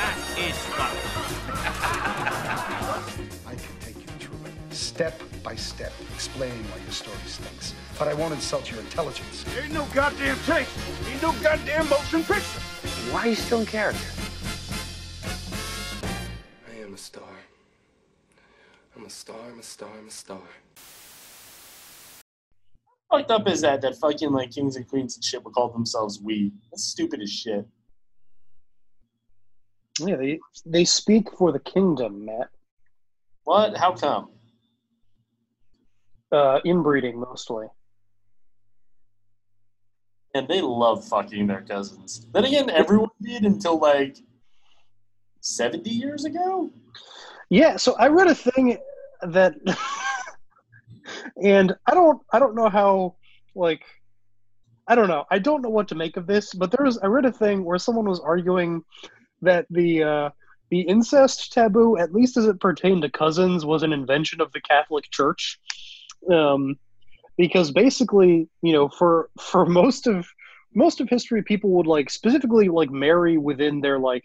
That is fun. I can take you through it, step by step, explaining why your story stinks. But I won't insult your intelligence. Ain't no goddamn tape. Ain't no goddamn motion picture. Why are you still in character? I am a star. I'm a star, I'm a star, I'm a star. Fucked up is that that fucking like kings and queens and shit would call themselves we. That's stupid as shit. Yeah, they they speak for the kingdom, Matt. What? How come? Uh, inbreeding mostly. And they love fucking their cousins. Then again, everyone did until like seventy years ago. Yeah, so I read a thing that, and I don't I don't know how like I don't know I don't know what to make of this, but there was I read a thing where someone was arguing that the uh, the incest taboo, at least as it pertained to cousins, was an invention of the Catholic Church, um, because basically, you know, for for most of most of history, people would like specifically like marry within their like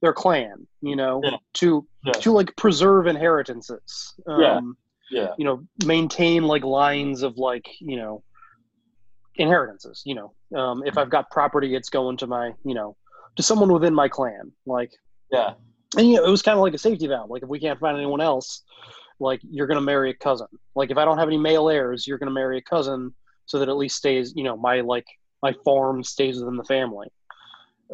their clan, you know, Yeah. to Yeah. to like preserve inheritances. Um, Yeah. Yeah. You know, maintain like lines of like you know inheritances. You know, um, if I've got property, it's going to my you know to someone within my clan. Like, Yeah. and you know, it was kind of like a safety valve. Like, if we can't find anyone else, like you're gonna marry a cousin. Like, if I don't have any male heirs, you're gonna marry a cousin, so that at least stays. You know, my like my farm stays within the family.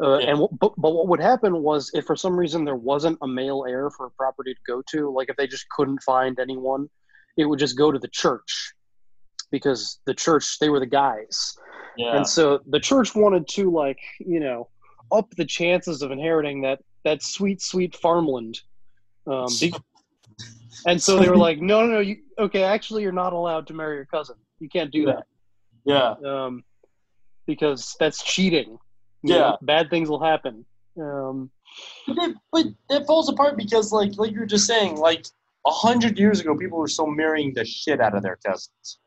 Uh, Yeah. And but, but what would happen was if for some reason there wasn't a male heir for a property to go to, like if they just couldn't find anyone, it would just go to the church because the church they were the guys. Yeah. And so the church wanted to like, you know, up the chances of inheriting that that sweet sweet farmland. Um, be- and so they were like, no, no, no, you okay? Actually, you're not allowed to marry your cousin. You can't do Yeah. yeah. um, because that's cheating. You Yeah. know, bad things will happen. Um, But it, but it falls apart because, like, like you were just saying, like a hundred years ago, people were still marrying the shit out of their cousins.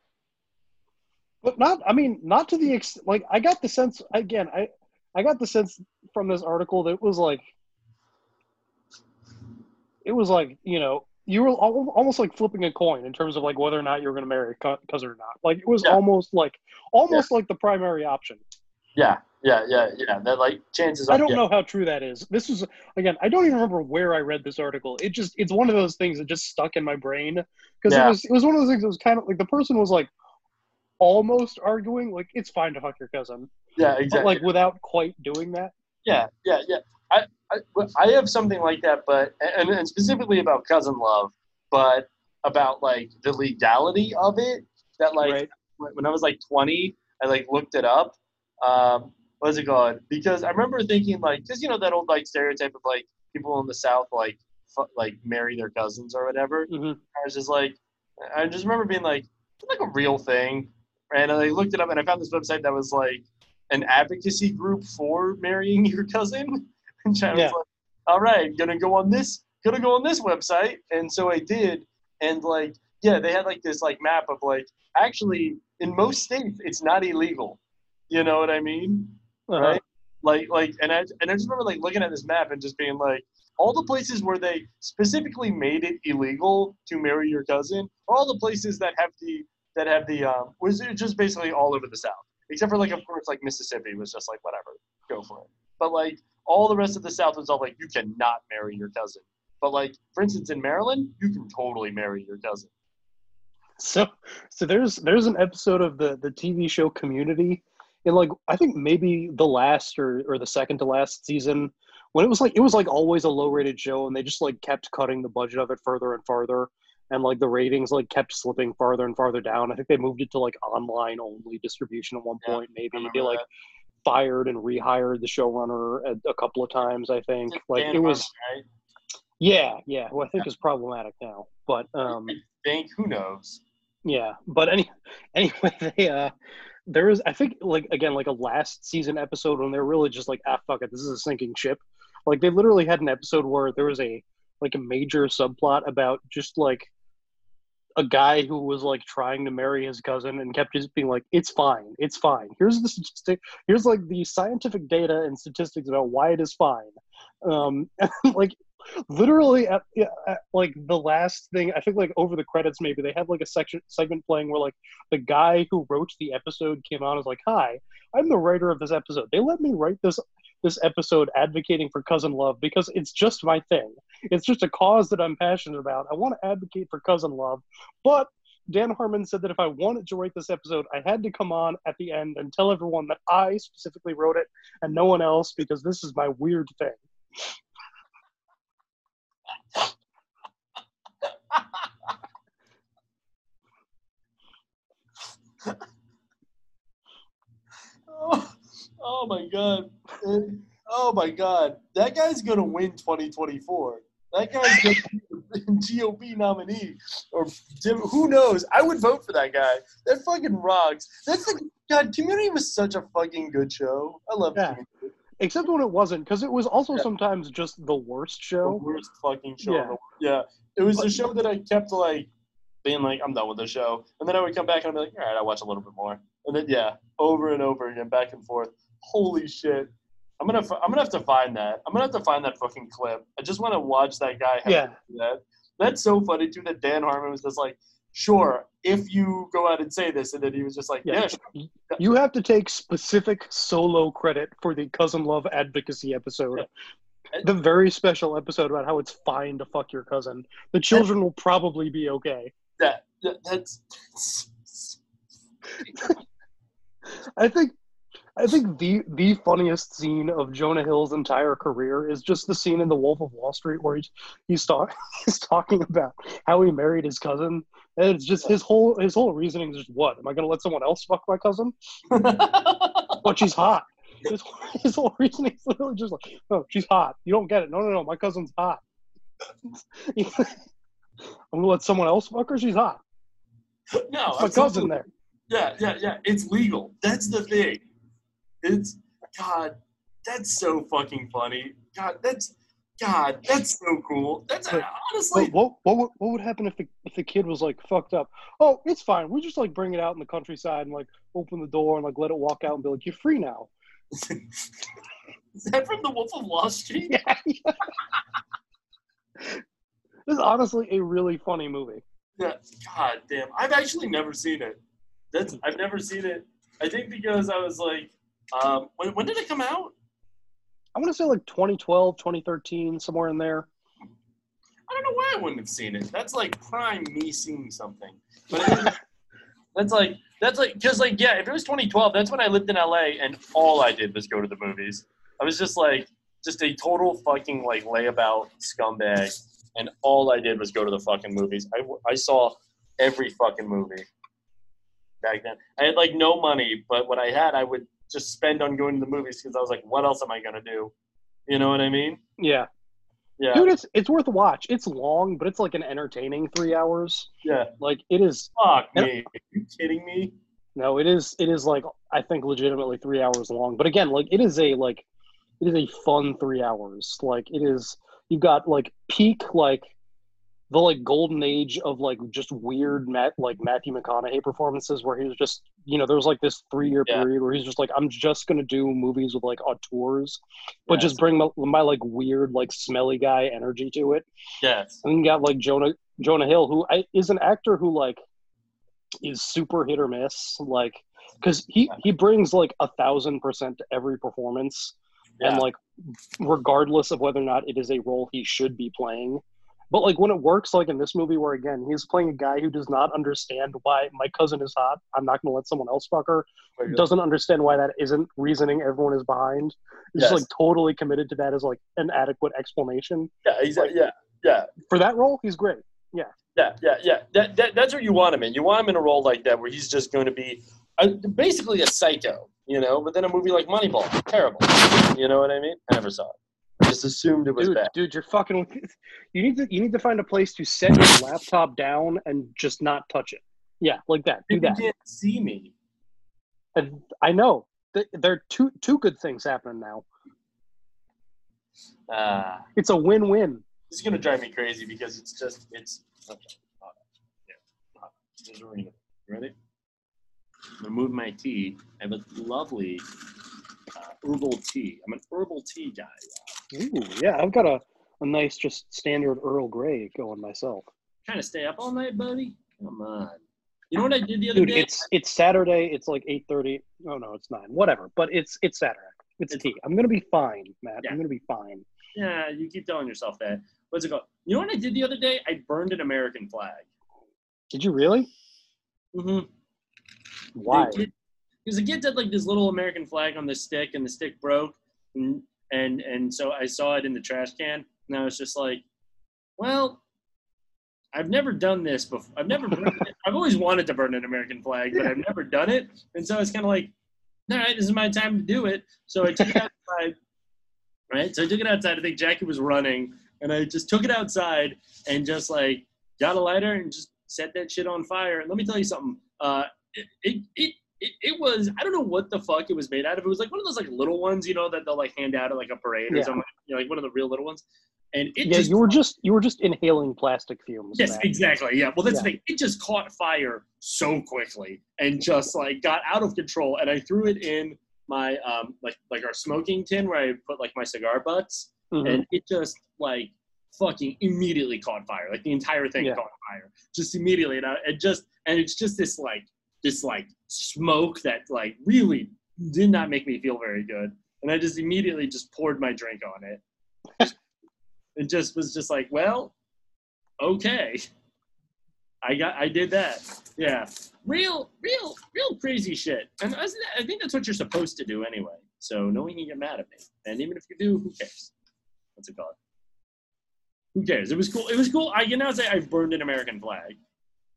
but not i mean not to the ex like i got the sense again i i got the sense from this article that it was like it was like you know you were almost like flipping a coin in terms of like whether or not you were going to marry a cousin or not like it was Yeah. almost like almost like the primary option Yeah, yeah, yeah, yeah. That like chances. i don't yeah. know how true that is this was again i don't even remember where i read this article it just it's one of those things that just stuck in my brain because Yeah. it was it was one of those things that was kind of like the person was like almost arguing like it's fine to fuck your cousin Yeah, but exactly. like without quite doing that. Yeah, yeah, yeah. I, I, I have something like that, but and, and specifically about cousin love, but about like the legality of it. That like Right. when I was like 20, I like looked it up. Um, what's it called? Because I remember thinking like, because you know that old like stereotype of like people in the South like fu- like marry their cousins or whatever. Mhm. I was just like, I just remember being like, like a real thing. And I looked it up and I found this website that was like an advocacy group for marrying your cousin. And I was Yeah. like, all right, gonna go on this, gonna go on this website. And so I did. And like, yeah, they had like this like map of like, actually, in most states, it's not illegal. You know what I mean? Uh-huh. Right? Like, like, and I and I just remember like looking at this map and just being like, all the places where they specifically made it illegal to marry your cousin, all the places that have the that have the um was it just basically all over the South, except for like of course like Mississippi was just like whatever, go for it. But like all the rest of the South was all like you cannot marry your cousin. But like for instance in Maryland, you can totally marry your cousin. So, so there's there's an episode of the the TV show Community, in like I think maybe the last or or the second to last season, when it was like it was like always a low rated show, and they just like kept cutting the budget of it further and farther, and like the ratings like kept slipping farther and farther down. I think they moved it to like online only distribution at one Yeah, point. Maybe they like that. fired and rehired the showrunner a, a couple of times. I think like Dan it was. Right? Yeah, yeah. Who I think is problematic now, but um, I think who knows? yeah. But any anyway, they uh, there is I think like again like a last season episode when they're really just like ah fuck it, this is a sinking ship. Like they literally had an episode where there was a like a major subplot about just like a guy who was like trying to marry his cousin and kept just being like, "It's fine, it's fine." Here's the statistic. Here's like the scientific data and statistics about why it is fine. Um, and, like literally at, at like the last thing i think like over the credits maybe they had like a section segment playing where like the guy who wrote the episode came out and was like hi i'm the writer of this episode they let me write this this episode advocating for cousin love because it's just my thing it's just a cause that i'm passionate about i want to advocate for cousin love but dan harmon said that if i wanted to write this episode i had to come on at the end and tell everyone that i specifically wrote it and no one else because this is my weird thing Oh, oh my god. Oh my god. That guy's gonna win 2024. That guy's the GOP nominee. Or who knows? I would vote for that guy. That fucking rocks. That's the God, Community was such a fucking good show. I love Yeah. Community. except when it wasn't because it was also Yeah. sometimes just the worst The show worst fucking show. Yeah. Yeah. It was a show that I kept like being like, I'm done with the show. And then I would come back and I'd be like, all right, I'll watch a little bit more. And then yeah, over and over again, back and forth. Holy shit. I'm gonna I'm gonna have to find that. I'm gonna have to find that fucking clip. I just want to watch that guy. have Yeah. to do that. That's so funny too. That Dan Harmon was just like, sure, if you go out and say this, and then he was just like, Yeah. yeah, sure. you have to take specific solo credit for the cousin love advocacy episode the very special episode about how it's fine to fuck your cousin the children will probably be okay that, that that's. i think i think the the funniest scene of jonah hill's entire career is just the scene in the wolf of wall street where he's he's, talk, he's talking about how he married his cousin and it's just his whole his whole reasoning is just what am i going to let someone else fuck my cousin but she's hot. His, his whole reasoning is literally just like, oh, she's hot. You don't get it. No, no, no. My cousin's hot. I'm gonna let someone else fuck her. She's hot. no, My cousin there. Yeah, yeah, yeah. It's legal. That's the thing. It's God. That's so fucking funny. God, that's God. That's so cool. That's But- honestly. Wait, what, what, would- what would happen if the, if the kid was like fucked up? Oh, it's fine. We just like bring it out in the countryside and like open the door and like let it walk out and be like, you're free now. Is that from the Wolf of Wall Street? Yeah. yeah. this is honestly a really funny movie. Yeah. God damn. I've actually never seen it. That's I've never seen it. I think because I was like, um, when, when did it come out? I want to say like 2012, 2013, somewhere in there. I don't know why I wouldn't have seen it. That's like prime me seeing something. But that's like that's like because like yeah, if it was 2012, that's when I lived in LA and all I did was go to the movies. I was just like just a total fucking like layabout scumbag, and all I did was go to the fucking movies. I I saw every fucking movie back then. I had like no money, but what I had, I would just spend on going to the movies because I was like, what else am I gonna do? You know what I mean? Yeah. Yeah. Dude, it's it's worth a watch. It's long, but it's like an entertaining three hours. Yeah. Like it is Fuck me. Are you kidding me? no, it is it is like I think legitimately three hours long. But again, like it is a like it is a fun three hours. Like it is you've got like peak like the like golden age of like just weird Matt like Matthew McConaughey performances where he was just you know there was like this three year Yeah. period where he's just like I'm just gonna do movies with like auteurs, but Yes. just bring my, my like weird like smelly guy energy to it. Yes. And you got like Jonah Jonah Hill, who I, is an actor who like is super hit or miss, like because he he brings like a thousand percent to every performance, Yeah. and like regardless of whether or not it is a role he should be playing. But like when it works, like in this movie, where again he's playing a guy who does not understand why my cousin is hot. I'm not going to let someone else fuck her. Doesn't understand why that isn't reasoning everyone is behind. He's just Yes. like totally committed to that as like an adequate explanation Yeah, exactly. Yeah, yeah, for that role. He's great. yeah, yeah, yeah. That, that that's what you want him in. You want him in a role like that where he's just going to be a, basically a psycho, you know. But then a movie like Moneyball, terrible. You know what I mean? I never saw it. I just assumed it was Dude, bad. dude, you're fucking. with- You need to you need to find a place to set your laptop down and just not touch it. Yeah, like that. Do People that. can't see me. And I know there are two two good things happening now. Uh, It's a win-win. this is gonna drive me crazy because it's just it's. Okay. Yeah. hold on. There's a ring. You ready? I'm gonna move my tea. I have a lovely uh, herbal tea. I'm an herbal tea guy. Ooh, yeah, I've got a, a nice just standard Earl Grey going myself. Trying to stay up all night, buddy. Come on. You know what I did the other Dude, day? it's it's Saturday. It's like eight thirty. Oh no, it's nine. Whatever. But it's it's Saturday. It's It's- tea. I'm gonna be fine, Matt. Yeah. I'm gonna be fine. Yeah, you keep telling yourself that. What's it called? You know what I did the other day? I burned an American flag. Did you really? Mm-hmm. Why? Because the kid had like this little American flag on the stick, and the stick broke, and and and so I saw it in the trash can, and I was just like, well, I've never done this before. I've never. I've always wanted to burn an American flag, but I've never done it, and so it's kind of like, all right, this is my time to do it. So I took it outside. Right, so I took it outside. I think Jackie was running, and I just took it outside and just like got a lighter and just set that shit on fire. And let me tell you something. Uh, it, it, it, it, it was I don't know what the fuck it was made out of. It was like one of those like little ones, you know, that they'll like hand out at like a parade or Yeah. something. You know, like one of the real little ones. And it yeah, just you were just you were just inhaling plastic fumes. Yes, exactly. Yeah. Well, that's Yeah. the thing. It just caught fire so quickly and just like got out of control. And I threw it in my um like like our smoking tin where I put like my cigar butts, Mhm. and it just like fucking immediately caught fire. Like the entire thing Yeah. caught fire just immediately. And I, it just and it's just this like this like smoke that like really did not make me feel very good. And I just immediately just poured my drink on it. it just was just like, well, okay. I got I did that. Yeah. Real real real crazy shit. And I, I think that's what you're supposed to do anyway. So no one can get mad at me. And even if you do, who cares? What's it called? Who cares? It was cool. It was cool. I can now say I burned an American flag.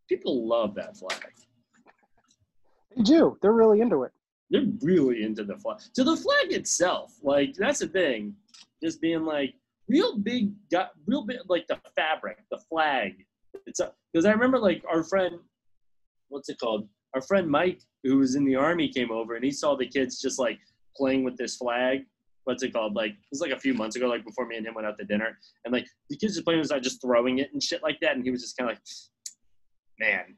People love that flag. They do. They're really into it. They're really into the flag. To the flag itself, like that's the thing. Just being like real big, real big, like the fabric, the flag. It's because I remember like our friend, what's it called? Our friend Mike, who was in the army, came over and he saw the kids just like playing with this flag. What's it called? Like it was like a few months ago, like before me and him went out to dinner, and like the kids just playing with it, just throwing it and shit like that, and he was just kind of like, man,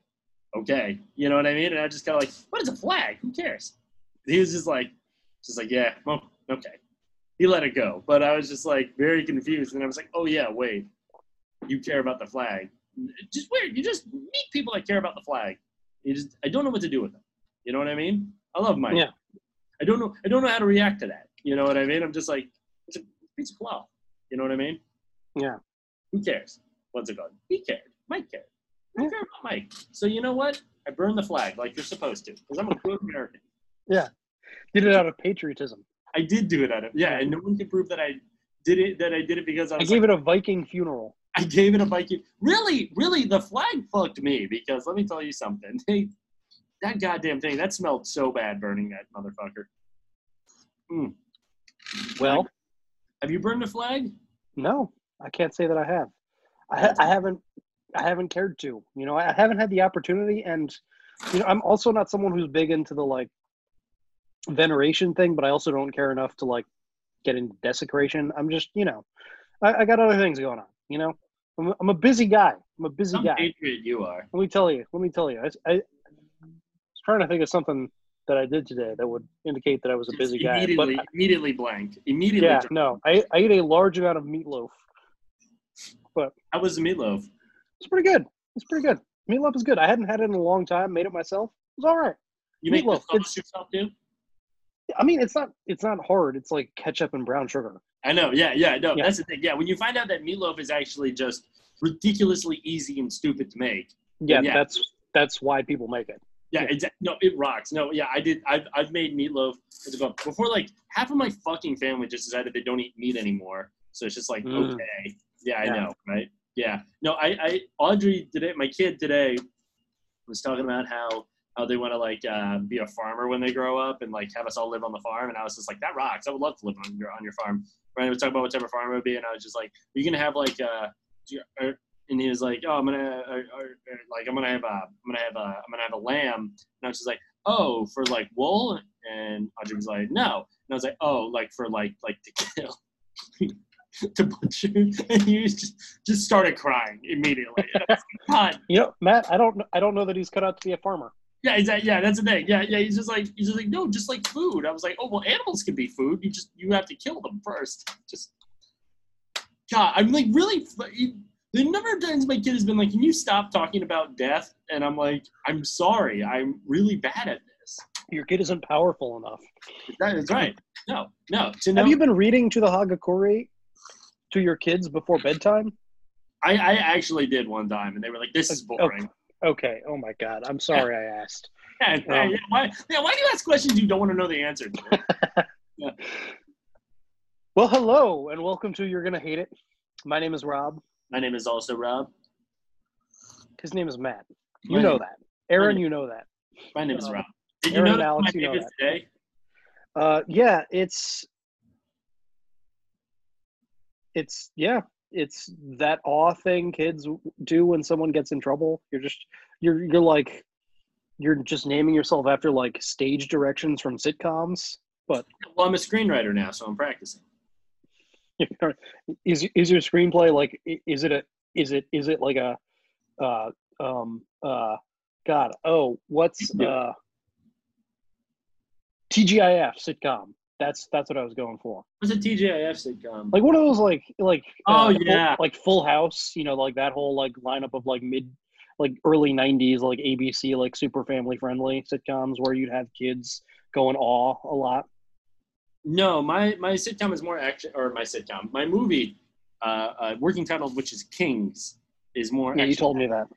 okay, you know what I mean? And I just kind of like, what is a flag? Who cares? He was just like, just like, yeah, well, okay. He let it go, but I was just like very confused, and I was like, oh yeah, wait, you care about the flag? Just weird. You just meet people that care about the flag. You just, I don't know what to do with them. You know what I mean? I love Mike. Yeah. I don't know. I don't know how to react to that. You know what I mean? I'm just like, it's a piece of cloth. You know what I mean? Yeah. Who cares? What's it called? He cared. Mike cared. I about Mike. So you know what? I burned the flag like you're supposed to because I'm a good American. Yeah. Did it out of patriotism. I did do it out of yeah, and no one can prove that I did it. That I did it because I I gave like, it a Viking funeral. I gave it a Viking. Really, really, the flag fucked me because let me tell you something. They, that goddamn thing that smelled so bad burning that motherfucker. Mm. Well, Have you burned a flag? no, I can't say that I have. I, ha- I haven't. I haven't cared to. You know, I haven't had the opportunity, and you know, I'm also not someone who's big into the like veneration thing, but I also don't care enough to like get into desecration. I'm just, you know, I, I got other things going on. You know, I'm, a- I'm a busy guy. I'm a busy Some guy. patriot you are. Let me tell you. Let me tell you. I, I was trying to think of something that I did today that would indicate that I was a busy guy. But Immediately, immediately blank. Immediately. yeah, no, I, I ate a large amount of meatloaf. But How was the meatloaf? It's pretty good. It's pretty good. Meatloaf is good. I hadn't had it in a long time. Made it myself. It was all right. You make the Meatloaf, sauce yourself too? I mean, it's not it's not hard. It's like ketchup and brown sugar. I know. Yeah, yeah. No, Yeah. that's the thing. Yeah, when you find out that meatloaf is actually just ridiculously easy and stupid to make. Yeah, Yeah. that's that's why people make it. Yeah, Yeah. Exa- no, it rocks. No, yeah, I did. I've, I've made meatloaf what's it called? before. Like half of my fucking family just decided they don't eat meat anymore. So it's just like Mm. okay, yeah, I know, right? Yeah, no, I, I, Audrey today, my kid today was talking about how how they want to like uh, be a farmer when they grow up and like have us all live on the farm. And I was just like, that rocks. I would love to live on your on your farm. Ryan would talk about what type of farm it would be, and I was just like, are you're gonna have like uh, and he was like, oh, I'm gonna like I'm gonna have a I'm gonna have a I'm gonna have a lamb. And I was just like, oh, for like wool. And Audrey was like, no. And I was like, oh, like for like like to kill. to punch you, and he was just just started crying immediately. Like, God, You know, Matt, I don't I don't know that he's cut out to be a farmer. yeah, exactly. Yeah, that's the thing. Yeah, yeah. He's just like he's just like no, just like food. I was like, oh well, animals can be food. You just you have to kill them first. Just God, I'm like really. The number of times my kid has been like, "Can you stop talking about death?" And I'm like, "I'm sorry. I'm really bad at this." Your kid isn't powerful enough. That is right. No, no. To know, Have you been reading to the Hagakure to your kids before bedtime? I, I actually did one time, and they were like, "This is boring." Okay. Oh my God. I'm sorry I asked. Yeah, yeah, Um, yeah, why? Yeah, why do you ask questions you don't want to know the answer to? Well, hello and welcome to You're Gonna Hate It. My name is Rob. My name is also Rob. His name is Matt. You My know name- that. Aaron, name- you know that. My name is Uh, Rob. Did you Aaron know that Alex, my you know is today? Uh, yeah, it's it's yeah, it's that awe thing kids do when someone gets in trouble. You're just you're you're like you're just naming yourself after like stage directions from sitcoms. But Well, I'm a screenwriter now, so I'm practicing. is is your screenplay like is it a is it is it like a uh um uh God oh what's uh TGIF sitcom? That's that's what I was going for. Was a TGIF sitcom? like one of those like like Oh, uh, Full- yeah. like Full House, you know, like that whole like lineup of like mid like early '90s like ABC like super family friendly sitcoms where you'd have kids going awe a lot. No, my my sitcom is more action, or my sitcom, my movie, uh, uh, working title, which is Kings, is more. Yeah, you told me that.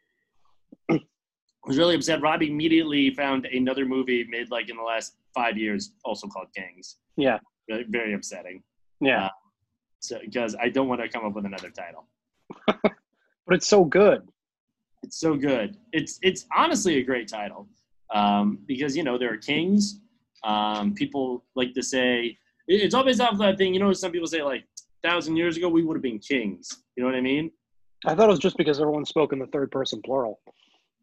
I was really upset. Rob immediately found another movie made like in the last five years, also called Kings. Yeah, Very, very upsetting. yeah, Uh, So because I don't want to come up with another title. but it's so good. It's so good. It's it's honestly a great title um, because you know there are kings. Um, people like to say it- it's always off that thing. You know, some people say like thousand years ago we would have been kings. You know what I mean? I thought it was just because everyone spoke in the third person plural.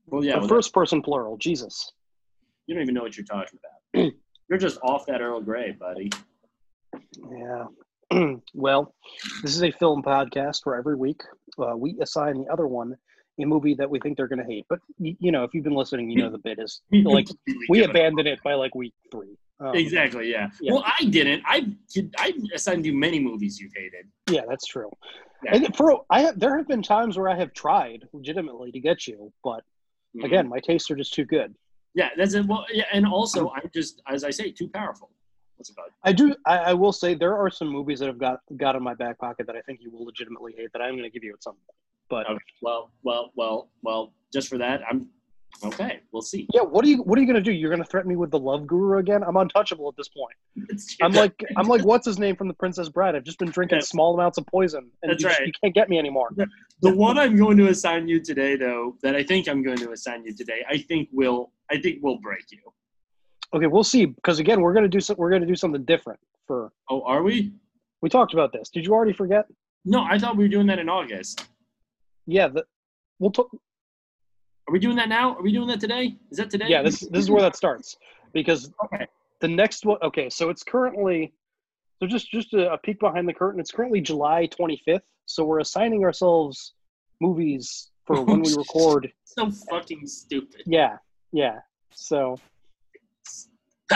Well, yeah. the well, first person plural. Jesus. you don't even know what you're talking about. You're just off that Earl Grey, buddy. Yeah. well, this is a film podcast where every week uh, we assign the other one a movie that we think they're going to hate. But y- you know, if you've been listening, you know the bit is like we abandoned it by like week three. Um, Exactly. Yeah. Yeah. Well, I didn't. I I assigned you many movies you've hated. Yeah, that's true. Yeah. And for I have, there have been times where I have tried legitimately to get you, but Mhm. again, my tastes are just too good. Yeah. That's it. Well, yeah, and also um, I'm just as I say, too powerful. What's about? I do. I, I will say there are some movies that have got got in my back pocket that I think you will legitimately hate that I'm going to give you at some point. But Okay. Well, well, well, well. Just for that, I'm okay. We'll see. yeah, what are you what are you going to do? You're going to threaten me with the love guru again? I'm untouchable at this point. I'm like I'm like what's his name from the Princess Bride? I've just been drinking Yeah. small amounts of poison, and That's you, just- right. you can't get me anymore. the one I'm going to assign you today, though, that I think I'm going to assign you today, I think will I think will break you. Okay, we'll see. Because again, we're going to do some, we're going to do something different. For Oh, are we? we talked about this. Did you already forget? No, I thought we were doing that in August. Yeah, the, we'll talk. Are we doing that now? Are we doing that today? Is that today? Yeah, this this is where that starts because Okay. the next one. Okay, so it's currently so just just a, a peek behind the curtain. It's currently July 25th. So we're assigning ourselves movies for when we record. so fucking stupid. Yeah, yeah. So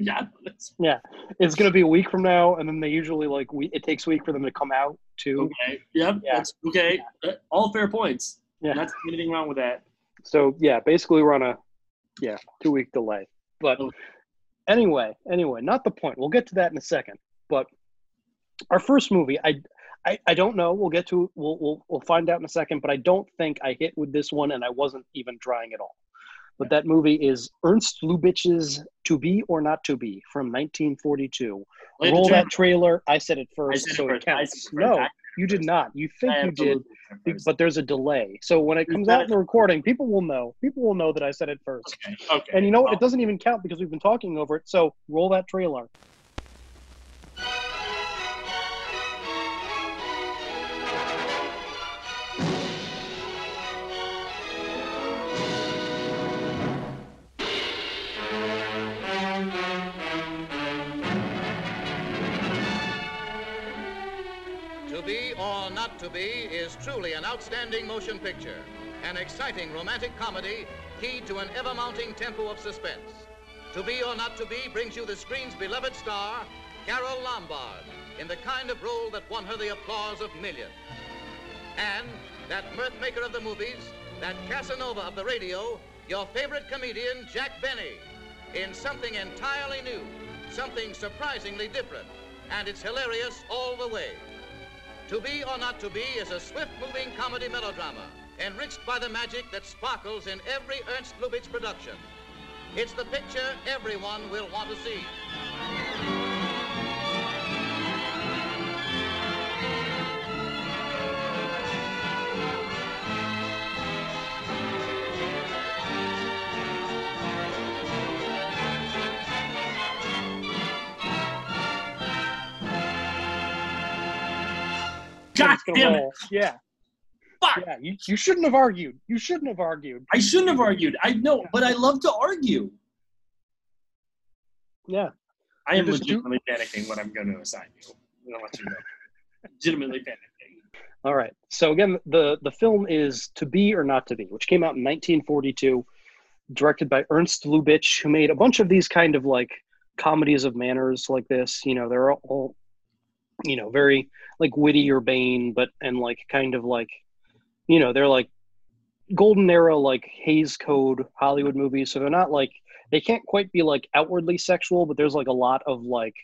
yeah, yeah, it's gonna be a week from now, and then they usually like we. It takes a week for them to come out too. okay. Yep. Yeah. That's okay. Uh, All fair points. Yeah. Not anything wrong with that. So yeah, basically we're on a yeah two week delay. But Oh. anyway, anyway, not the point. We'll get to that in a second. But our first movie, I I, I don't know. We'll get to we'll, we'll we'll find out in a second. But I don't think I hit with this one, and I wasn't even trying at all. But that movie is Ernst Lubitsch's "To Be or Not to Be" from 1942. Roll that trailer. I said it first, said it so first. it I counts. it first. No, you did not. You think you did. absolutely- be- first. but there's a delay. So when it comes out in the recording, people will know. People will know that I said it first. Okay. Okay. And you know what? It doesn't even count because we've been talking over it. So roll that trailer. Not to Be is truly an outstanding motion picture, an exciting romantic comedy keyed to an ever mounting tempo of suspense. To Be or Not to Be brings you the screen's beloved star, Carole Lombard, in the kind of role that won her the applause of millions. And that mirth maker of the movies, that Casanova of the radio, your favorite comedian, Jack Benny, in something entirely new, something surprisingly different, and it's hilarious all the way. To Be or Not to Be is a swift-moving comedy melodrama, enriched by the magic that sparkles in every Ernst Lubitsch production. It's the picture everyone will want to see. God damn it! Yeah. Fuck! Yeah. You, you shouldn't have argued. You shouldn't have argued. I shouldn't have argued. I know, but I love to argue. Yeah. I am just do- legitimately panicking what I'm going to assign you. I'm gonna let you know. legitimately panicking. All right. So again, the the film is To Be or Not to Be, which came out in 1942, directed by Ernst Lubitsch, who made a bunch of these kind of like comedies of manners like this. You know, they're all, you know, very like witty or bane, but and like kind of like, you know, they're like golden era like Hays Code Hollywood movies. So they're not like they can't quite be like outwardly sexual, but there's like a lot of like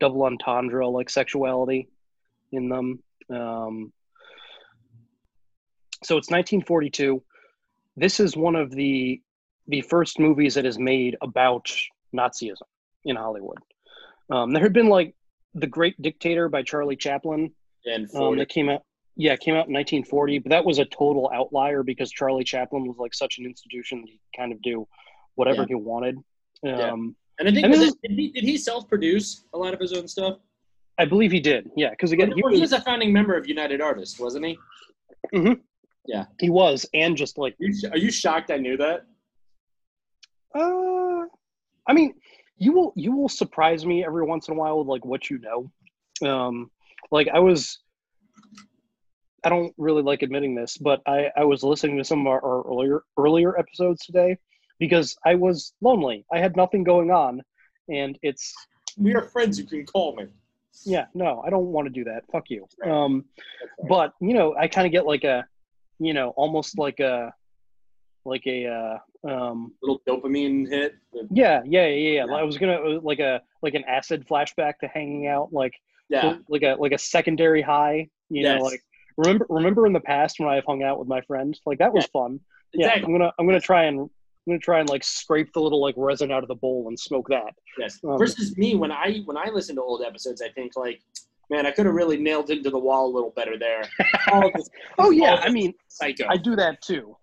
double entendre like sexuality in them. Um, so it's 1942. This is one of the the first movies that is made about Nazism in Hollywood. Um, there had been like The Great Dictator by Charlie Chaplin And um, that came out. Yeah, came out in 1940, but that was a total outlier because Charlie Chaplin was like such an institution that he could kind of do whatever Yeah. he wanted. Um, Yeah. and I think and was did, he, did he self-produce a lot of his own stuff? I believe he did. Yeah, because again, he Well, he was, was a founding member of United Artists, wasn't he? Yeah. He was, and just like Are you, sh- are you shocked I knew that? Uh, I mean, you will you will surprise me every once in a while with like what you know. Um, like I was, I don't really like admitting this, but I I was listening to some of our, our earlier earlier episodes today because I was lonely. I had nothing going on, and it's We are friends. You can call me. yeah no I don't want to do that. Fuck you. Um, but you know I kind of get like a, you know, almost like a, like a uh, um Little dopamine hit. Yeah, yeah, yeah, yeah. Yeah. I was gonna uh, like a like an acid flashback to hanging out, like Yeah. like a like a secondary high. You Yes. know, like remember remember in the past when I've hung out with my friends, like that was fun. Yeah, Exactly. I'm gonna I'm gonna try and I'm gonna try and like scrape the little like resin out of the bowl and smoke that. Yes. Um, Versus me, when I when I listen to old episodes, I think like, man, I could have really nailed it into the wall a little better there. This- Oh yeah, I mean psycho. I do that too.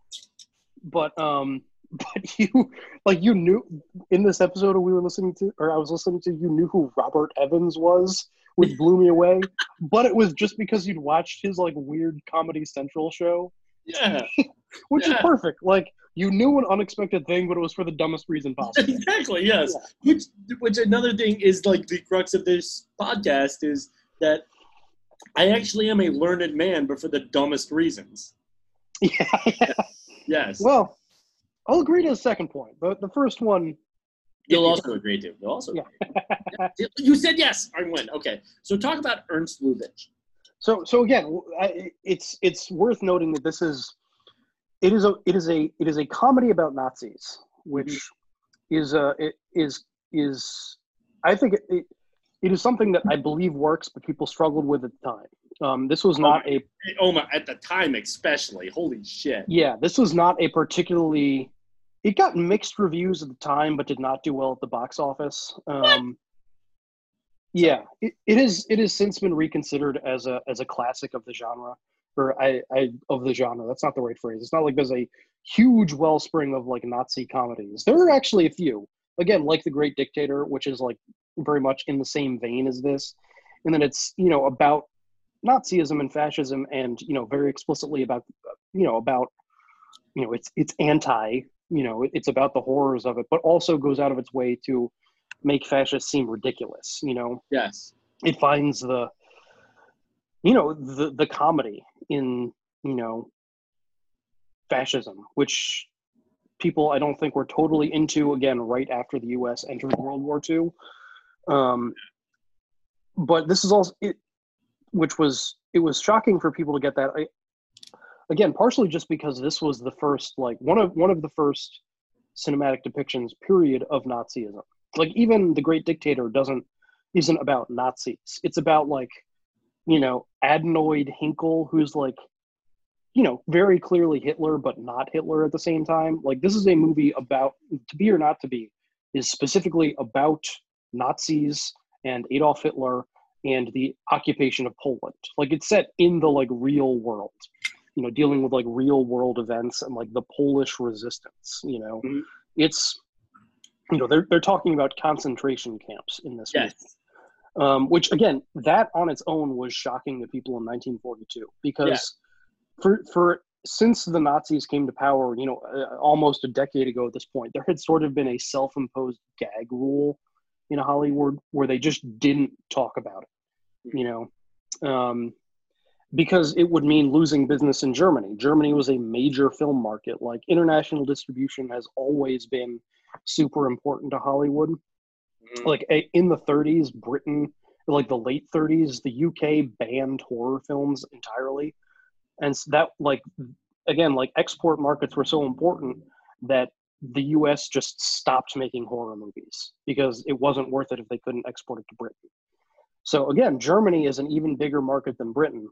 But um but you like you knew in this episode we were listening to or I was listening to you knew who Robert Evans was, which blew me away. But it was just because you'd watched his like weird Comedy Central show, yeah. which is perfect. Like you knew an unexpected thing, but it was for the dumbest reason possible. exactly. Yes. Which which another thing is like the crux of this podcast is that I actually am a learned man, but for the dumbest reasons. yeah. Yes. Well, I'll agree to the second point. But the first one You'll also agree to. You'll also. Yeah. you said yes. I win. Okay. So talk about Ernst Lubitsch. So so again, I, it's it's worth noting that this is it is a it is a it is a comedy about Nazis, which is a it is is I think it, it it is something that I believe works, but people struggled with at the time. Um, this was not a Oh my! At the time, especially. Holy shit. yeah, this was not a particularly. It got mixed reviews at the time, but did not do well at the box office. Um, yeah, it, it is. It has since been reconsidered as a as a classic of the genre. or I, I of the genre. That's not the right phrase. It's not like there's a huge wellspring of like Nazi comedies. There are actually a few. Again, like The Great Dictator, which is like very much in the same vein as this, and then it's you know about Nazism and fascism, and you know very explicitly about you know about you know it's it's anti you know it's about the horrors of it, but also goes out of its way to make fascists seem ridiculous. You know, Yes. it finds the you know the the comedy in you know fascism which people i don't think were totally into again right after the us entered world war ii um but this is also it which was it was shocking for people to get that again partially just because this was the first like one of one of the first cinematic depictions period of nazism. Like even the great dictator doesn't isn't about nazis. It's about like you know adenoid hynkel who's like you know very clearly hitler but not hitler at the same time. Like this is a movie about to be or not to be is specifically about nazis and adolf hitler and the occupation of poland. Like it's set in the like real world you know dealing with like real world events and like the polish resistance you know? It's you know they're, they're talking about concentration camps in this movie um, which again that on its own was shocking to people in 1942 because Yeah. for for since the nazis came to power you know uh, almost a decade ago at this point there had sort of been a self-imposed gag rule in hollywood where they just didn't talk about it you know? Um, because it would mean losing business in germany. Germany was a major film market. Like international distribution has always been super important to hollywood. Mm-hmm. Like a, in the 30s britain like the late 30s the uk banned horror films entirely. And s- that like again like export markets were so important that the us just stopped making horror movies because it wasn't worth it if they couldn't export it to britain. So again germany is an even bigger market than britain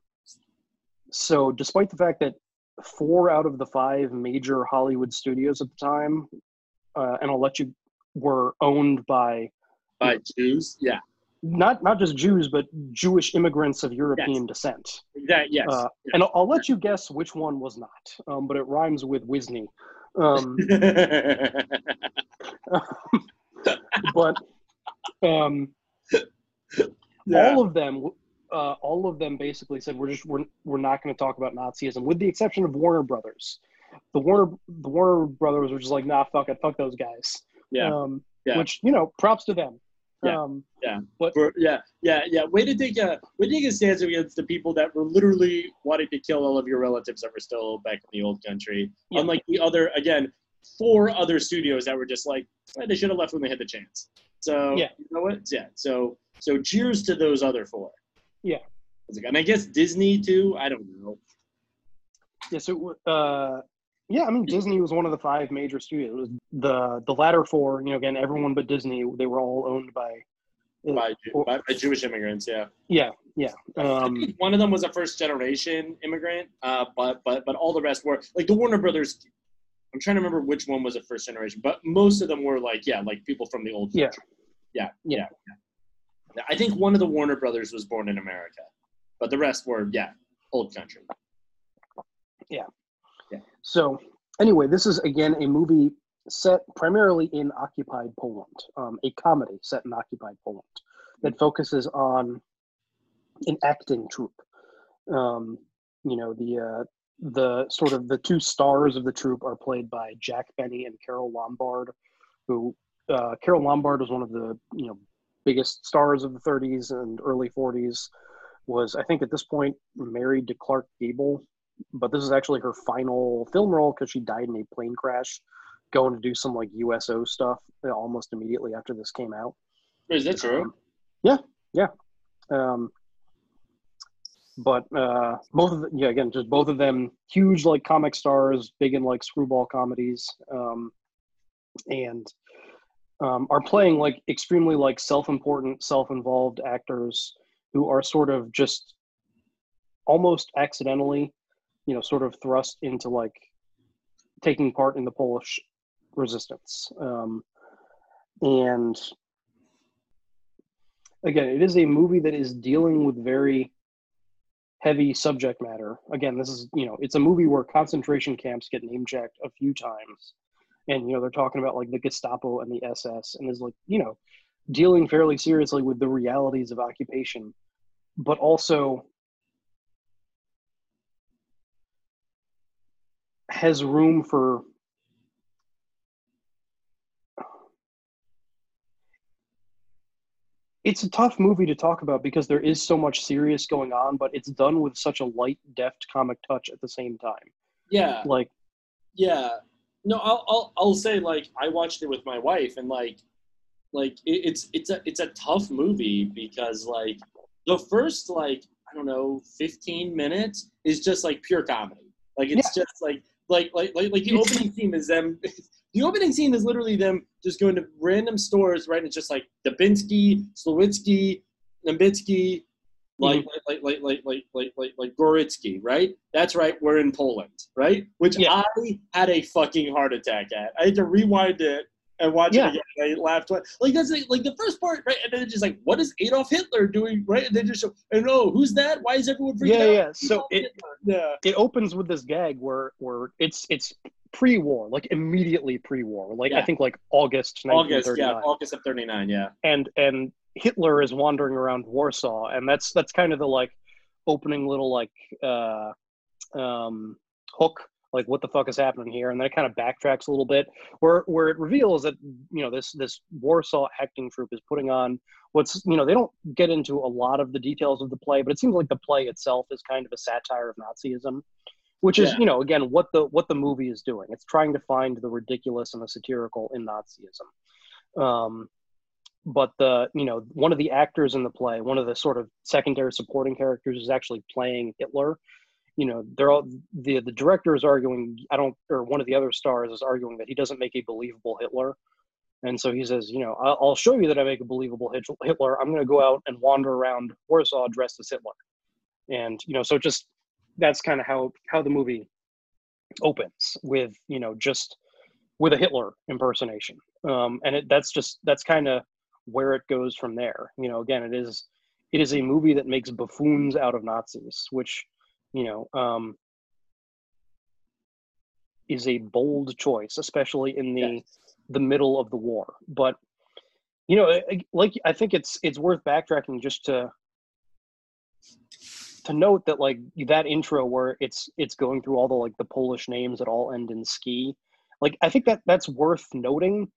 so despite the fact that four out of the five major hollywood studios at the time uh, and i'll let you were owned by by Jews. Yeah. not not just Jews, but Jewish immigrants of European descent. That yes. Uh, And I'll, I'll let you guess which one was not, um, but it rhymes with Wisney. Um, but um, all of them, uh, all of them basically said we're just we're, we're not going to talk about Nazism, with the exception of Warner Brothers. The Warner the Warner Brothers were just like, nah, fuck it, fuck those guys. Yeah. Um, Yeah. Which you know, props to them. Yeah. Um, Yeah. But For, yeah, yeah, yeah. Way to take a way to take a stance against the people that were literally wanting to kill all of your relatives that were still back in the old country. Yeah. Unlike the other, again, four other studios that were just like eh, they should have left when they had the chance. So Yeah. you know what? Yeah. So so cheers to those other four. Yeah. And I guess Disney too. I don't know. Yeah, so uh, yeah, I mean Disney was one of the five major studios. It was the the latter four, you know, again, everyone but Disney, they were all owned by. uh, By, by, by Jewish immigrants, yeah. Yeah, yeah. Um, One of them was a first generation immigrant, uh, but but but all the rest were like the Warner Brothers. I'm trying to remember which one was a first generation, but most of them were like yeah, like people from the old Yeah. Yeah, yeah, yeah. I think one of the Warner Brothers was born in America, but the rest were yeah, old country. Yeah. Yeah. So anyway, this is again a movie set primarily in occupied Poland, um, a comedy set in occupied Poland that focuses on an acting troupe. Um, you know, the uh, the sort of the two stars of the troupe are played by Jack Benny and Carole Lombard, who uh, Carole Lombard was one of the you know biggest stars of the 30s and early 40s. Was I think at this point married to Clark Gable, but this is actually her final film role because she died in a plane crash going to do some like USO stuff almost immediately after this came out. Is that true? Yeah, yeah. Um, but uh, both of the, yeah, again, just both of them huge like comic stars, big in like screwball comedies, um, and um, are playing like extremely like self-important, self-involved actors who are sort of just almost accidentally, you know, sort of thrust into like taking part in the Polish resistance. Um, and again, it is a movie that is dealing with very heavy subject matter. Again, this is you know it's a movie where concentration camps get name checked a few times, and you know they're talking about like the Gestapo and the SS, and is like you know dealing fairly seriously with the realities of occupation, but also has room for it's a tough movie to talk about because there is so much serious going on, but it's done with such a light, deft comic touch at the same time. Yeah. Like, yeah. No, I'll, I'll, I'll say like I watched it with my wife and like, like it, it's it's a it's a tough movie because like the first like I don't know 15 minutes is just like pure comedy. Like it's Yeah. just like like like like, like the opening scene is them. The opening scene is literally them just going to random stores, right? And it's just like Dubinsky, Slowitsky, Nambitsky, Mm-hmm. like, like, like, like, like, like, like, like Goritsky, right? That's right. We're in Poland, right? Which I had a fucking heart attack at. I had to rewind it and watch Yeah. it again. I laughed. Like that's like, like the first part, right? And then it's just like, what is Adolf Hitler doing, right? And then just show, and oh, who's that? Why is everyone freaking yeah, out? yeah. So it yeah. it opens with this gag where where it's it's pre-war, like immediately pre-war, like I think like August August, yeah, 1939. August of '39, yeah. and and Hitler is wandering around Warsaw, and that's that's kind of the like opening little like uh, um, hook, like what the fuck is happening here, and then it kind of backtracks a little bit, where where it reveals that you know this this Warsaw acting troupe is putting on what's you know they don't get into a lot of the details of the play, but it seems like the play itself is kind of a satire of Nazism. Which is, Yeah. you know, again, what the what the movie is doing. It's trying to find the ridiculous and the satirical in Nazism. Um, but the you know one of the actors in the play one of the sort of secondary supporting characters is actually playing hitler you know they're all the the director is arguing i don't or one of the other stars is arguing that he doesn't make a believable hitler and so he says you know i'll, I'll show you that i make a believable hitler i'm going to go out and wander around warsaw dressed as hitler and you know so just that's kind of how how the movie opens with you know just with a hitler impersonation um and it, that's just that's kind of where it goes from there. You know, again, it is it is a movie that makes buffoons out of Nazis, which you know um, is a bold choice, especially in the the middle of the war. But you know, I- like I think it's it's worth backtracking just to to note that like that intro where it's it's going through all the like the Polish names that all end in ski. Like I think that that's worth noting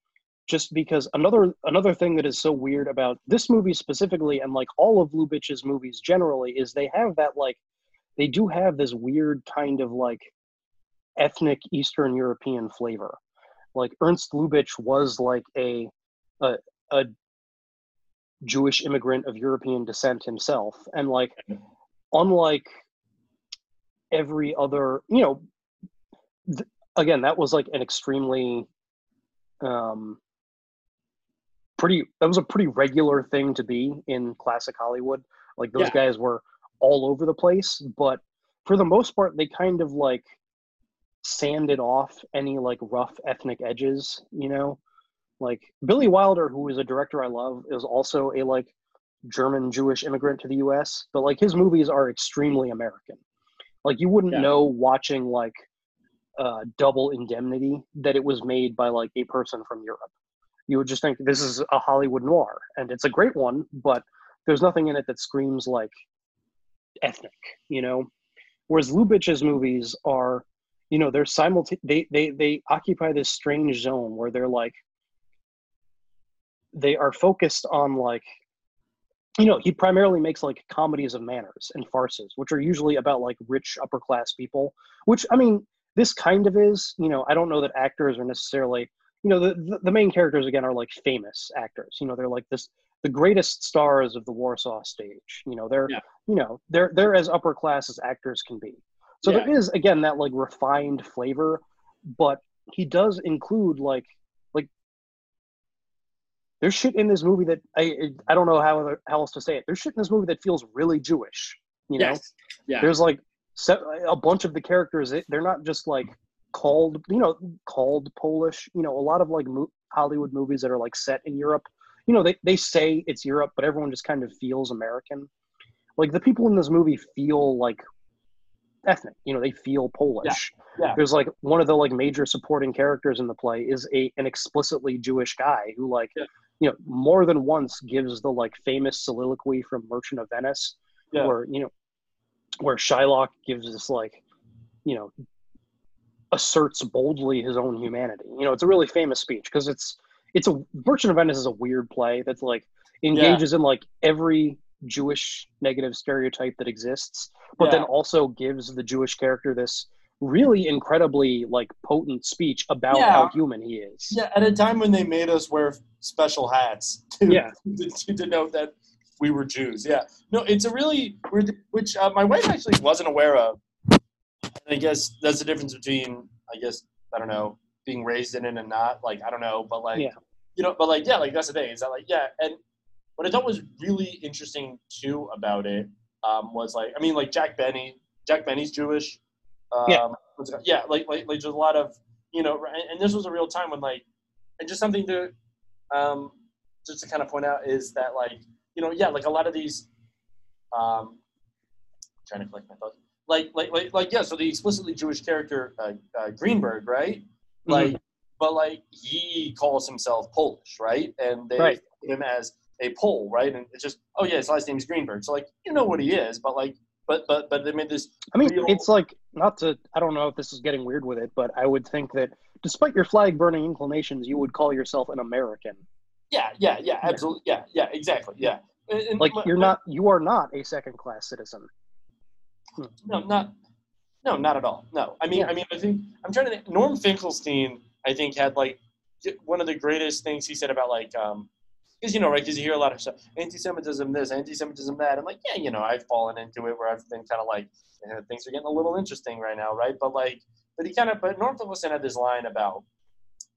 just because another another thing that is so weird about this movie specifically and like all of Lubitsch's movies generally is they have that like they do have this weird kind of like ethnic Eastern European flavor. Like Ernst Lubitsch was like a a, a Jewish immigrant of European descent himself, and like unlike every other, you know, th- again that was like an extremely um pretty that was a pretty regular thing to be in classic hollywood like those Yeah. guys were all over the place but for the most part they kind of like sanded off any like rough ethnic edges you know like billy wilder who is a director i love is also a like german jewish immigrant to the us but like his movies are extremely american. Like you wouldn't Yeah. know watching like uh, double indemnity that it was made by like a person from europe. You would just think this is a hollywood noir and it's a great one but there's nothing in it that screams like ethnic you know? Whereas lubitsch's movies are you know they're simultaneous they, they they occupy this strange zone where they're like they are focused on like you know he primarily makes like comedies of manners and farces which are usually about like rich upper class people which i mean this kind of is you know i don't know that actors are necessarily you know the, the, the main characters again are like famous actors you know they're like this the greatest stars of the warsaw stage you know they're Yeah. you know they're they're as upper class as actors can be so Yeah. there is again that like refined flavor but he does include like there's shit in this movie that i i don't know how other- how else to say it there's shit in this movie that feels really jewish you know Yes. Yeah. there's like a bunch of the characters they- they're not just like called you know called polish you know a lot of like mo- hollywood movies that are like set in europe you know they, they say it's europe but everyone just kind of feels american like the people in this movie feel like ethnic. You know, they feel Polish. yeah. There's like one of the like major supporting characters in the play is a an explicitly Jewish guy who like Yeah. You know more than once gives the like famous soliloquy from Merchant of Venice Yeah. where you know where Shylock gives this like you know asserts boldly his own humanity. You know, it's a really famous speech because it's it's a Merchant of Venice is a weird play that's like engages in like every Jewish negative stereotype that exists, but then also gives the Jewish character this really incredibly like potent speech about Yeah. how human he is. Yeah, at a time when they made us wear special hats to, Yeah. to, to denote that we were Jews. Yeah. No, it's a really weird, which uh, my wife actually wasn't aware of. And I guess that's the difference between, I guess, I don't know, being raised in it and not. Like, I don't know, but like, Yeah. you know, but like, yeah, like that's the thing. Is that like, yeah, and what I thought was really interesting too about it um, was like, I mean, like Jack Benny, Jack Benny's Jewish. Um, Yeah. called? yeah, like, like, like, there's a lot of, you know, and, and this was a real time when like, and just something to, um, just to kind of point out is that like, you know, yeah, like a lot of these, um, trying to collect my thoughts. Like, like, like, like, yeah. So the explicitly Jewish character uh, uh, Greenberg, right? Mm-hmm. Like, but like he calls himself Polish, right? And they Right. him as a Pole, right? And it's just, oh yeah, his last name's Greenberg. So like, you know what he is, but like, but but but they made this. I mean, real- it's like not to. I don't know if this is getting weird with it, but I would think that despite your flag burning inclinations, you would call yourself an American. yeah, yeah, yeah, absolutely, yeah, yeah, exactly, yeah. And- Like my- you're not. You are not a second class citizen. No, not. No, not at all. No, I mean, Yeah. I mean, I think I'm trying to. think. Norm Finkelstein, I think, had like one of the greatest things he said about like, um, because you know, right? Because you hear a lot of stuff, anti-Semitism, this, anti-Semitism, that. I'm like, yeah, you know, I've fallen into it where I've been kind of like, you know, things are getting a little interesting right now, right? But like, but he kind of, but Norm Finkelstein had this line about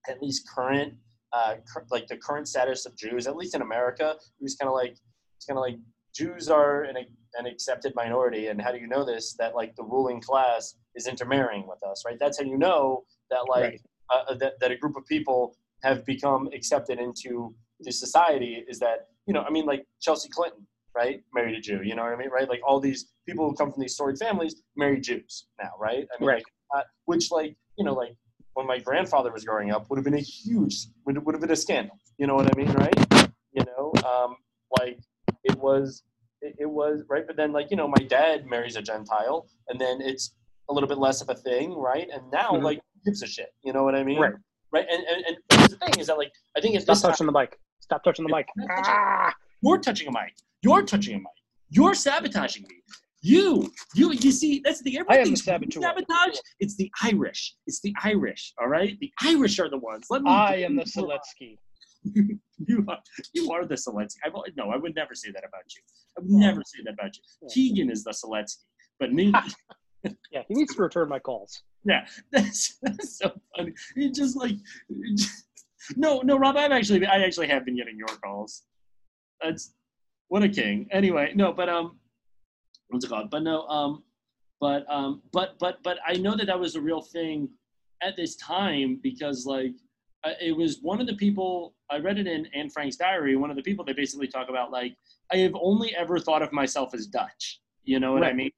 at least current, uh, cur- like the current status of Jews, at least in America. He was kind of like, it's kind of like Jews are an, an accepted minority, and how do you know this? That like the ruling class is intermarrying with us, right? That's how you know that like Right. uh, that that a group of people have become accepted into the society. Is that you know? I mean, like Chelsea Clinton, right? Married a Jew. You know what I mean, right? Like all these people who come from these storied families marry Jews now, right? I mean, Right. like, uh, which like you know, like when my grandfather was growing up, would have been a huge, would, would have been a scandal. You know what I mean, right? You know, um, like it was, it, it was right. But then, like you know, my dad marries a Gentile, and then it's a little bit less of a thing, right? And now, Mhm. like, gives a shit. You know what I mean? Right. Right. And and, and the thing is that like I think it's Stop touching the mic. Stop touching the mic. Ah! You're touching a mic. You're touching a mic. You're sabotaging me. You, you, you see, that's the I am the everything's sabotage. It's the Irish. It's the Irish. All right, the Irish are the ones. Let me. I am the Siletsky. You are, you are the Siletsky. I, will- no, I would never say that about you. I would never say that about you. Keegan is the Siletsky, but me. Yeah, he needs to return my calls. Yeah, that's, that's so funny. It just like, just- no, no, Rob. I've actually, I actually have been getting your calls. That's what a king. Anyway, no, but um, what's it called? But no, um, but um, but but but I know that that was a real thing at this time because like it was one of the people I read it in Anne Frank's diary. One of the people they basically talk about like I have only ever thought of myself as Dutch. You know what I mean?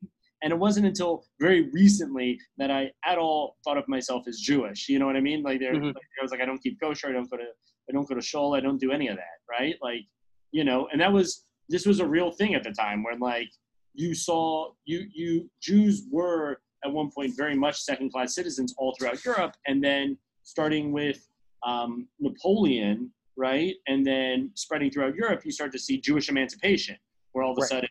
And it wasn't until very recently that I at all thought of myself as Jewish. You know what I mean? Like there, Mhm. like, I was like, I don't keep kosher. I don't go to, I don't go to shul. I don't do any of that. Right? Like, you know, and that was this was a real thing at the time where like you saw you you Jews were at one point very much second class citizens all throughout Europe, and then starting with um, Napoleon, right, and then spreading throughout Europe, you start to see Jewish emancipation, where all of a Right. sudden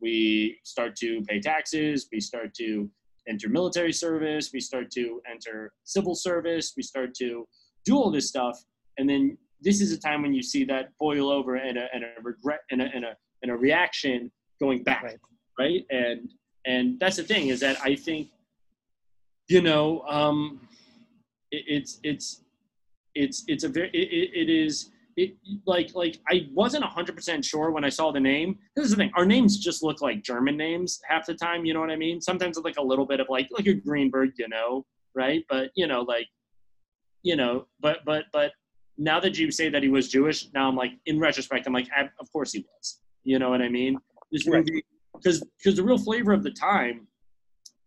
we start to pay taxes, we start to enter military service, we start to enter civil service, we start to do all this stuff, and then this is a time when you see that boil over and a, and a regret and a, and a, and a reaction going back, Right. right? And and that's the thing is that I think, you know, um, it, it's it's it's it's a very it, it, it is it like like I wasn't hundred percent sure when I saw the name. This is the thing: our names just look like German names half the time. You know what I mean? Sometimes it's like a little bit of like like a Greenberg, you know, right? But you know, like you know, but but but now that you say that he was Jewish, now I'm like in retrospect, I'm like, "Ab- of course he was. You know what I mean? This movie because because the real flavor of the time,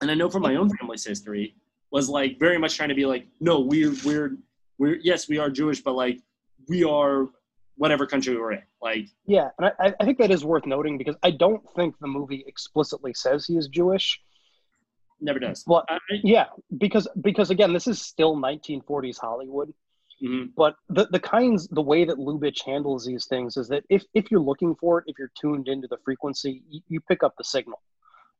and I know from my own family's history, was like very much trying to be like, no, we're we're we're yes, we are Jewish, but like we are whatever country we're in. Like Yeah, and I, I think that is worth noting because I don't think the movie explicitly says he is Jewish. never does. Well, I, yeah, because because again, this is still 1940s Hollywood. mhm. But the the kinds, the way that Lubitsch handles these things is that if if you're looking for it, if you're tuned into the frequency, you, you pick up the signal.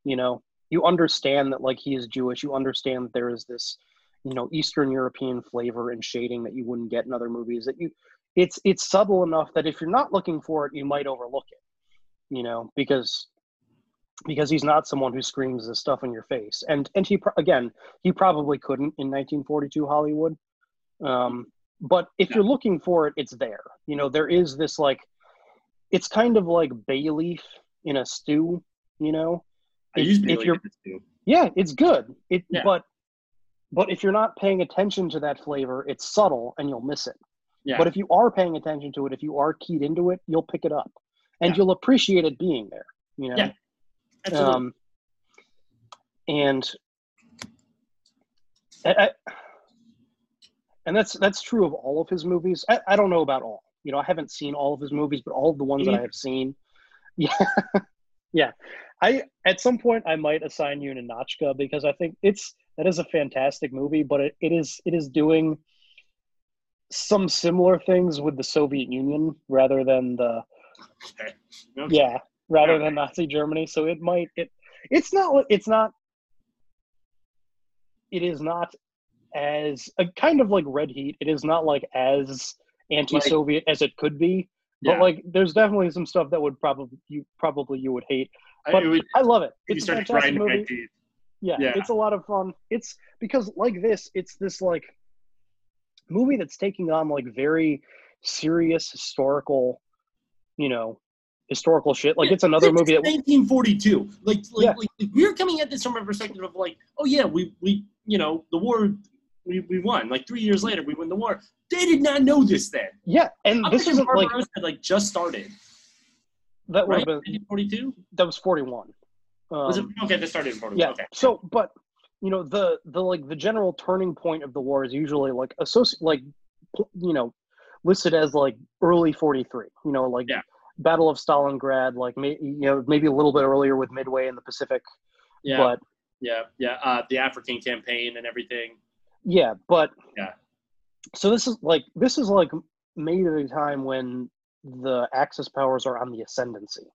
You know, you understand that like he is Jewish. You understand that there is this, you know, Eastern European flavor and shading that you wouldn't get in other movies. That you, it's it's subtle enough that if you're not looking for it, you might overlook it. You know, because because he's not someone who screams this stuff in your face. And and he again, he probably couldn't in 1942 Hollywood. Um, but if you're looking for it, it's there. You know, there is this like, it's kind of like bay leaf in a stew. You know, I If- use if Bailey you're Gibbons too. yeah, it's good. It Yeah. but but if you're not paying attention to that flavor, it's subtle and you'll miss it. Yeah. But if you are paying attention to it, if you are keyed into it, you'll pick it up, and Yeah. you'll appreciate it being there. You know. Yeah, absolutely. Um, and I, I- and that's that's true of all of his movies. I, I don't know about all. You know, I haven't seen all of his movies, but all of the ones that I have seen, yeah, yeah. I at some point I might assign you Ninotchka because I think it's that is a fantastic movie, but it, it is it is doing some similar things with the Soviet Union rather than the Okay. Okay. yeah rather Okay. than nazi germany so it might it it's not it's not it is not as a kind of like red heat it is not like as anti-soviet as it could be but Yeah. like there's definitely some stuff that would probably you probably you would hate I- but it would- i love it it's a fantastic movie yeah, Yeah. it's a lot of fun. It's because like this, it's this like movie that's taking on like very serious historical, you know, historical shit. Like Yeah, it's another movie that 1942. Like, like, Yeah. like, we're coming at this from a perspective of like, oh yeah, we we you know the war we, we won. Like three years later, we win the war. They did not know this then. yeah, and this Operation isn't like had like just started. that Right? been 1942. that was forty one. Was it Um, okay? That started in 41. yeah. Okay. So, but you know, the the like the general turning point of the war is usually like associate like you know listed as like early forty three. You know, like Yeah. Battle of Stalingrad, like may, you know maybe a little bit earlier with Midway in the Pacific. Yeah. But yeah. Yeah. Uh, the African campaign and everything. yeah, but Yeah. So this is like this is like made at a time when the Axis powers are on the ascendancy.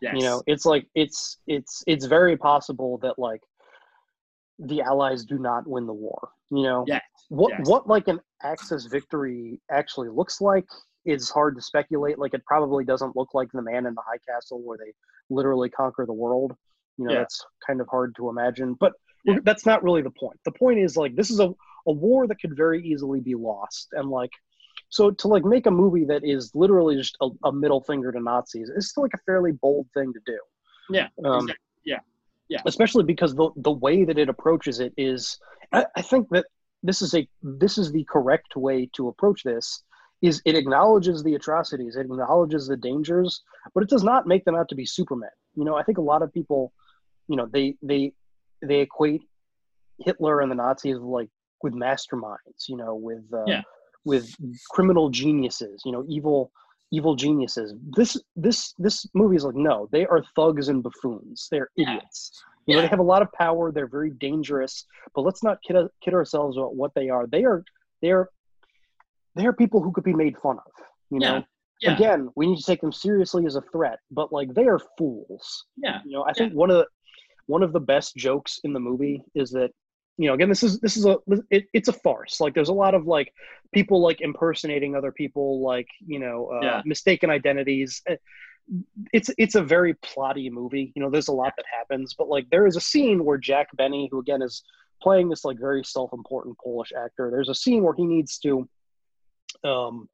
Yes. You know, it's like it's it's it's very possible that like the Allies do not win the war. You know, Yes. what yes. what like an Axis victory actually looks like is hard to speculate. Like it probably doesn't look like the Man in the High Castle where they literally conquer the world. You know, Yeah. that's kind of hard to imagine. But Yeah. that's not really the point. The point is like this is a, a war that could very easily be lost. And like so to like make a movie that is literally just a, a middle finger to Nazis is still like a fairly bold thing to do. Yeah. Um, exactly. Yeah. Yeah. especially because the the way that it approaches it is I, I think that this is a this is the correct way to approach this is it acknowledges the atrocities it acknowledges the dangers but it does not make them out to be supermen you know i think a lot of people you know they they they equate hitler and the nazis like with masterminds you know with uh, Yeah. with criminal geniuses you know evil evil geniuses. This this this movie is like no they are thugs and buffoons. They're idiots. You know they have a lot of power. They're very dangerous. But let's not kid, kid ourselves about what they are. They are they're they're people who could be made fun of you know? Yeah. Yeah. again we need to take them seriously as a threat but like they are fools. Yeah. you know i think one of the one of the best jokes in the movie is that you know again this is this is a it, it's a farce. Like there's a lot of like people like impersonating other people like you know uh, Yeah. mistaken identities. Eh, it's it's a very plotty movie. You know there's a lot that happens but like there is a scene where jack benny who again is playing this like very self-important polish actor there's a scene where he needs to um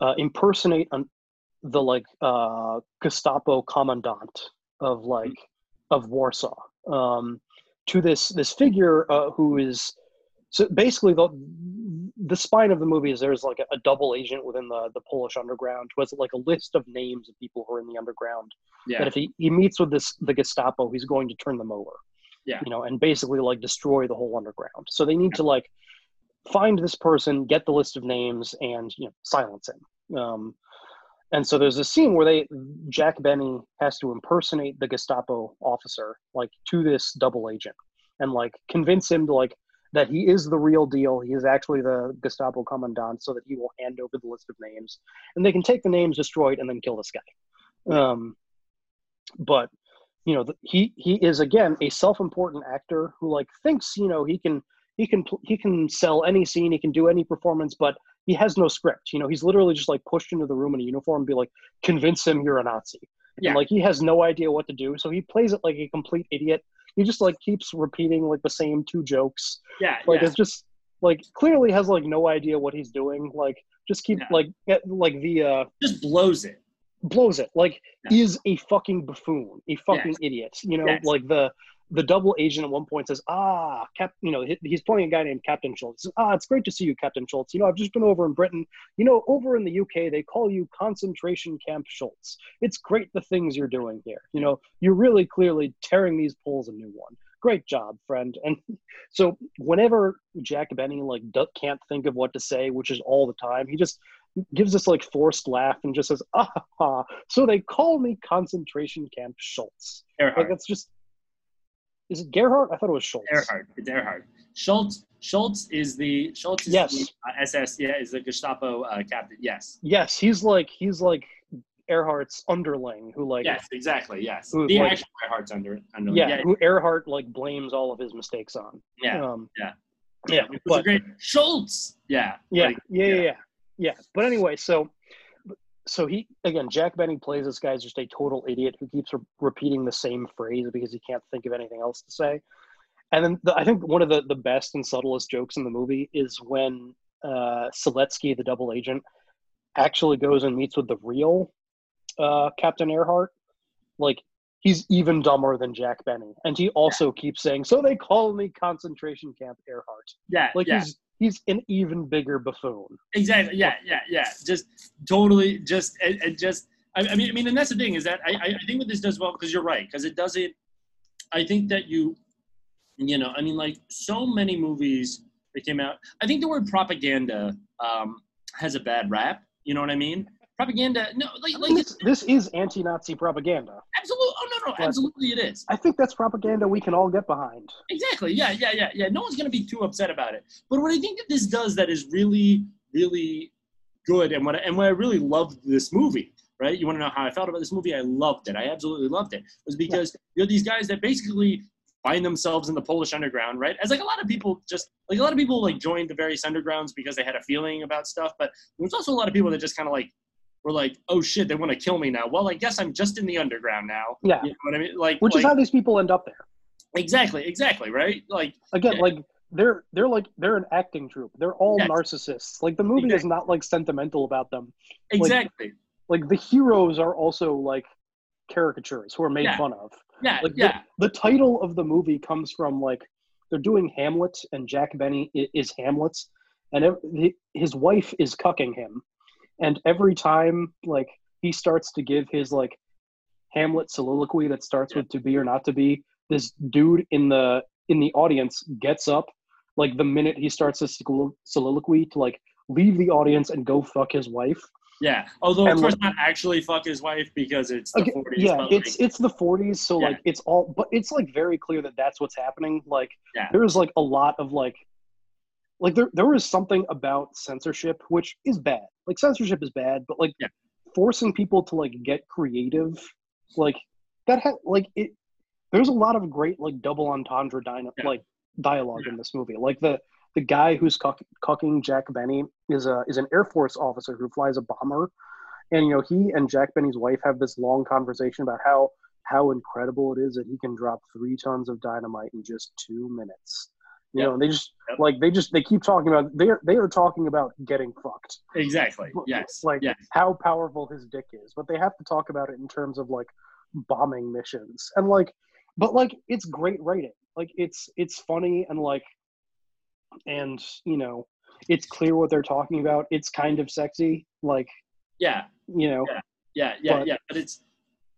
uh, impersonate an, the like uh gestapo commandant of like of warsaw. Um to this this figure uh, who is so basically the the spine of the movie is there's like a, a double agent within the the Polish underground who has like a list of names of people who are in the underground. Yeah. That if he, he meets with this the Gestapo, he's going to turn them over. Yeah. You know, and basically like destroy the whole underground. So they need to like find this person, get the list of names, and you know silence him. Um, and so there's a scene where they Jack Benny has to impersonate the Gestapo officer like to this double agent and like convince him to like that he is the real deal. He is actually the Gestapo commandant, so that he will hand over the list of names, and they can take the names, destroy it, and then kill this guy. Um, but you know, the, he he is again a self-important actor who like thinks you know he can he can he can sell any scene, he can do any performance, but he has no script. You know, he's literally just like pushed into the room in a uniform and be like, convince him you're a Nazi. Yeah. And like he has no idea what to do, so he plays it like a complete idiot. He just like keeps repeating like the same two jokes. Yeah, Like yeah. it's just like clearly has like no idea what he's doing. Like just keep Yeah. like get, like the uh just blows it. blows it. Like Yeah. is a fucking buffoon, a fucking idiot. You know, like the the double agent at one point says, "Ah, Cap," you know, he- he's playing a guy named Captain Schultz. Ah, it's great to see you, Captain Schultz. You know, I've just been over in Britain. You know, over in the UK, they call you Concentration Camp Schultz. It's great the things you're doing here. You know, you're really clearly tearing these poles a new one. Great job, friend. And so whenever Jack Benny like can't think of what to say, which is all the time, he just gives this like forced laugh and just says, "Ah, so they call me Concentration Camp Schultz." Like that's just. Is it Gerhardt? I thought it was Schultz. Ehrhardt. It's Ehrhardt. Schultz. Schultz is the Schultz is Yes. the uh, SS. Yeah, is the Gestapo uh, captain. Yes. Yes, he's like he's like Ehrhardt's underling who like Yes. Exactly. Yes. Who, The like- actual Ehrhardt's under. under yeah, Yeah. who Ehrhardt like blames all of his mistakes on. Yeah. Um, Yeah. yeah, It was a but great Schultz. Yeah. yeah, like, yeah, yeah, yeah, yeah. But anyway, so so he again, Jack Benny plays this guy's just a total idiot who keeps re- repeating the same phrase because he can't think of anything else to say. And then the, I think one of the the best and subtlest jokes in the movie is when uh, Siletsky, the double agent, actually goes and meets with the real uh, Captain Ehrhardt. Like he's even dumber than Jack Benny, and he also keeps saying, "So they call me concentration camp Ehrhardt." Yeah. Like yeah. he's he's an even bigger buffoon. Exactly. Yeah. Yeah. Yeah. Just totally. Just and, and just. I, I mean. I mean, and that's the thing is that I. I think what this does well because you're right because it doesn't. I think that you. You know. I mean, like so many movies that came out. I think the word propaganda um, has a bad rap. You know what I mean? Propaganda. No. Like. Like. this, this is anti-Nazi propaganda. Absolutely. Oh no. No. But- Absolutely. It is. I think that's propaganda we can all get behind. Exactly. Yeah, yeah, yeah, yeah. No one's going to be too upset about it. But what I think that this does that is really, really good, and what I, and what I really loved this movie, right? You want to know how I felt about this movie? I loved it. I absolutely loved it. Was because you know these guys that basically find themselves in the Polish underground, right? As like a lot of people just like a lot of people like joined the various undergrounds because they had a feeling about stuff, but there's also a lot of people that just kind of like were like, oh shit, they want to kill me now. Well, I guess I'm just in the underground now. Yeah. You know what I mean? Like, Which like, is how these people end up there. exactly, exactly, right? Like, Again, Yeah. like they're they're like they're an acting troupe. They're all Yes. narcissists. Like the movie is not like sentimental about them. exactly. Like the heroes are also like caricatures who are made Yeah. fun of. Yeah, Like the- yeah, the, title of the movie comes from like they're doing Hamlet and Jack Benny is Hamlet, and his wife is cucking him, and every time like he starts to give his like Hamlet soliloquy that starts with "to be or not to be," this dude in the in the audience gets up like the minute he starts his soliloquy to like leave the audience and go fuck his wife. yeah. Although, of course, like- not actually fuck his wife because it's the Okay, 40s. yeah, but, it's like, it's the 40s, so Yeah. like it's all, but it's like very clear that that's what's happening. Like Yeah. there's like a lot of like, like there there is something about censorship which is bad. Like censorship is bad, but like Yeah. forcing people to like get creative, like that ha- like it. There's a lot of great like double entendre dyna- Yeah. like dialogue in this movie. Like the the guy who's cuck- cucking Jack Benny is a is an Air Force officer who flies a bomber, and you know he and Jack Benny's wife have this long conversation about how how incredible it is that he can drop three tons of dynamite in just two minutes. You Yep. know, they just Yep. like they just they keep talking about they are they are talking about getting fucked. exactly. Yes. Like yes. how powerful his dick is, but they have to talk about it in terms of like bombing missions and like, but like it's great writing. Like it's it's funny and like, and you know, it's clear what they're talking about. It's kind of sexy, like Yeah, you know. yeah, yeah, yeah, But- yeah. But it's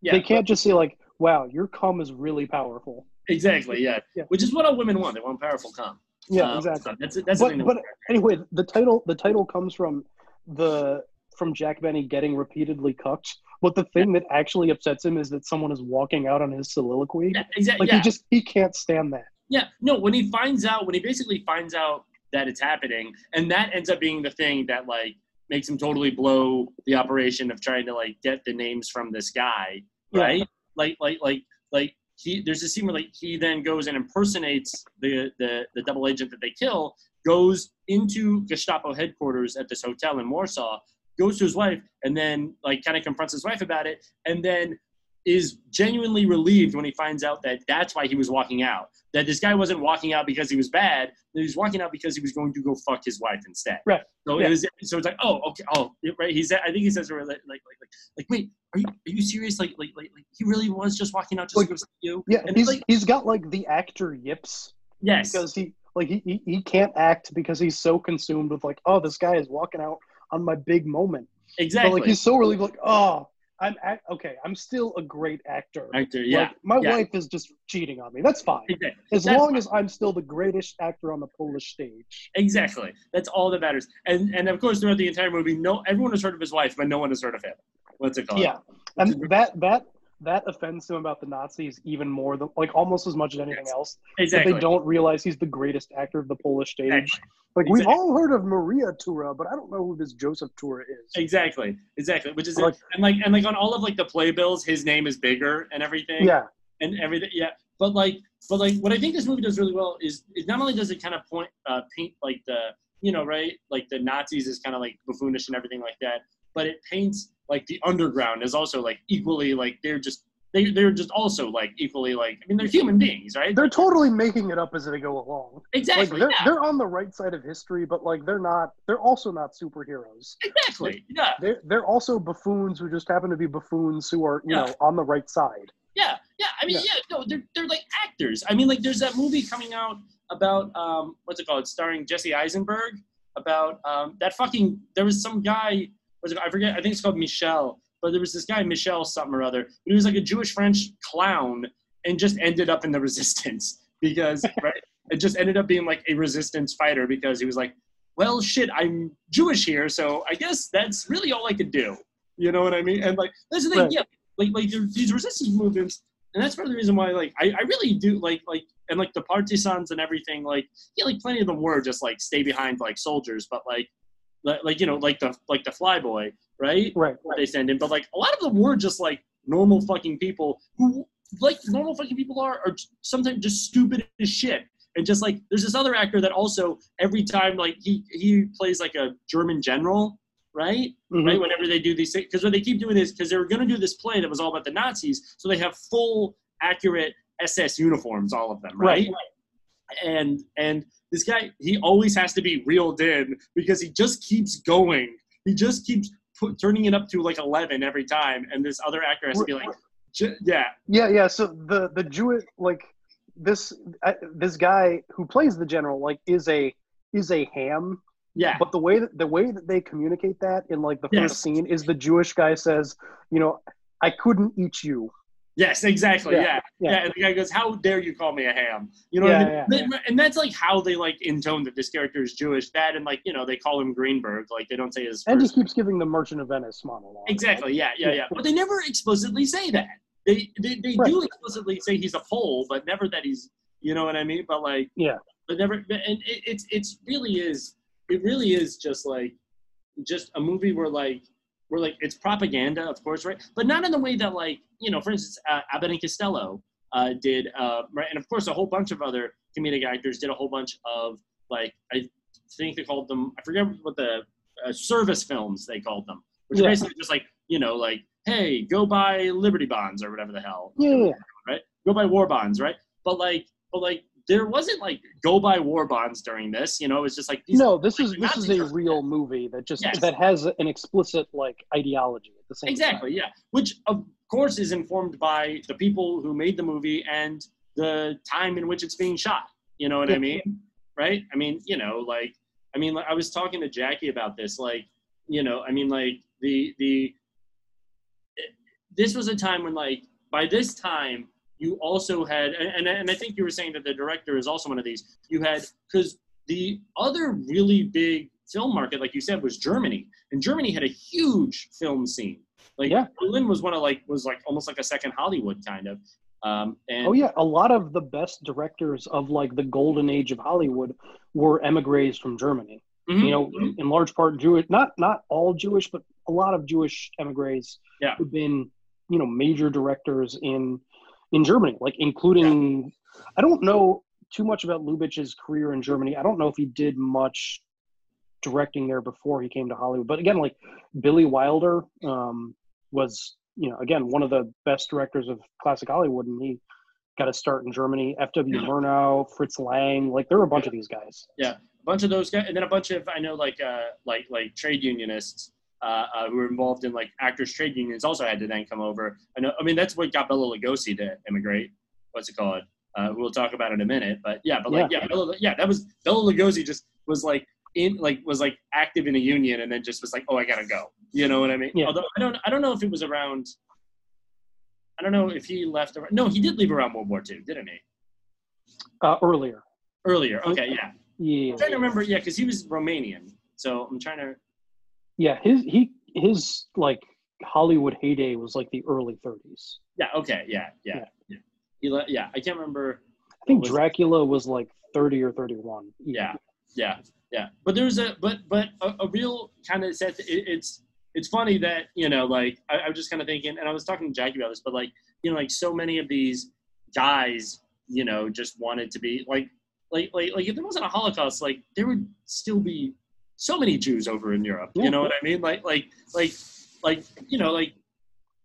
yeah, they can't just say like, "Wow, your cum is really powerful." Exactly yeah. Yeah. Which is what all women want. They want powerful cum. Yeah, Um, exactly. That's that's the. But, but anyway, the title the title comes from the from Jack Benny getting repeatedly cucked. But the thing that actually upsets him is that someone is walking out on his soliloquy. yeah, exactly. Like yeah. he just he can't stand that. Yeah, no, when he finds out, when he basically finds out that it's happening, and that ends up being the thing that like makes him totally blow the operation of trying to like get the names from this guy, Yeah. right? Like, like, like, like he. There's a scene where like he then goes and impersonates the the the double agent that they kill, goes into Gestapo headquarters at this hotel in Warsaw, goes to his wife, and then like kind of confronts his wife about it, and then is genuinely relieved when he finds out that that's why he was walking out. That this guy wasn't walking out because he was bad. He was walking out because he was going to go fuck his wife instead. Right. So Yeah. it was. So it's like, oh, okay, oh, right. He said, I think he says, like, like, like, like, like, wait, are you, are you serious? Like, like, like, like, he really was just walking out just Like, to go see you. Yeah, And he's like, he's got like the actor yips yes, because he like he, he he can't act because he's so consumed with like, oh, this guy is walking out on my big moment. exactly. But like he's so relieved, like, oh, I'm act- okay. I'm still a great actor. Actor, yeah. Like, my yeah. wife is just cheating on me. That's fine. Exactly. As That's long as I'm still the greatest actor on the Polish stage. Exactly. That's all that matters. And and of course, throughout the entire movie, no everyone has heard of his wife, but no one has heard of him. What's it called? Yeah, and that that that offends him about the Nazis even more than like almost as much as anything Yes. else. exactly. That they don't realize he's the greatest actor of the Polish stage. Exactly. Like we've all heard of Maria Tura, but I don't know who this Joseph Tura is. Exactly, exactly. Which is Like- and like and like on all of like the playbills, his name is bigger and everything. Yeah, and everything. Yeah, but like, but like, what I think this movie does really well is, is not only does it kind of point, uh, paint like the, you know, right, like the Nazis is kind of like buffoonish and everything like that, but it paints like the underground is also like equally like they're just they they're just also like equally like I mean they're human beings, right? they're totally making it up as they go along. exactly, Like they're yeah, they're on the right side of history, but like they're not. They're also not superheroes. exactly, yeah. They're they're also buffoons who just happen to be buffoons who are you Yeah. know on the right side. Yeah, yeah. I mean, Yeah. yeah. no, they're they're like actors. I mean, like there's that movie coming out about um, what's it called? Starring Jesse Eisenberg about um, that fucking. There was some guy. What's it? I forget. I think it's called Michel. But there was this guy Michel something or other. He was like a Jewish French clown and just ended up in the resistance because right. It just ended up being like a resistance fighter because he was like, well, shit, I'm Jewish here, so I guess that's really all I could do. You know what I mean? And like that's the thing, Right. yeah. Like like these resistance movements, and that's part of the reason why like I, I really do like like and like the partisans and everything like yeah like plenty of them were just like stay behind like soldiers, but like like, like you know like the like the flyboy right Right. what they send in, but like a lot of them were just like normal fucking people who like normal fucking people are are sometimes just stupid as shit. And just like there's this other actor that also every time like he he plays like a German general, right? Mhm. Right? Whenever they do these things, because what they keep doing is because they were going to do this play that was all about the Nazis, so they have full accurate SS uniforms, all of them, right? right? And and this guy he always has to be reeled in because he just keeps going. He just keeps put, turning it up to like 11 every time, and this other actor has to be like, yeah, Yeah, yeah. So the the Jewish like this uh, this guy who plays the general like is a is a ham. yeah, But the way that the way that they communicate that in like the first Yes. scene is the Jewish guy says, you know, I couldn't eat you. Yes, exactly. Yeah, Yeah, yeah. yeah. And the guy goes, "How dare you call me a ham?" You know Yeah, what I mean? And that's like how they like intone that this character is Jewish. That and like you know they call him Greenberg. Like they don't say his And first. keeps giving the Merchant of Venice monologue. Exactly. Yeah, yeah, Yeah. yeah. But they never explicitly say that. They they, they Right. do explicitly say he's a Pole, but never that he's. You know what I mean? But like. Yeah. But never. And it, it's it's really is. It really is just like, just a movie where like. Where like it's propaganda, of course, right? But not in the way that like you know, for instance, uh, Abbott and Costello uh, did, uh, right, and of course a whole bunch of other comedic actors did a whole bunch of like I think they called them I forget what the uh, service films they called them, which are basically just like you know like hey go buy Liberty bonds or whatever the hell, Yeah, yeah, yeah. right? Go buy war bonds, right? But like but like there wasn't like go buy war bonds during this, you know, it was just like No, this is this is a real movie that just Yes. that has an explicit like ideology at the same time. Exactly, yeah. Which of course is informed by the people who made the movie and the time in which it's being shot. You know what I mean? Right? I mean, you know, like I mean, like, I was talking to Jackie about this. Like, you know, I mean, like the the this was a time when like by this time you also had and, and, i think you were saying that the director is also one of these you had because the other really big film market like you said was germany and germany had a huge film scene like Yeah. berlin was one of like was like almost like a second hollywood kind of um and Oh yeah, a lot of the best directors of like the golden age of Hollywood were emigres from Germany. Mhm, You know, mhm. in large part Jewish, not not all Jewish, but a lot of Jewish emigres Yeah. who've been you know major directors in in Germany, like including. I don't know too much about Lubitsch's career in Germany. I don't know if he did much directing there before he came to Hollywood. But again, like Billy Wilder um, was, you know, again one of the best directors of classic Hollywood, and he got a start in Germany. F.W. Yeah. Murnau, Fritz Lang, like there were a bunch of these guys. Yeah, a bunch of those guys, and then a bunch of I know like uh, like like trade unionists uh, uh, who were involved in like actors trade unions also had to then come over. I know. I mean, that's what got Bela Lugosi to immigrate. What's it called? Uh, who we'll talk about it in a minute. But yeah, but like yeah, Bela, yeah, that was Bela Lugosi. Just was like in like was like active in a union, and then just was like, oh, I gotta go. You know what I mean? Yeah. Although I don't I don't know if it was around. I don't know if he left. Around, no, he did leave around World War II, didn't he? Uh, earlier, Earlier. Okay, yeah. yeah, I'm trying to remember. Yeah, because he was Romanian. So I'm trying to. Yeah. His he his like Hollywood heyday was like the early 30s. Yeah. Okay. Yeah. Yeah. Yeah. Yeah. He le- yeah. I can't remember. I think Was- Dracula was like 30 or 31. Yeah. Yeah. Yeah. But there's a but but a, a real kind of set. It, it's it's funny that you know like I, I was just kind of thinking, and I was talking to Jackie about this, but like you know like so many of these guys you know just wanted to be like like like like if there wasn't a Holocaust, like there would still be so many Jews over in Europe. Yeah. You know what I mean? Like like like like you know like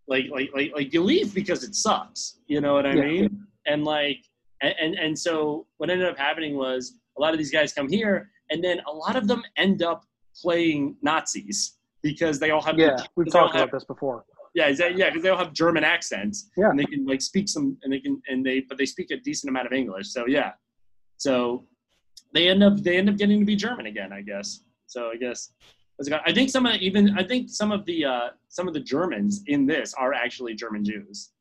like like like like you leave because it sucks. You know what I Yeah. mean? And like and, and and so what ended up happening was a lot of these guys come here, and then a lot of them end up playing Nazis because they all have Yeah, we've because they all talked have- about this before. yeah, that, yeah, because they all have German accents. Yeah. and they can like speak some, and they can, and they, but they speak a decent amount of English. So yeah, so they end up, they end up getting to be German again, I guess. So I guess. I think some of even, I think some of the, uh some of the Germans in this are actually German Jews.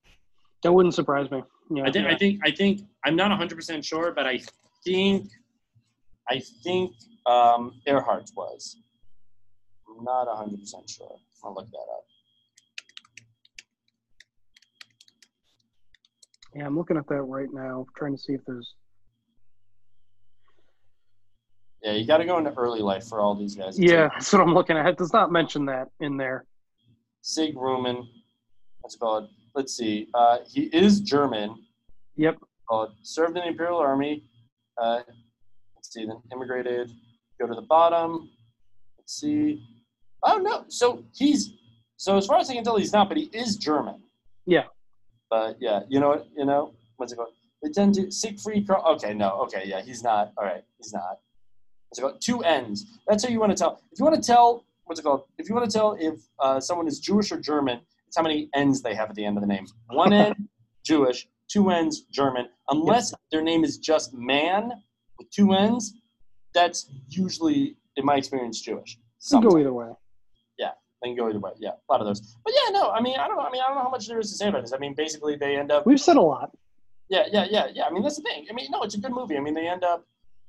That wouldn't surprise me. Yeah, I think, yeah. I think, I think, I'm not 100 percent sure, but I think, I think um Ehrhardt was. I'm not 100 percent sure. I'll look that up. Yeah, I'm looking at that right now, trying to see if there's. Yeah, you got to go into early life for all these guys. Yeah, that's what I'm looking at. It does not mention that in there. Sig Ruman. What's it called? Let's see. Uh, he is German. Yep. Uh, served in the Imperial Army. Uh, let's see. Then immigrated. Go to the bottom. Let's see. Oh no. So he's. So as far as I can tell, he's not, but he is German. Yeah. But yeah, you know what? You know what's it called? They tend to Siegfried. Kro- Okay, no. Okay, yeah, he's not. All right, he's not. What's it called? Two ends. That's how you want to tell. If you want to tell, what's it called? If you want to tell if uh, someone is Jewish or German, it's how many ends they have at the end of the name. One end Jewish, two ends German. Unless their name is just man with two ends, that's usually, in my experience, Jewish. Can go either way. Yeah, they can go either way. Yeah, a lot of those. But yeah, no, I mean, I don't know. I mean, I don't know how much there is to say about this. I mean, basically, they end up. We've said a lot. Yeah, yeah, yeah, yeah. I mean, that's the thing. I mean, no, it's a good movie. I mean, they end up,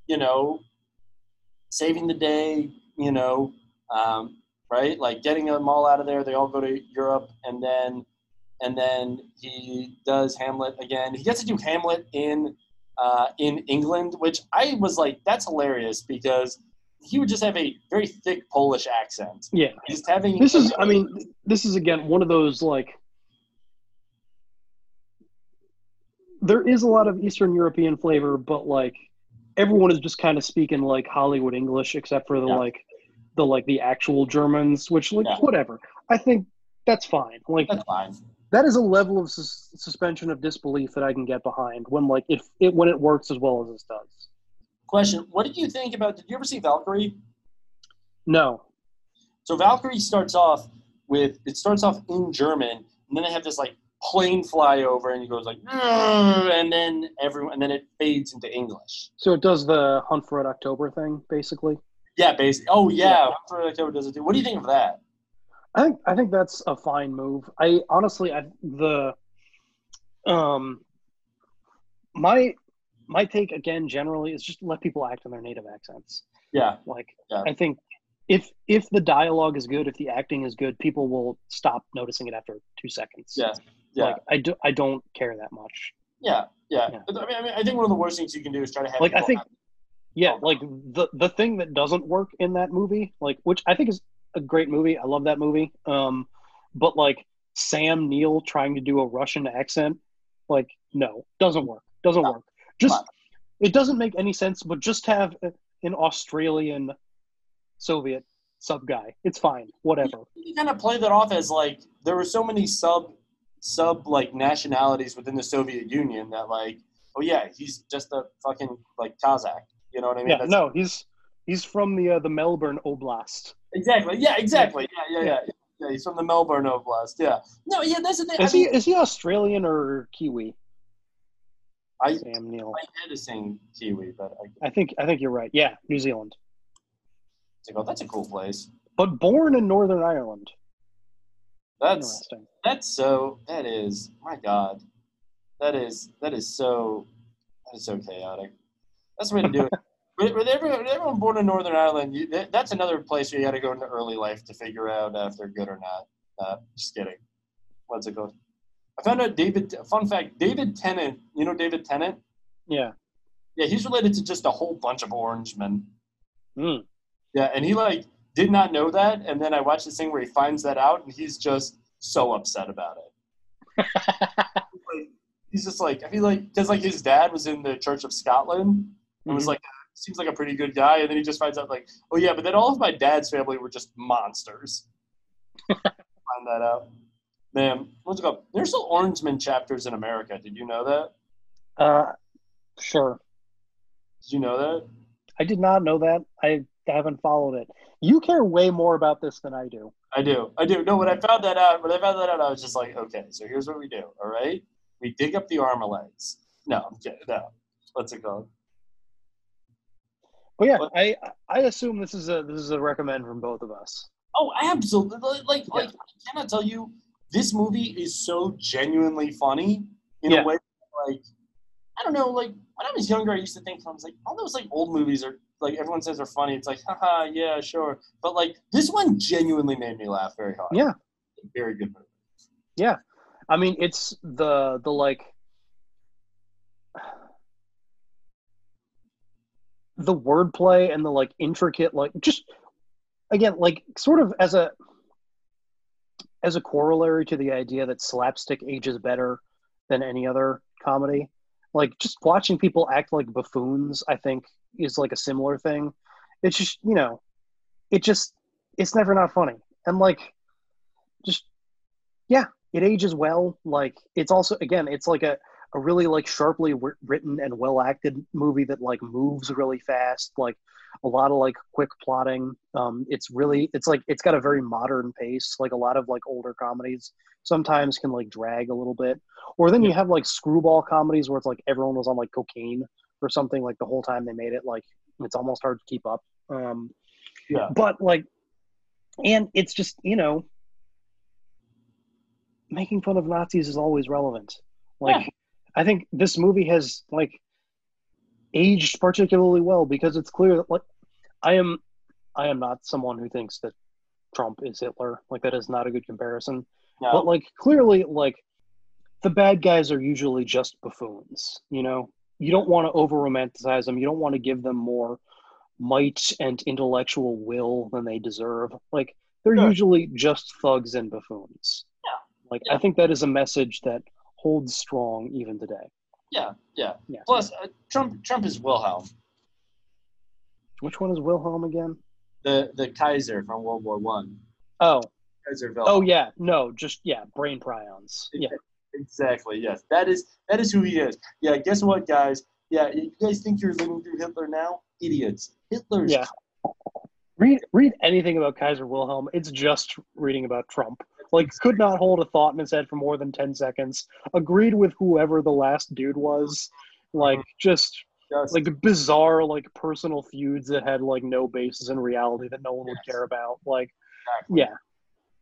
you know, saving the day. You know, um, right? Like getting them all out of there. They all go to Europe, and then, and then he does Hamlet again. He gets to do Hamlet in, uh, in England, which I was like, that's hilarious because he would just have a very thick Polish accent. Yeah. Just having This is, I mean, this is again one of those like. There is a lot of Eastern European flavor, but like everyone is just kind of speaking like Hollywood English, except for the Yeah. like, the like the actual Germans, which like Yeah. whatever. I think that's fine. Like that's fine. that is a level of sus- suspension of disbelief that I can get behind when like if it when it works as well as this does. Question: What did you think about? Did you ever see Valkyrie? No. So Valkyrie starts off with it starts off in German, and then they have this like plane fly over, and he goes like, and then everyone, and then it fades into English. So it does the Hunt for Red October thing, basically. Yeah, basically. Oh yeah, Hunt for Red October does it too. What do you think of that? I think I think that's a fine move. I honestly, I the um my my take again generally is just let people act in their native accents. Yeah, Like Yeah. I think if if the dialogue is good, if the acting is good, people will stop noticing it after two seconds. yeah, yeah, Like I do I don't care that much. yeah, yeah. Yeah. I mean, I mean, I think one of the worst things you can do is try to have Like I think yeah, like the the thing that doesn't work in that movie, like which I think is a great movie. I love that movie. Um but like Sam Neill trying to do a Russian accent, like no, doesn't work. Doesn't No. work. Just it doesn't make any sense, but just have an Australian Soviet sub guy. It's fine. Whatever. you kind of play that off as like there were so many sub sub like nationalities within the Soviet Union that like oh yeah he's just a fucking like Kazakh you know what I mean Yeah, That's- no, he's he's from the uh, the Melbourne Oblast. exactly yeah exactly yeah yeah yeah yeah he's from the Melbourne Oblast yeah no yeah that's the thing Is I mean he is he Australian or Kiwi? I Sam Neill. my head is saying Kiwi but I I think I think you're right. Yeah, New Zealand, like, oh that's a cool place but born in Northern Ireland. That's that's so that is my god. That is that is so that is so chaotic. That's the way to do. It with, with, everyone, with everyone born in northern ireland you, that, that's another place where you got to go into early life to figure out uh, if they're good or not. Uh, just kidding. What's it called? I found out david fun fact david tennant you know david tennant? Yeah. yeah he's related to just a whole bunch of orangemen. Mm. yeah and he like did not know that and then i watched this thing where he finds that out and he's just so upset about it like, he's just like I feel like because like his dad was in the Church of Scotland and was Mhm. like seems like a pretty good guy, and then he just finds out like oh yeah, but then all of my dad's family were just monsters. Find that out, man. What's it called? There's still Orangeman chapters in America. Did you know that? Uh, sure. Did you know that? I did not know that. I haven't followed it. You care way more about this than I do. I do. I do. No, when I found that out, when I found that out, I was just like, okay, so here's what we do. All right, we dig up the armor legs. No, kidding. No, what's it called? But yeah, What- I I assume this is a this is a recommend from both of us. Oh, absolutely. Like, like I cannot tell you, this movie is so genuinely funny in Yeah. a way. Like, I don't know. Like when I was younger, I used to think, I was like, all those like old movies are like everyone says they're funny. It's like, haha, yeah, sure. But like this one genuinely made me laugh very hard. Yeah. very good movie. Yeah, I mean it's the the like the wordplay and the like intricate like just again like sort of as a as a corollary to the idea that slapstick ages better than any other comedy like just watching people act like buffoons i think is like a similar thing. It's just you know it just it's never not funny. And like just yeah it ages well. Like it's also again it's like a, a really like sharply wr- written and well acted movie that like moves really fast like a lot of like quick plotting. Um it's really it's like it's got a very modern pace. Like a lot of like older comedies sometimes can like drag a little bit. Or then you have like screwball comedies where it's like everyone was on like cocaine or something like the whole time they made it like it's almost hard to keep up um Yeah. but like and it's just you know making fun of nazis is always relevant like Yeah. i think this movie has like aged particularly well because it's clear that like i am i am not someone who thinks that trump is hitler like that is not a good comparison No. but like clearly like the bad guys are usually just buffoons you know you don't want to over romanticize them you don't want to give them more might and intellectual will than they deserve like they're Sure. usually just thugs and buffoons Yeah. like Yeah. i think that is a message that holds strong even today yeah, yeah. yeah Plus, uh, Trump Trump is Wilhelm, which one is wilhelm again the the Kaiser from World War One. oh Kaiser Wilhelm. oh yeah no just yeah brain prions yeah Exactly. Yes, that is that is who he is. Yeah. Guess what, guys? Yeah, you guys think you're living through Hitler now? Idiots. Hitler's Yeah. read read anything about Kaiser Wilhelm. It's just reading about Trump. Like could not hold a thought in his head for more than ten seconds. Agreed with whoever the last dude was. Like mm-hmm. just Yes. like bizarre like personal feuds that had like no basis in reality that no one would care about. Like, Exactly. yeah,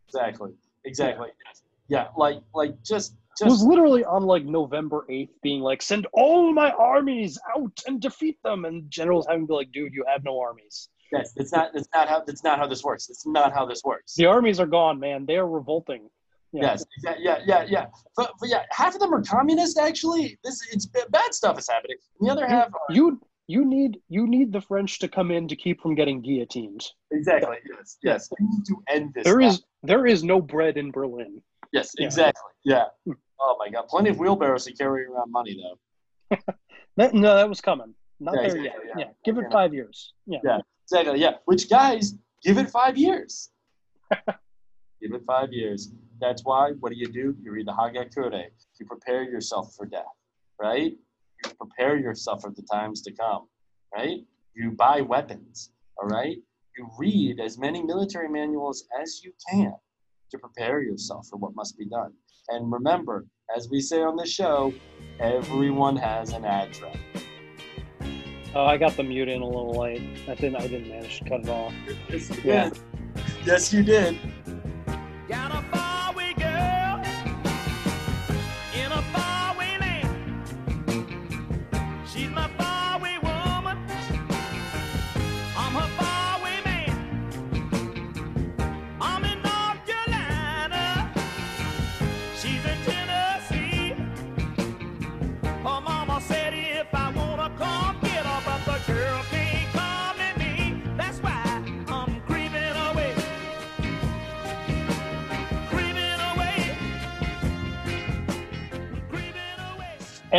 Exactly. Exactly. Yes. Yeah. Like like just it was literally on like November eighth, being like, "Send all my armies out and defeat them," and generals having to be like, "Dude, you have no armies. yes. It's not. It's not how. That's not how this works. It's not how this works. The armies are gone, man. They are revolting." Yeah. Yes, yeah, yeah, yeah, yeah. But, but yeah, half of them are communist. Actually, this it's bad stuff is happening. And the other half, are, You you need you need the French to come in to keep from getting guillotined. exactly. Yes, yes. We need to end this. There is there is no bread in Berlin. Yes, yeah. exactly. Yeah. Oh my God, plenty of wheelbarrows to carry around money though. That, no, that was coming. Not Yeah, there exactly, yet. yeah. Yeah. give it five years. Yeah. Yeah, exactly. Yeah. Which guys, give it five years. give it five years. That's why. What do you do? You read the Hagakure. You prepare yourself for death, right? You prepare yourself for the times to come, right? You buy weapons, all right? You read as many military manuals as you can to prepare yourself for what must be done. And remember, as we say on the show, everyone has an address. Oh, I got the mute in a little late. I didn't. I didn't manage to cut it off. Yes, you Yeah. did. Yes, you did.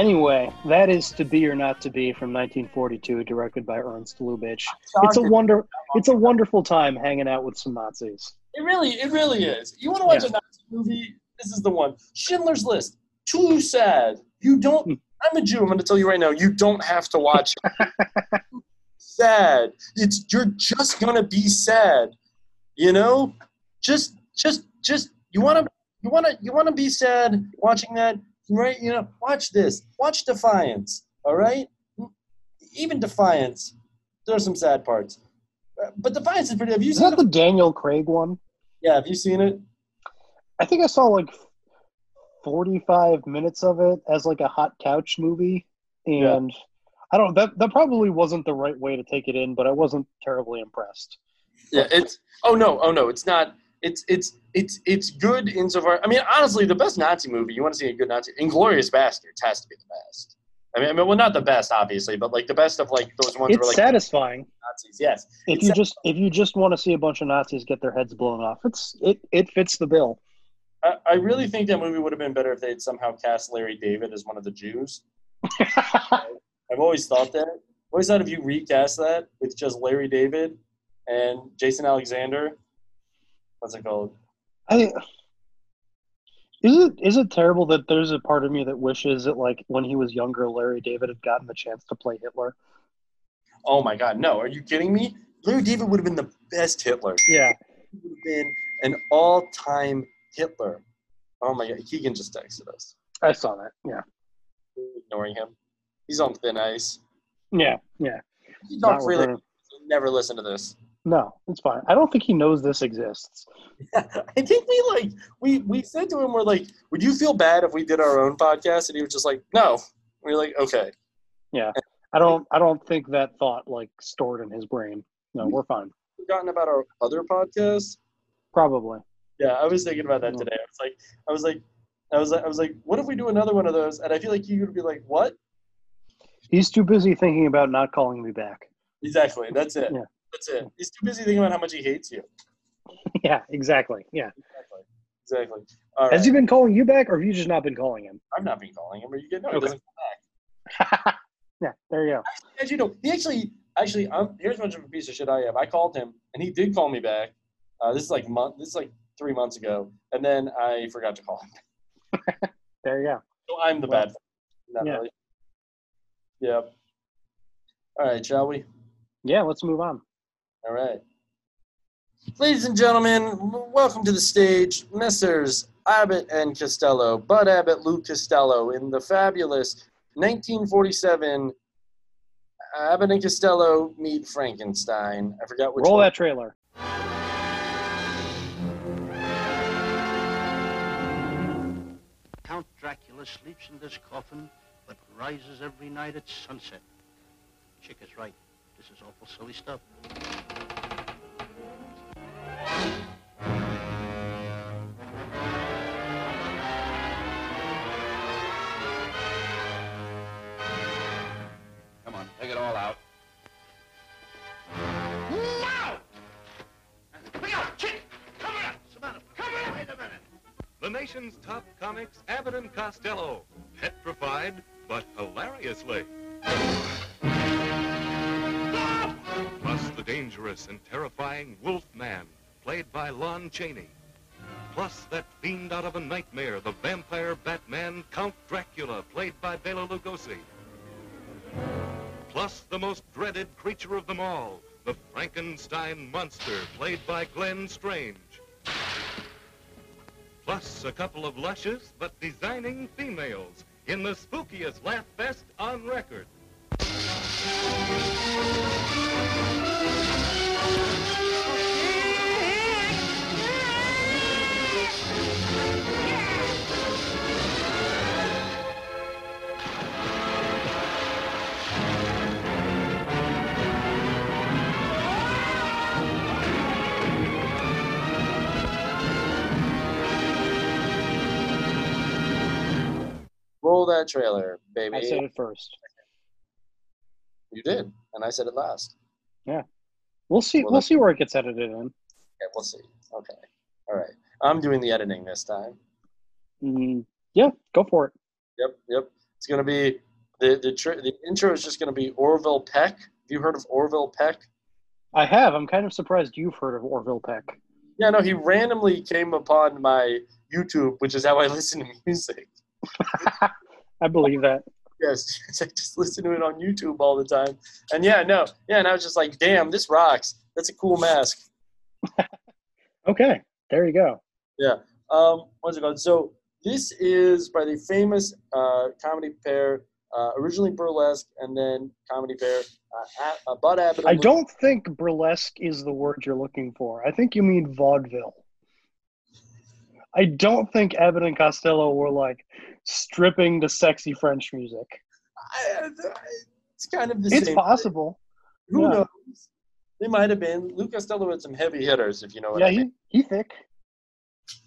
Anyway, that is "To Be or Not to Be" from 1942, directed by Ernst Lubitsch. It's a wonder. It's a wonderful time hanging out with some Nazis. It really, it really is. You want to watch Yeah. a Nazi movie? This is the one. Schindler's List. Too sad. You don't. Hmm. I'm a Jew. I'm going to tell you right now. You don't have to watch. it. sad. It's you're just gonna be sad. You know, just, just, just. You want to, you want to, you want to be sad watching that, right? You know, watch this. Watch Defiance. All right. Even Defiance. there are some sad parts. But Defiance is pretty. Have you Is seen that the Daniel Craig one? Yeah, have you seen it? I think I saw like 45 minutes of it as like a hot couch movie, and I don't. That that probably wasn't the right way to take it in, but I wasn't terribly impressed. Yeah, it's oh no, oh no, it's not. It's it's it's it's good insofar. I mean, honestly, the best Nazi movie you want to see a good Nazi, Inglourious Basterds has to be the best. I mean, I mean, well, not the best, obviously, but like the best of like those ones. It's where, like satisfying. Nazis. Yes, If It's you just if you just want to see a bunch of Nazis get their heads blown off, it's it it fits the bill. I, I really think that movie would have been better if they had somehow cast Larry David as one of the Jews. I've always thought that. Always thought if you recast that with just Larry David and Jason Alexander, what's it called? I, is it is it terrible that there's a part of me that wishes that like when he was younger, Larry David had gotten the chance to play Hitler? Oh my God, no! Are you kidding me? Larry David would have been the best Hitler. Yeah, He would have been an all-time Hitler. Oh my God, Keegan just texted us, I saw that. Yeah, ignoring him. He's on thin ice. yeah, yeah. He Not talk freely. Never listen to this. No, it's fine. I don't think he knows this exists. Yeah, I think we like we we said to him, we're like, would you feel bad if we did our own podcast? And he was just like, no. We are like, okay. Yeah, I don't. I don't think that thought like stored in his brain. No, we're fine. Forgotten about our other podcast. Probably. Yeah, I was thinking about that Hmm. today. I was like, I was like, I was like, I was like, what if we do another one of those? And I feel like you would be like, what? He's too busy thinking about not calling me back. Exactly. That's it. Yeah. That's it. He's too busy thinking about how much he hates you. yeah, exactly. Yeah. Exactly. Exactly. Right. Has he been calling you back, or have you just not been calling him? I've not been calling him. Are you getting? No, he Okay. doesn't come back. Yeah, there you go. As you know, he actually, actually, um, here's much of a piece of shit I have. I called him, and he did call me back. Uh, this is like month. This is like three months ago, and then I forgot to call him. There you go. So I'm the Well, bad. Not yeah. really. Yep. All right, shall we? Yeah, let's move on. All right. Ladies and gentlemen, welcome to the stage, Messrs. Abbott and Costello, Bud Abbott, Lou Costello, in the fabulous 1947 Abbott and Costello meet Frankenstein. I forgot which Roll one. that trailer. Count Dracula sleeps in this coffin, but rises every night at sunset. Chick is right. This is awful silly stuff. Nation's top comics, Abbott and Costello. Petrified, but hilariously. Plus the dangerous and terrifying Wolfman, played by Lon Chaney. Plus that fiend out of a nightmare, the vampire Batman, Count Dracula, played by Bela Lugosi. Plus the most dreaded creature of them all, the Frankenstein monster, played by Glenn Strange. Plus a couple of luscious but designing females in the spookiest laugh fest on record. Roll that trailer, baby. I said it first. You did, and I said it last. Yeah. We'll see. Well, we'll see where it gets edited in. Yeah, we'll see. Okay. All right. I'm doing the editing this time. Mm, yeah, go for it. Yep, yep. It's gonna be the the tr- the intro is just gonna be Orville Peck. Have you heard of Orville Peck? I have. I'm kind of surprised you've heard of Orville Peck. Yeah, no. He randomly came upon my YouTube, which is how I listen to music. I believe that. Yes, I just listen to it on YouTube all the time. And yeah, no, yeah, and I was just like, damn, this rocks. That's a cool mask. Okay, there you go. Yeah. Um, what's it called? So this is by the famous uh, comedy pair, uh, originally burlesque and then comedy pair, uh, uh, Bud Abbott. I don't think burlesque is the word you're looking for. I think you mean vaudeville. I don't think Abbott and Costello were like stripping to sexy French music. I, it's kind of the It's same. It's possible. Who Yeah. knows? They might have been. Lou Costello had some heavy hitters, if you know what Yeah, I mean. he, he thick.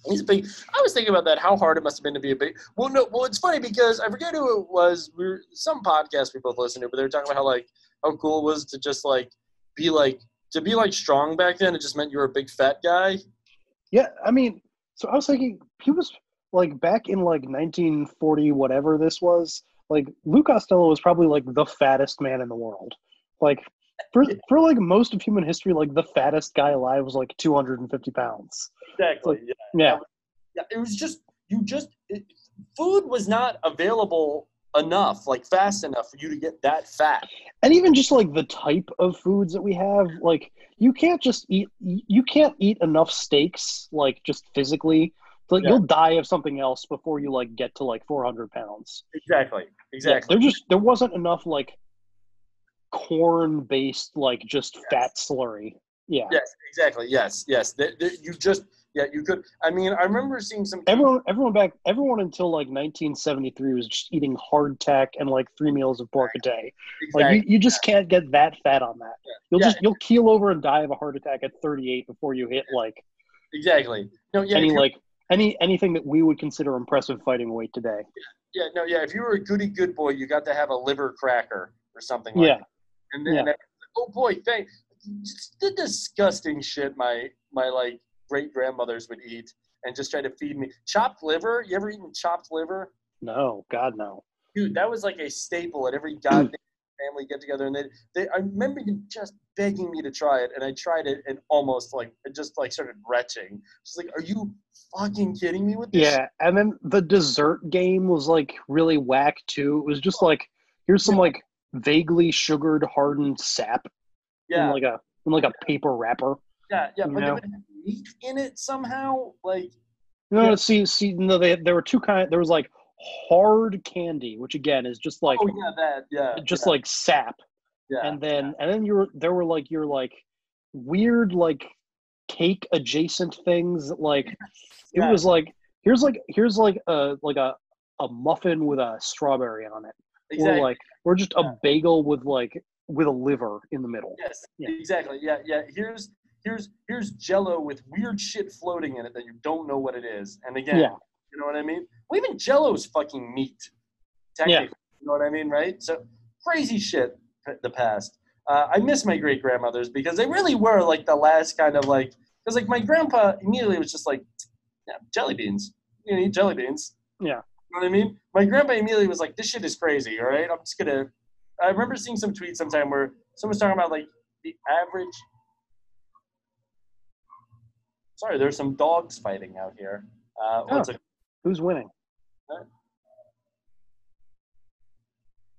He's big. I was thinking about that. How hard it must have been to be a big. Well, no. Well, it's funny because I forget who it was. We were some podcast we both listened to, but they were talking about how like how cool it was to just like be like to be like strong back then. It just meant you were a big fat guy. Yeah, I mean, so I was thinking he was like back in like 1940, whatever this was. Like Lou Costello was probably like the fattest man in the world. Like for for like most of human history, like the fattest guy alive was like 250 pounds. Exactly. Yeah. Yeah, Yeah. It was just you just it, food was not available enough, like fast enough for you to get that fat. and even just like the type of foods that we have, like you can't just eat. You can't eat enough steaks, like just physically. Like Yeah. you'll die of something else before you like get to like 400 pounds. Exactly. Yeah, Exactly. there just there wasn't enough like corn based like just fat slurry. Yeah. Yes. Exactly. Yes. Yes. Th- th- you just yeah. You could. I mean, I remember seeing some. Everyone everyone back everyone until like 1973 was just eating hardtack and like three meals of pork a day. Like you, Exactly. you just can't get that fat on that. You'll Yeah. just you'll keel over and die of a heart attack at 38 before you hit like Exactly. No. Yeah. any like any anything that we would consider impressive fighting weight today. Yeah. No. Yeah. If you were a goody good boy, you got to have a liver cracker or something. like Yeah. that. And then, Yeah. oh boy, thank the disgusting shit my my like great grandmothers would eat and just try to feed me chopped liver. You ever eaten chopped liver? No, God no. Dude, that was like a staple at every goddamn family get together. And they, they, I remember them just begging me to try it, and I tried it and almost like it just like started retching. She's like, are you fucking kidding me with this? Yeah, and then the dessert game was like really whack too. It was just like here's some like vaguely sugared hardened sap Yeah. in like a in like a paper wrapper. Yeah, yeah, but know? they would have meat in it somehow. Like, No, see, see, no, they, there were two kind. There was like hard candy, which again is just like oh yeah, that yeah, just yeah. like sap, Yeah. and then and then you were there were like your like weird like cake adjacent things like it Yeah. was like here's like here's like a like a a muffin with a strawberry on it Exactly. or like or just a bagel with like with a liver in the middle Yes, Yeah. exactly. Yeah, yeah. Here's here's here's Jello with weird shit floating in it that you don't know what it is. And again, Yeah. You know what I mean. Well, even Jello's fucking meat. Technically, you know what I mean, right? So crazy shit. The past. Uh, I miss my great grandmothers because they really were like the last kind of like because like my grandpa immediately was just like, yeah, jelly beans. You eat jelly beans. yeah You know what I mean? My grandpa immediately was like, "This shit is crazy." All right, I'm just gonna. I remember seeing some tweets sometime where someone's talking about like the average. Sorry, there's some dogs fighting out here. Uh, Oh. it? Who's winning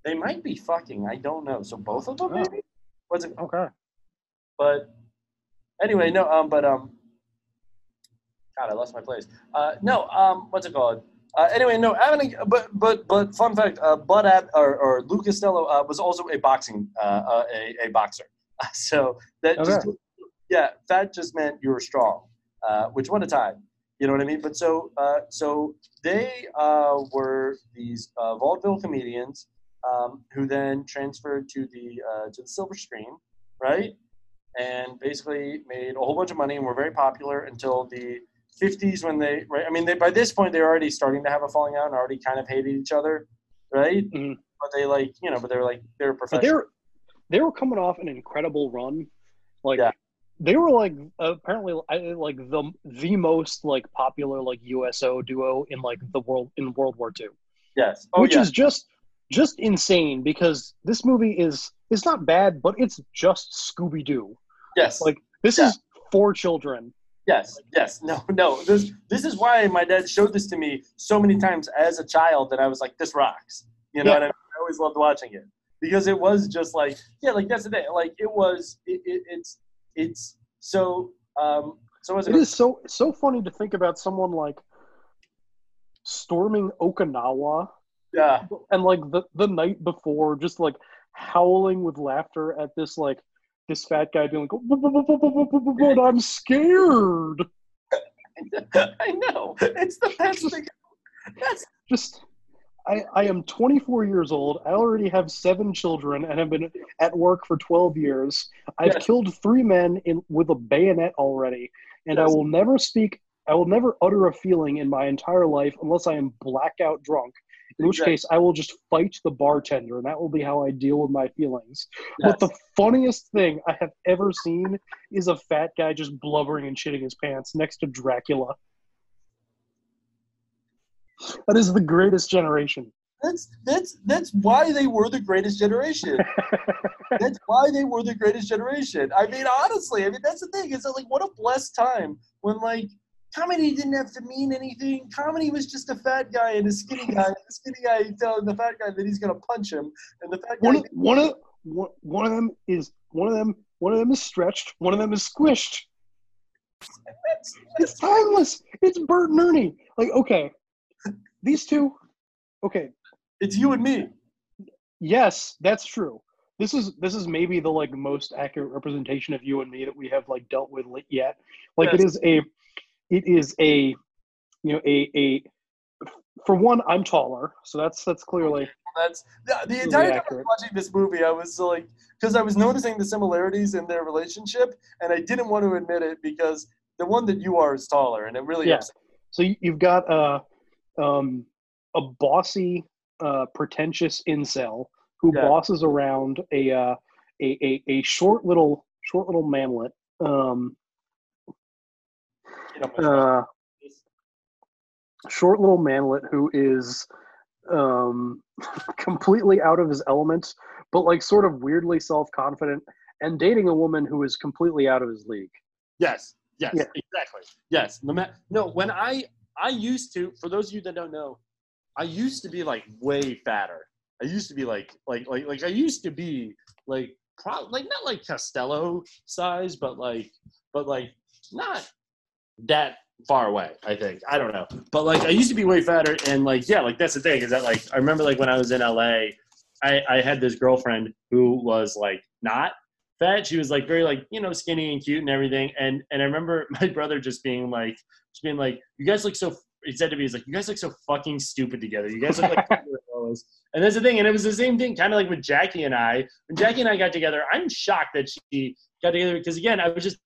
They might be fucking. I don't know. So both of them, Oh. maybe. What's it? okay But anyway, no. Um, but um. God, I lost my place. Uh, no. Um, what's it called? Uh, anyway, no. But but but fun fact. Uh, Bud Ab, or or Lou Costello uh, was also a boxing uh, uh a, a boxer. So that just yeah, that just meant you were strong. Uh, which what a time. You know what I mean? But so uh, so they uh, were these uh, vaudeville comedians um, who then transferred to the uh, to the silver screen, right? And basically made a whole bunch of money and were very popular until the 50s when they right. I mean, they by this point they're already starting to have a falling out and already kind of hated each other, right? Mhm. But they like you know, but they were like they were but they're they were coming off an incredible run like Yeah. They were like apparently like the the most like popular like USO duo in like the world in World War II, yes. Oh which yeah. is just just insane because this movie is it's not bad, but it's just Scooby Doo. yes. Like this Yeah. is for children. Yes, yes, no, no. This this is why my dad showed this to me so many times as a child that I was like, this rocks. You know Yeah. I mean? I always loved watching it because it was just like, yeah, like that's the thing. Like it was, it, it, it's it's so um so was It is so so funny to think about someone like storming Okinawa yeah. and like the the night before just like howling with laughter at this like this fat guy being like but i'm scared. I know. It's the best thing. That's just I, I am 24 years old. I already have seven children and have been at work for 12 years. I've Yes. killed three men in with a bayonet already, and I will never speak. I will never utter a feeling in my entire life unless I am blackout drunk. In which case, I will just fight the bartender, and that will be how I deal with my feelings. Yes. But the funniest thing I have ever seen is a fat guy just blubbering and shitting his pants next to Dracula. That is the greatest generation. that's that's that's why they were the greatest generation. that's why they were the greatest generation. I mean, honestly, I mean that's the thing. It's like what a blessed time when like comedy didn't have to mean anything. Comedy was just a fat guy and a skinny guy. And the skinny guy telling the fat guy that he's gonna punch him, and the fat guy. one of, one of one one of them is one of them one of them is stretched one of them is squished it's timeless it's bert and ernie like okay these two okay it's you and me yes that's true this is this is maybe the like most accurate representation of you and me that we have like dealt with yet like it Yes. is a it is a you know a a for one i'm taller so that's that's clearly That's the, the entire time I was watching this movie. I was like, because I was noticing the similarities in their relationship, and I didn't want to admit it because the one that you are is taller, and it really Yeah. upset. So you- you've got uh, um, a bossy, uh, pretentious incel who Yeah. bosses around a, uh, a a a short little short little manlet. Um, uh, short little manlet who is um, completely out of his element, but like sort of weirdly self confident, and dating a woman who is completely out of his league. Yes, yes, Yeah. exactly. Yes. No, no, when I I used to, for those of you that don't know, I used to be like way fatter. I used to be like like like like I used to be like pro- like not like Costello size, but like but like not that far away. I think I don't know, but like I used to be way fatter, and like yeah, like that's the thing is that like I remember like when I was in LA, I, I had this girlfriend who was like not fat. She was like very like you know skinny and cute and everything. And and I remember my brother just being like, just being like, you guys look so. He said to me, he's like, you guys look so fucking stupid together. You guys look like. and that's the thing. And it was the same thing, kind of like with Jackie and I. When Jackie and I got together, I'm shocked that she got together because again, I was just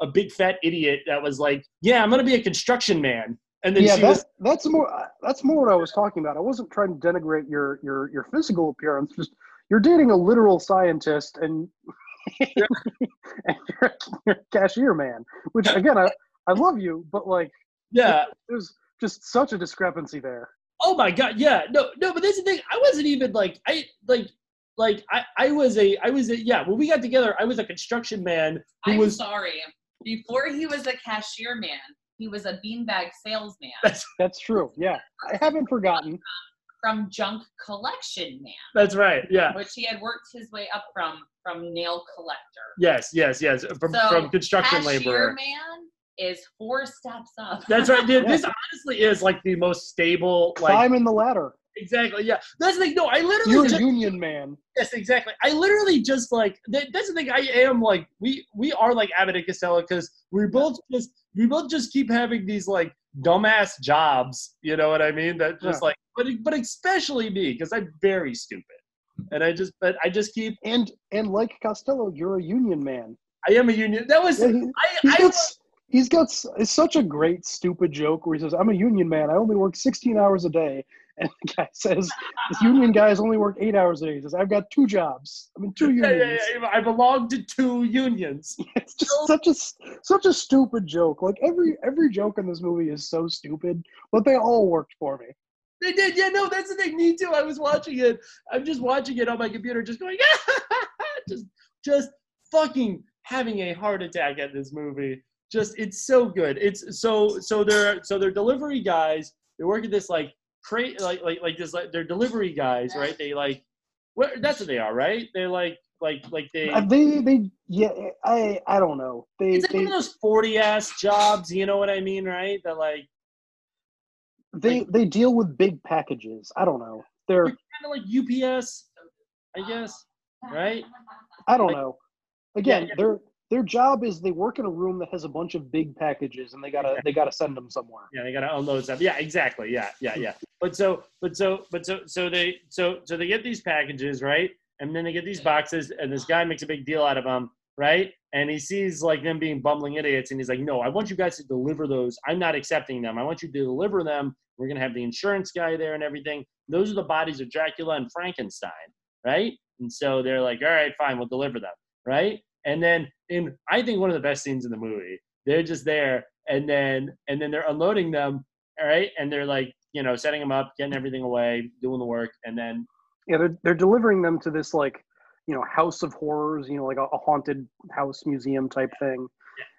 a big fat idiot that was like, yeah, I'm gonna be a construction man. And then yeah, that's was that's more that's more what I was talking about. I wasn't trying to denigrate your your your physical appearance. Just you're dating a literal scientist and, and you're, you're a cashier man. Which again, I I love you, but like yeah, there's just such a discrepancy there. Oh my god, yeah, no, no, but that's the thing. I wasn't even like I like like I I was a I was a yeah. When we got together, I was a construction man who I'm was sorry. Before he was a cashier man, he was a beanbag salesman That's that's true. Yeah, I haven't forgotten. from junk collection man, That's right. Yeah. which he had worked his way up from from nail collector. Yes, yes, yes. From so from construction cashier laborer. man is four steps up. That's right. Dude, Yeah. This honestly is like the most stable. Like Climbing the ladder. exactly. Yeah. That's the thing. No, I literally. You're a just- union man. Yes, exactly. I literally just like that, that's the thing. I am like we we are like Abbott and Costello because we both just we both just keep having these like dumbass jobs. You know what I mean? That just Yeah. like but but especially me because I'm very stupid, and I just but I just keep And and like Costello, you're a union man. I am a union. That was Yeah, he- I He's I got, s- he's got it's such a great stupid joke where he says, "I'm a union man. I only work 16 hours a day," and the guy says, "The union guys only work eight hours a day." He says, "I've got two jobs. I'm in two unions." I belong to two unions. It's just such a such a stupid joke. Like every every joke in this movie is so stupid, but they all worked for me. They did, yeah, no, that's the thing. Me too. I was watching it. I'm just watching it on my computer, just going, just, just fucking having a heart attack at this movie. Just, it's so good. It's so, so they're, so they're delivery guys. They work at this like, cra- like, like, like this, like they're delivery guys, right? They like, what? That's what they are, right? They're like, like, like they. Uh, They they yeah I I don't know. They It's like they one of those forty ass jobs. You know what I mean, right? That like, they they deal with big packages. I don't know. They're kind of like UPS, I guess, right? I don't Like- know. Again, yeah. their their job is they work in a room that has a bunch of big packages and they gotta they gotta send them somewhere. Yeah, they gotta unload stuff. Yeah, exactly. Yeah, yeah, yeah. But so, but so, but so, so they, so, so they get these packages, right? And then they get these boxes, and this guy makes a big deal out of them, right? And he sees like them being bumbling idiots, and he's like, "No, I want you guys to deliver those. I'm not accepting them. I want you to deliver them. We're gonna have the insurance guy there and everything. Those are the bodies of Dracula and Frankenstein, right? And so they're like, "All right, fine, we'll deliver them, right?" And then, in I think one of the best scenes in the movie, they're just there, and then and then they're unloading them, all right, and they're like, you know, setting them up, getting everything away, doing the work, and then Yeah, they're they're delivering them to this like you know house of horrors, you know, like a, a haunted house museum type thing.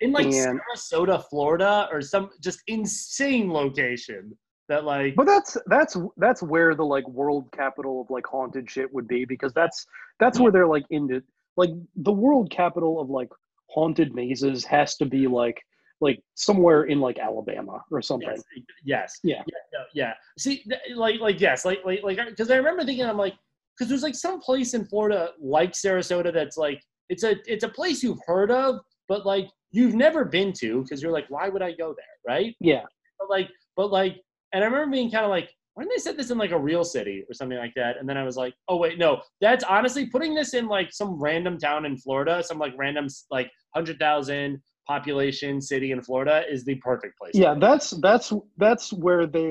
in like And- Sarasota, Florida, or some just insane location that like But that's that's that's where the like world capital of like haunted shit would be because that's that's where they're like into like the world capital of like haunted mazes has to be like like somewhere in like Alabama or something. Yes, yes, Yeah. yeah, no, yeah. See, like, like, yes, like, like, like, because I remember thinking, I'm like, because there's like some place in Florida like Sarasota that's like, it's a, it's a place you've heard of, but like you've never been to, because you're like, why would I go there, right? Yeah. But like, but like, and I remember being kind of like, why didn't they set this in like a real city or something like that? And then I was like, oh wait, no, that's honestly putting this in like some random town in Florida, some like random like hundred thousand population city in Florida is the perfect place. Yeah, that's that's that's where they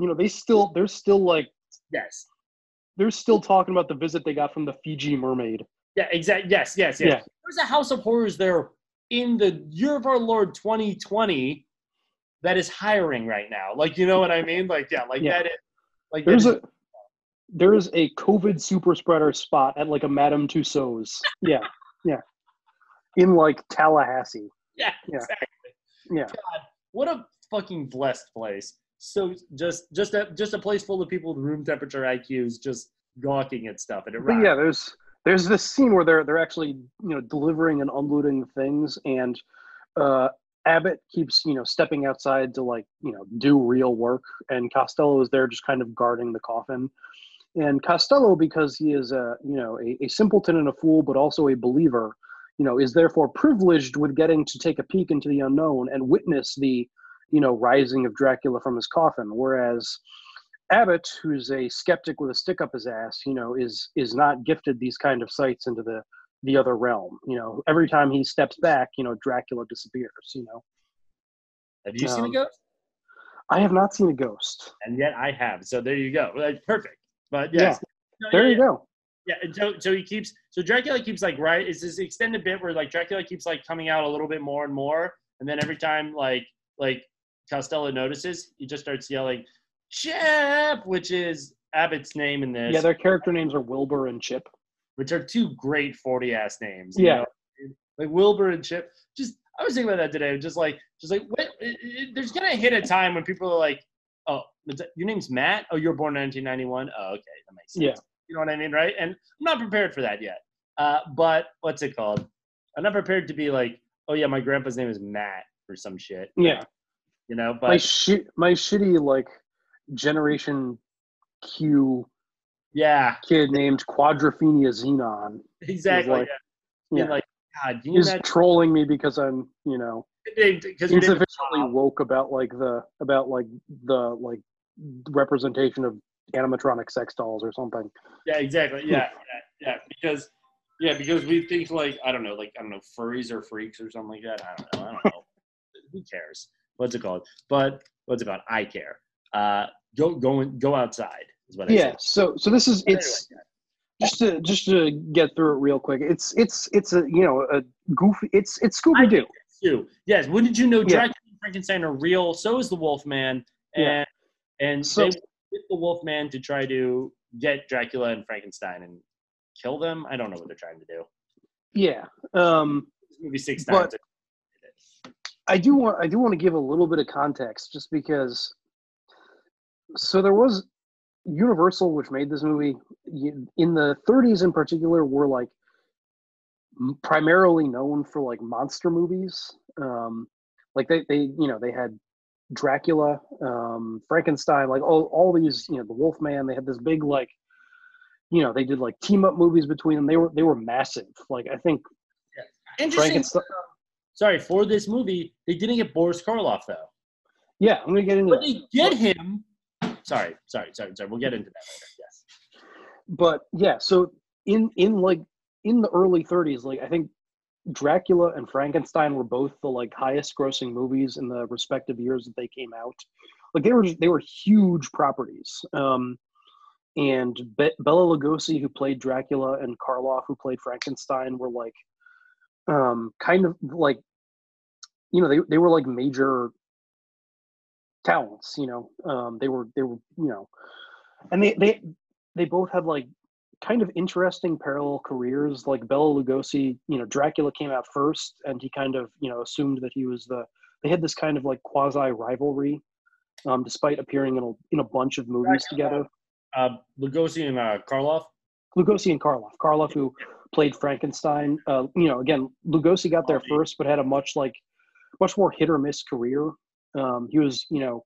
you know they still they're still like Yes. they're still talking about the visit they got from the Fiji mermaid. Yeah, exactly. Yes, yes, yes. Yeah. There's a House of Horrors there in the year of our Lord 2020 that is hiring right now. Like, you know what I mean? Like, yeah, like Yeah. that is like There's a there's a COVID super spreader spot at like a Madame Tussauds. Yeah, yeah, in like Tallahassee. yeah, Yeah. exactly. Yeah, God, what a fucking blessed place. So just just a just a place full of people with room temperature IQs just gawking at stuff and it but yeah, there's there's this scene where they're they're actually you know delivering and unloading things, and uh, Abbott keeps you know stepping outside to like you know do real work, and Costello is there just kind of guarding the coffin, and Costello, because he is a you know a, a simpleton and a fool, but also a believer, you know, is therefore privileged with getting to take a peek into the unknown and witness the you know rising of Dracula from his coffin. Whereas Abbott, who's a skeptic with a stick up his ass, you know, is is not gifted these kind of sights into the the other realm. You know, every time he steps back, you know, Dracula disappears. You know. Have you seen a Um, ghost? I have not seen a ghost. And yet I have. So there you go. Like, perfect. But yes. No, There yeah, you yeah. go. Yeah, and so so he keeps so Dracula keeps like right. It's this extended bit where like Dracula keeps like coming out a little bit more and more, and then every time like like Costello notices, he just starts yelling, "Chip," which is Abbott's name in this. Yeah, their character names are Wilbur and Chip. Which are two great forty ass names. you Yeah. know? like Wilbur and Chip. Just I was thinking about that today. Just like just like wait, it, it, there's gonna hit a time when people are like, "Oh, your name's Matt. Oh, you're born in 1991. Oh, okay, that makes sense." Yeah. You know what I mean, right? And I'm not prepared for that yet. Uh, but what's it called? I'm not prepared to be like, oh yeah, my grandpa's name is Matt or some shit. Yeah. You know, but my shit, my shitty like Generation Q yeah, kid named Quadrophenia Xenon. exactly. like- yeah. yeah. Like, God, you He's trolling me because I'm, you know, insufficiently woke about like the about like the like representation of animatronic sex dolls or something. Yeah, exactly. Yeah, yeah, yeah. Because yeah, because we think like I don't know, like I don't know, furries or freaks or something like that. I don't know. I don't know. Who cares? What's it called? But what's it called? I care. Uh, go go go outside is what I Yeah. So so this is it's just to just to get through it real quick. It's it's it's a you know a goofy. It's it's Scooby Doo. You yes. When did you know Yeah. Dracula and Frankenstein are real? So is the Wolfman, and Yeah. and So- they with the Wolfman to try to get Dracula and Frankenstein and kill them. I don't know what they're trying to do. Yeah. Um. Movie six times. I do want I do want to give a little bit of context just because so there was Universal which made this movie in the 30s in particular were like primarily known for like monster movies um like they they you know they had Dracula um Frankenstein like all all these you know the Wolfman they had this big like you know they did like team up movies between them they were they were massive like I think Interesting. Frankenstein Sorry for this movie, they didn't get Boris Karloff though. yeah I'm gonna get into But that. they get him. Sorry, sorry, sorry, sorry. We'll get into that later. Yes. but yeah so in in like in the early 30s like i think dracula and frankenstein were both the like highest grossing movies in the respective years that they came out like they were they were huge properties um and Be- bela lugosi who played dracula and karloff who played frankenstein were like um kind of like you know they, they were like major talents you know um they were they were you know and they they they both had like kind of interesting parallel careers. Like Bela Lugosi you know Dracula came out first and he kind of you know assumed that he was the they had this kind of like quasi rivalry um despite appearing in a in a bunch of movies together. Uh, Lugosi and uh, Karloff. Lugosi and Karloff. Karloff who played Frankenstein uh you know again Lugosi got there first but had a much like much more hit or miss career um he was you know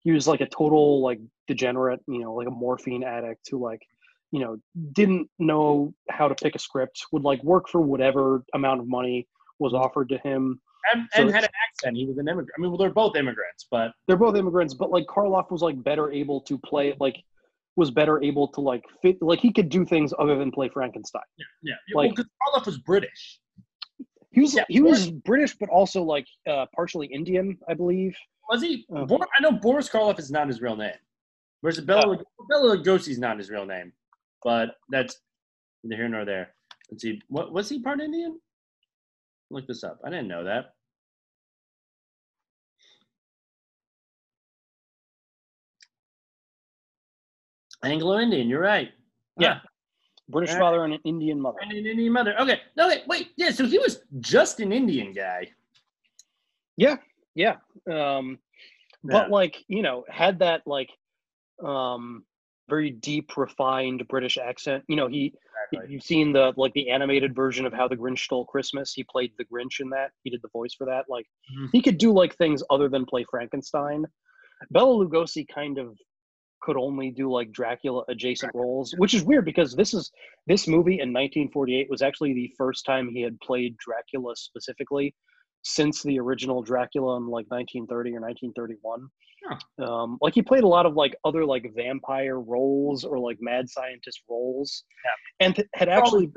he was like a total like degenerate you know like a morphine addict who like you know didn't know how to pick a script would like work for whatever amount of money was offered to him And, So and had an accent. He was an immigrant. I mean, well, they're both immigrants, but they're both immigrants but like karloff was like better able to play like was better able to like fit like he could do things other than play frankenstein yeah, yeah. Like- well, because Karloff was British. He was Yeah, he was british but also like uh partially indian i believe Was he? Uh, Bor- I know Boris Karloff is not his real name. Whereas Bela, Bela Lugosi's not his real name, but that's neither here nor there. Let's see. What was he part Indian? Look this up. I didn't know that. Anglo Indian. You're right. Yeah. British father and an indian mother And an Indian mother. Okay. No, wait, wait. Yeah. So he was just an Indian guy. Yeah, yeah. Um, but like you know, had that like um very deep, refined British accent. You know, he you've seen the like the animated version of How the Grinch Stole Christmas. He played the Grinch in that. He did the voice for that. Like Mhm. he could do like things other than play Frankenstein. Bela Lugosi kind of could only do like Dracula adjacent roles, which is weird because this is this movie in 1948 was actually the first time he had played Dracula specifically since the original Dracula in like 1930 or 1931. Um, like he played a lot of like other like vampire roles or like mad scientist roles, yeah. and th- had actually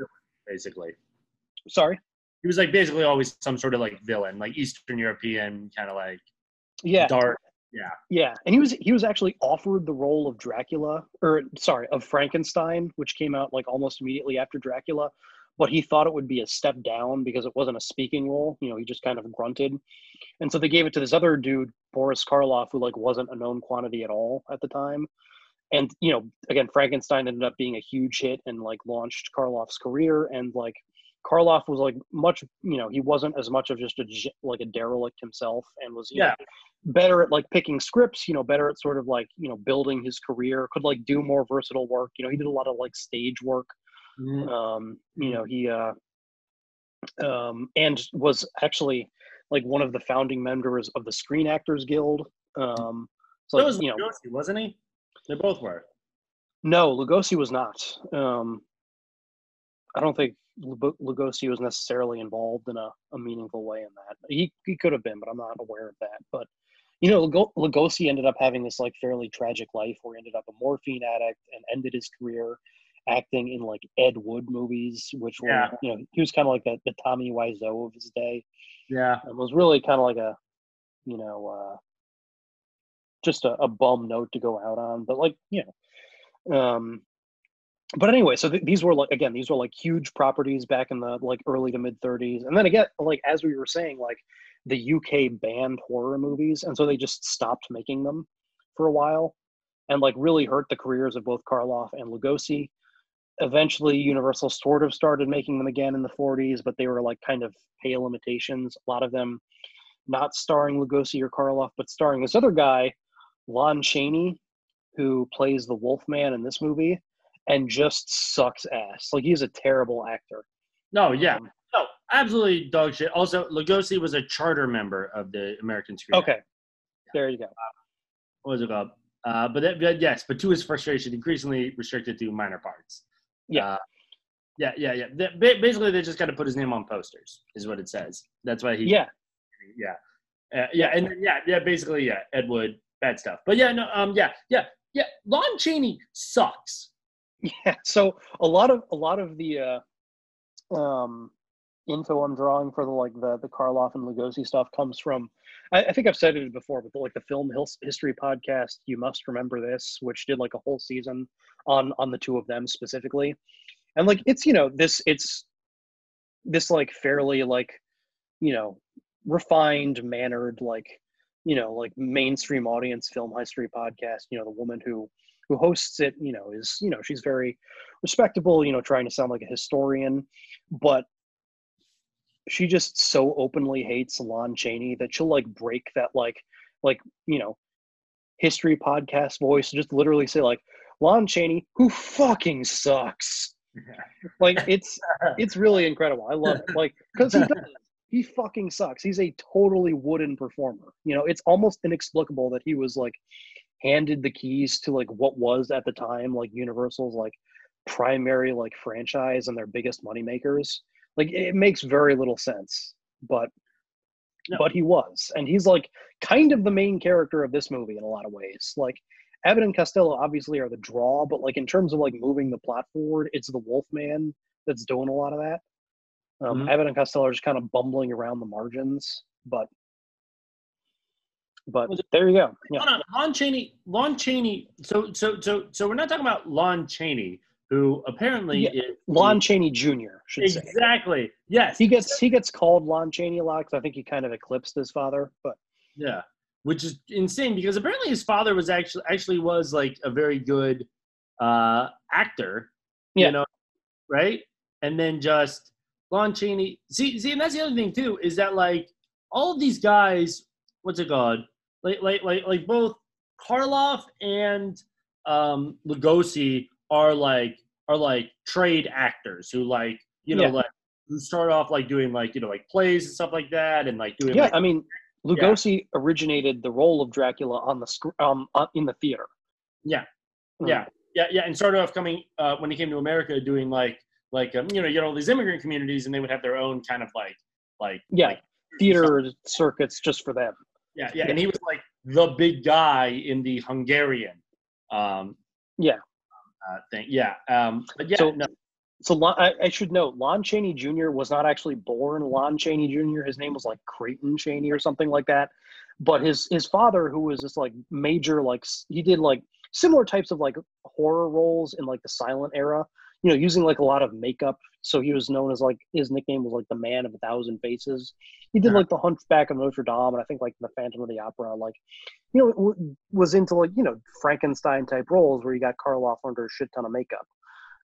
basically. sorry. He was like basically always some sort of like villain, like Eastern European kind of like Yeah, dark. Yeah. Yeah, and he was he was actually offered the role of Dracula, or sorry, of Frankenstein, which came out like almost immediately after Dracula, but he thought it would be a step down because it wasn't a speaking role. You know, he just kind of grunted, and so they gave it to this other dude, Boris Karloff, who like wasn't a known quantity at all at the time. And you know, again, Frankenstein ended up being a huge hit and like launched Karloff's career, and like Karloff was like much, you know, he wasn't as much of just a like a derelict himself, and was you know, Yeah. better at like picking scripts, you know, better at sort of like, you know, building his career, could like do more versatile work. You know, he did a lot of like stage work. Um, you know, he uh um and was actually like one of the founding members of the Screen Actors Guild. Um so So like, was you know, Lugosi, wasn't he? They both were. no, Lugosi was not. Um I don't think Lug- Lugosi was necessarily involved in a, a meaningful way in that. He he could have been, but I'm not aware of that. But you know, Lugo- Lugosi ended up having this like fairly tragic life where he ended up a morphine addict and ended his career acting in like Ed Wood movies, which were Yeah. you know he was kind of like the, the Tommy Wiseau of his day. Yeah. and was really kind of like a you know uh, just a, a bum note to go out on. But like you know, um, but anyway, so th- these were like again, these were like huge properties back in the like early to mid 30s, and then again, like as we were saying, like the UK banned horror movies, and so they just stopped making them for a while, and like really hurt the careers of both Karloff and Lugosi. Eventually, Universal sort of started making them again in the 40s, but they were like kind of pale imitations. A lot of them not starring Lugosi or Karloff, but starring this other guy, Lon Chaney, who plays the Wolfman in this movie and just sucks ass. Like he's a terrible actor. No, yeah. No, absolutely dog shit. Also, Lugosi was a charter member of the American Screen. Okay. There you go. What was it called? Uh, but, that, but yes, but to his frustration, increasingly restricted to minor parts. Yeah. Uh, yeah, yeah, yeah. They- basically, they just got to put his name on posters, is what it says. That's why he. Yeah. Yeah. Uh, yeah, and then, yeah, yeah, basically, yeah, Ed Wood, bad stuff. But yeah, no, um, yeah, yeah, yeah. Lon Chaney sucks. Yeah. So a lot of a lot of the uh, um, info I'm drawing for the like the the Karloff and Lugosi stuff comes from. I, I think I've said it before, but the, like the film history podcast, you must remember this, which did like a whole season on on the two of them specifically, and like it's you know this it's this like fairly like you know refined mannered like you know like mainstream audience film history podcast you know the woman who who hosts it you know is you know she's very respectable you know trying to sound like a historian but she just so openly hates lon chaney that she'll like break that like like you know history podcast voice just literally say like lon chaney who fucking sucks. Like it's it's really incredible. I love it. Like because he does. He fucking sucks. He's a totally wooden performer. You know it's almost inexplicable that he was like handed the keys to like what was at the time like universal's like primary like franchise and their biggest money makers like it makes very little sense but but he was. And he's like kind of the main character of this movie in a lot of ways. Like abbott and costello obviously are the draw but like in terms of like moving the plot forward it's the wolfman that's doing a lot of that. Um, Mhm. abbott and costello are just kind of bumbling around the margins but but there you go yeah. Hold on, Lon Chaney. Lon Chaney. So, so, so, so we're not talking about Lon Chaney, who apparently Yeah, is Lon Chaney Jr. should say. exactly. Yes, He gets he gets called Lon Chaney a lot because I think he kind of eclipsed his father. But Yeah, which is insane because apparently his father was actually actually was like a very good uh actor. Yeah. You know, right? And then just Lon Chaney. See, see, and that's the other thing too is that like all of these guys, what's it called? Like, like, like, like both Karloff and um Lugosi are like are like trade actors who like you know Yeah. like who start off like doing like you know like plays and stuff like that and like doing yeah, like, I mean, Lugosi originated the role of Dracula on the sc- um on, in the theater. Yeah. Yeah, yeah, yeah, and started off coming uh, when he came to America, doing like like um, you know you had all these immigrant communities, and they would have their own kind of like like Yeah, like, theater circuits just for them. Yeah, yeah, and he was like the big guy in the Hungarian um, Yeah. uh, thing. Yeah, um, but yeah, So- no, So Lon, I, I should note, Lon Chaney Jr. was not actually born Lon Chaney Jr. His name was like Creighton Chaney or something like that. But his his father, who was this like major like he did like similar types of like horror roles in like the silent era, you know, using like a lot of makeup. So he was known as like his nickname was like the Man of a Thousand Faces. He did like the Hunchback of Notre Dame, and I think like the Phantom of the Opera. Like, you know, w- was into like you know Frankenstein type roles where you got Karloff under a shit ton of makeup.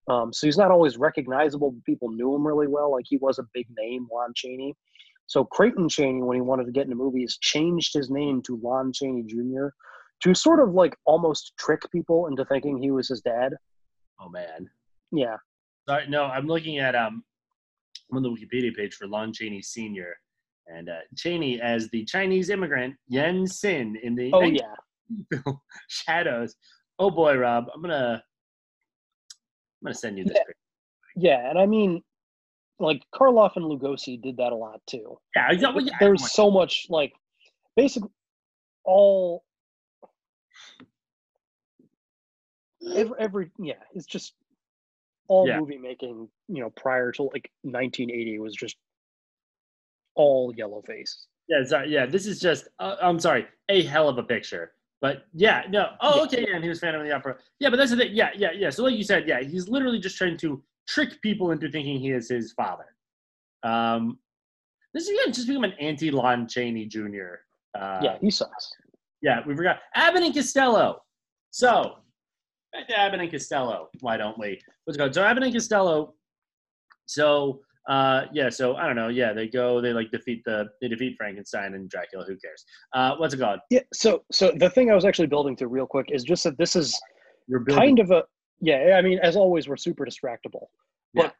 Um, so he's not always recognizable. but People knew him really well. Like he was a big name, Lon Chaney. So Creighton Chaney, when he wanted to get into movies, changed his name to Lon Chaney Jr. to sort of like almost trick people into thinking he was his dad. oh man. Yeah. Sorry, no, I'm looking at um I'm on the Wikipedia page for Lon Chaney Sr. and uh, Chaney as the Chinese immigrant Yen Sin in the Oh yeah. Shadows. Oh boy, Rob, I'm gonna I'm gonna send you this. Yeah. picture. Yeah, and I mean, like Karloff and Lugosi did that a lot too. Yeah, got- well, yeah, There's so much like, basically, all every, every yeah, it's just all Yeah. movie making. You know, prior to like 1980 was just all yellow face. Yeah, sorry, yeah. This is just. Uh, I'm sorry, a hell of a picture. But yeah, no. Oh, Yeah. okay. Yeah, and he was Phantom of the Opera. Yeah, but that's the thing. Yeah, yeah, yeah. So like you said, yeah, he's literally just trying to trick people into thinking he is his father. Um, this is again just become an anti-Lon Chaney Jr. Uh, yeah, he sucks. yeah, we forgot Abbott and Costello. So back to Abbott and Costello. Why don't we? Let's go. So Abbott and Costello. So uh, yeah, so I don't know. Yeah, they go. They like defeat the. They defeat Frankenstein and Dracula. Who cares? Uh, what's it called? Yeah. So, so the thing I was actually building to real quick is just that this is kind of a yeah. I mean, as always, we're super distractible, but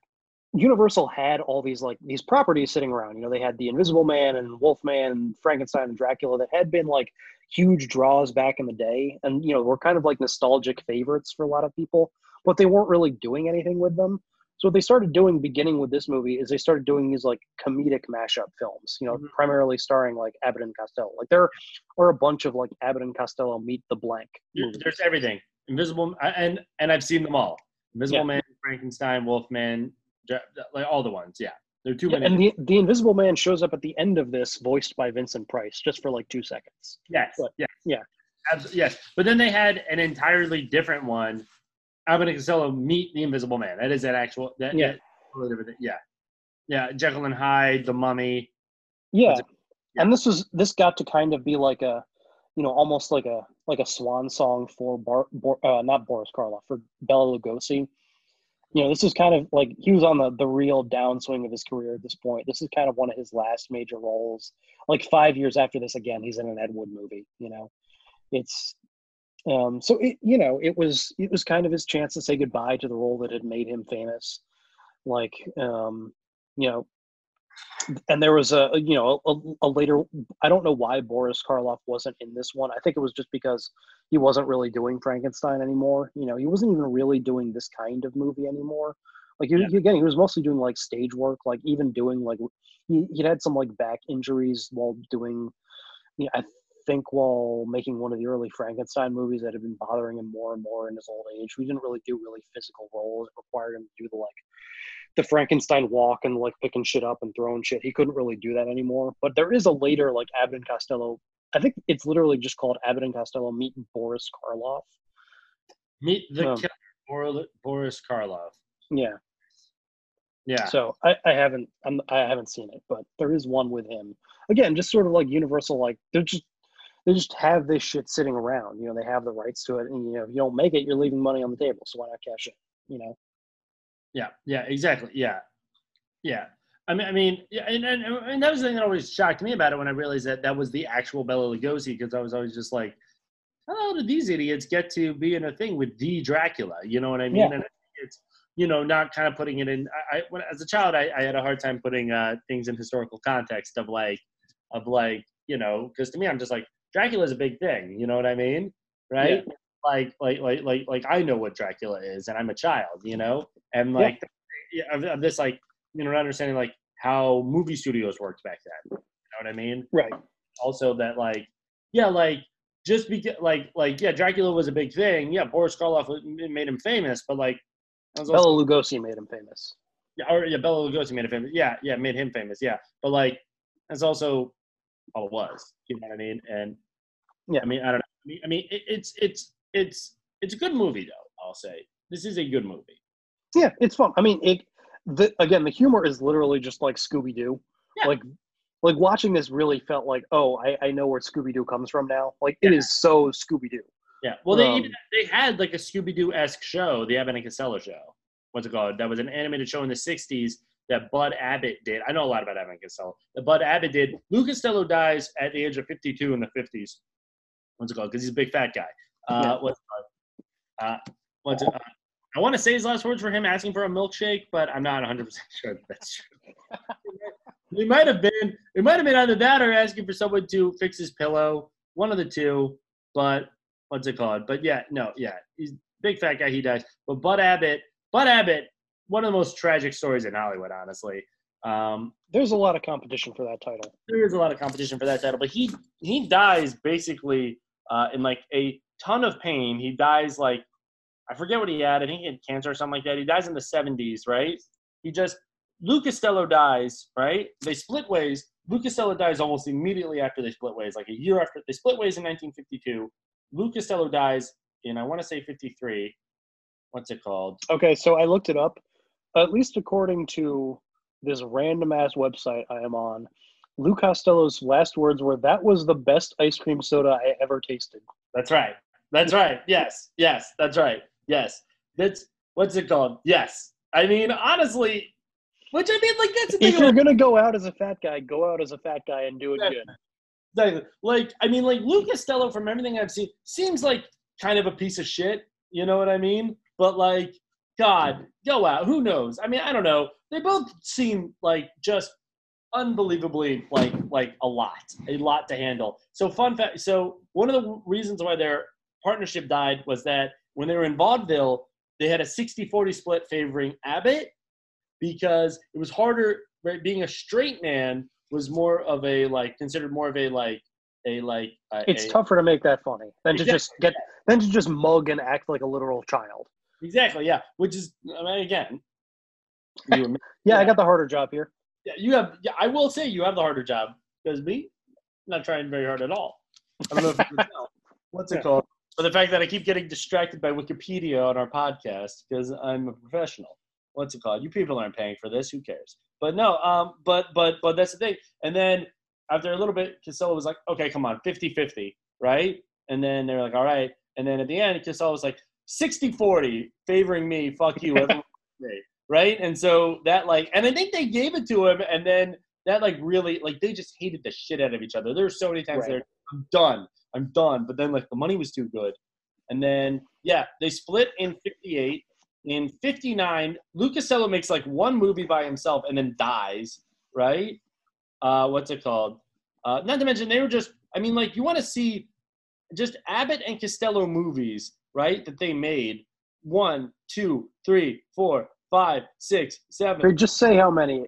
Universal had all these like these properties sitting around. You know, they had the Invisible Man and Wolfman and Frankenstein and Dracula that had been like huge draws back in the day, and you know were kind of like nostalgic favorites for a lot of people, but they weren't really doing anything with them. So what they started doing, beginning with this movie, is they started doing these like comedic mashup films. You know, mm-hmm. primarily starring like Abbott and Costello. Like there are a bunch of like Abbott and Costello meet the blank. Movies. There's everything. Invisible uh, and and I've seen them all. Invisible Yeah. Man, Frankenstein, Wolfman, like all the ones. Yeah, there are too Yeah, many. and the the Invisible Man shows up at the end of this, voiced by Vincent Price, just for like two seconds. Yes, But- yes, yeah. Abs- yes. But then they had an entirely different one. Abbott and Costello meet the Invisible Man. That is an actual. That, Yeah. that- yeah, yeah. Jekyll and Hyde, the Mummy. Yeah, and this was this got to kind of be like a, you know, almost like a like a swan song for Bar, Bor, uh, not Boris Karloff for Bela Lugosi. You know, this is kind of like he was on the the real downswing of his career at this point. This is kind of one of his last major roles. Like five years after this, again, he's in an Ed Wood movie. You know, it's um so it you know it was it was kind of his chance to say goodbye to the role that had made him famous like um you know and there was a you know a, a later i don't know why boris karloff wasn't in this one. I think it was just because he wasn't really doing frankenstein anymore. You know he wasn't even really doing this kind of movie anymore. Like he- again he was mostly doing like stage work like even doing like he, he'd had some like back injuries while doing you know, i think while making one of the early frankenstein movies that had been bothering him more and more in his old age. We didn't really do really physical roles it required him to do the like the Frankenstein walk and like picking shit up and throwing shit. He couldn't really do that anymore. But there is a later like Abbott and Costello. I think it's literally just called Abbott and Costello meet Boris Karloff. Meet the Um, killer, Boris Karloff. Yeah. Yeah. So I, I haven't I'm, I haven't seen it, but there is one with him. Again, just sort of like Universal. Like they're just they just have this shit sitting around. You know, they have the rights to it, and you know, if you don't make it, you're leaving money on the table. So why not cash it? You know. Yeah, yeah, exactly. Yeah, yeah. I mean, I mean, yeah, and, and, and that was the thing that always shocked me about it when I realized that that was the actual Bela Lugosi because I was always just like, how did these idiots get to be in a thing with the Dracula? You know what I mean? Yeah. And it's you know not kind of putting it in. I, I when, as a child, I, I had a hard time putting uh, things in historical context of like of like you know because to me I'm just like Dracula's a big thing. You know what I mean? Right? Like like like like like I know what Dracula is, and I'm a child, you know, and like yeah. of, of this like you know not understanding like how movie studios worked back then. You know what I mean? Right. Also, that like yeah, like just because like like yeah, Dracula was a big thing. Yeah, Boris Karloff made him famous, but like that was also- Bela Lugosi made him famous. yeah, or yeah, Bela Lugosi made him famous. Yeah, yeah, made him famous. Yeah, but like that's also all it was. You know what I mean? And yeah, I mean, I don't know. I mean, I mean, it, it's it's it's it's a good movie though. I'll say this is a good movie. Yeah, it's fun. I mean, it. The, again, the humor is literally just like Scooby Doo. Yeah. Like, like watching this really felt like, oh, I, I know where Scooby Doo comes from now. Like, it is so Scooby Doo. Yeah. Well, they Um, even they had like a Scooby Doo esque show, the Abbott and Costello show. What's it called? That was an animated show in the '60s that Bud Abbott did. I know a lot about Abbott and Costello. That Bud Abbott did. Lou Costello dies at the age of 52 in the 50s. What's it called? Because he's a big fat guy. Uh, Yeah. Uh, what's it? Uh, I want to say his last words for him asking for a milkshake, but I'm not 100 percent sure that that's true. It might have been. It might have been either that or asking for someone to fix his pillow. One of the two. But what's it called? But yeah, no, yeah, he's a big fat guy. He dies. But Bud Abbott, Bud Abbott, one of the most tragic stories in Hollywood, honestly. Um, There's a lot of competition for that title. there is a lot of competition for that title, but he he dies basically uh, in like a ton of pain. He dies like I forget what he had. I think he had cancer or something like that. He dies in the 70s, right? He just Lou Costello dies, right? They split ways. Lou Costello dies almost immediately after they split ways, like a year after they split ways in 1952. Lou Costello dies in I want to say 53. What's it called? Okay, so I looked it up. At least according to this random ass website I am on, Lou Costello's last words were, "That was the best ice cream soda I ever tasted." That's right. That's right. Yes. Yes. That's right. Yes. That's what's it called? Yes. I mean, honestly, which I mean, like that's the thing. If you're gonna go out as a fat guy, go out as a fat guy and do it good. Exactly. Like, I mean, like Lou Costello, from everything I've seen, seems like kind of a piece of shit. You know what I mean? But like, God, go out. Who knows? I mean, I don't know. They both seem like just unbelievably like like a lot, a lot to handle. So fun fact. So one of the reasons why their partnership died was that when they were in vaudeville, they had a 60-40 split favoring Abbott because it was harder. Right, being a straight man was more of a like considered more of a like a like a, It's a- tougher to make that funny than to just get than to just mug and act like a literal child. Exactly, yeah. Which is, I mean, again, you were- Yeah, I got the harder job here. yeah, you have. Yeah, I will say you have the harder job because me, not trying very hard at all. I don't know if you can tell. What's it called? But the fact that I keep getting distracted by Wikipedia on our podcast because I'm a professional. What's it called? You people aren't paying for this. Who cares? But no, um, but but but that's the thing. And then after a little bit, Costello was like, okay, come on, 50-50, right? And then they were like, all right. And then at the end, Costello was like, 60-40, favoring me. Fuck you, right? And so that like, and I think they gave it to him, and then that like really like they just hated the shit out of each other. There were so many times Right. they're done, I'm done, but then like the money was too good, and then yeah, they split in '58. In '59, Lou Costello makes like one movie by himself and then dies, right? Uh, what's it called? Uh, not to mention they were just, I mean, like you want to see just Abbott and Costello movies, right? That they made one, two, three, four, five, six, seven. Just say how many.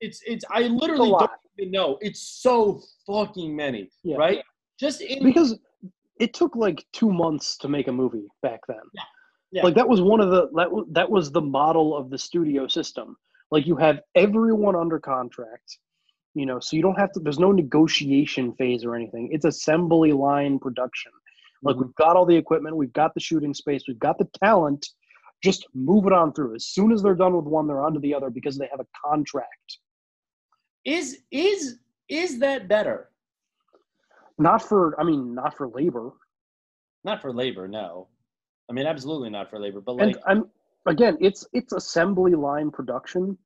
It's it's I literally don't even know. It's so fucking many, Yeah. right? Just in because it took like two months to make a movie back then. yeah. yeah. Like that was one of the that was, that was the model of the studio system. Like you have everyone under contract, you know, so you don't have to. There's no negotiation phase or anything. It's assembly line production. Like Mm-hmm. we've got all the equipment, we've got the shooting space, we've got the talent. Just move it on through. As soon as they're done with one, they're on to the other because they have a contract. is is is that better? Not for, I mean, not for labor. Not for labor, no. I mean, absolutely not for labor, but like and I'm again, it's it's assembly line production,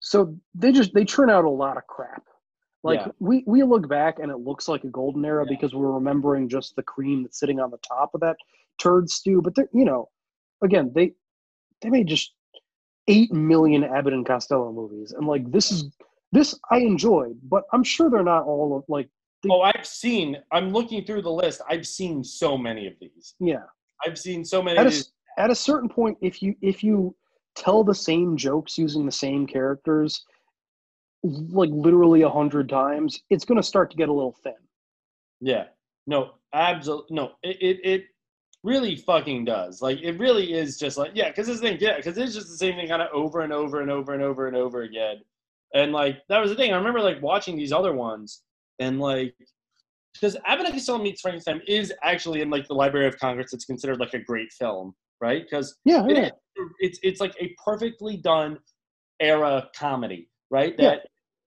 so they just they churn out a lot of crap. Like Yeah. we we look back and it looks like a golden era because we're remembering just the cream that's sitting on the top of that turd stew. But they're you know, again they they made just eight million Abbott and Costello movies, and like this is this I enjoyed, but I'm sure they're not all of like oh, I've seen. I'm looking through the list. I've seen so many of these. yeah I've seen so many. at of a, these- at a certain point if you if you tell the same jokes using the same characters like literally a hundred times it's going to start to get a little thin Yeah. No, absolutely. No, it, it, it really fucking does. Like, it really is just like, yeah, because this thing, yeah, because it's just the same thing kind of over and over and over and over and over again. And, like, that was the thing. I remember, like, watching these other ones and, like, because and Meets Frankenstein is actually in, like, the Library of Congress. It's considered, like, a great film, right? Because yeah, it yeah. is. it's it's like a perfectly done era comedy, right? Yeah. That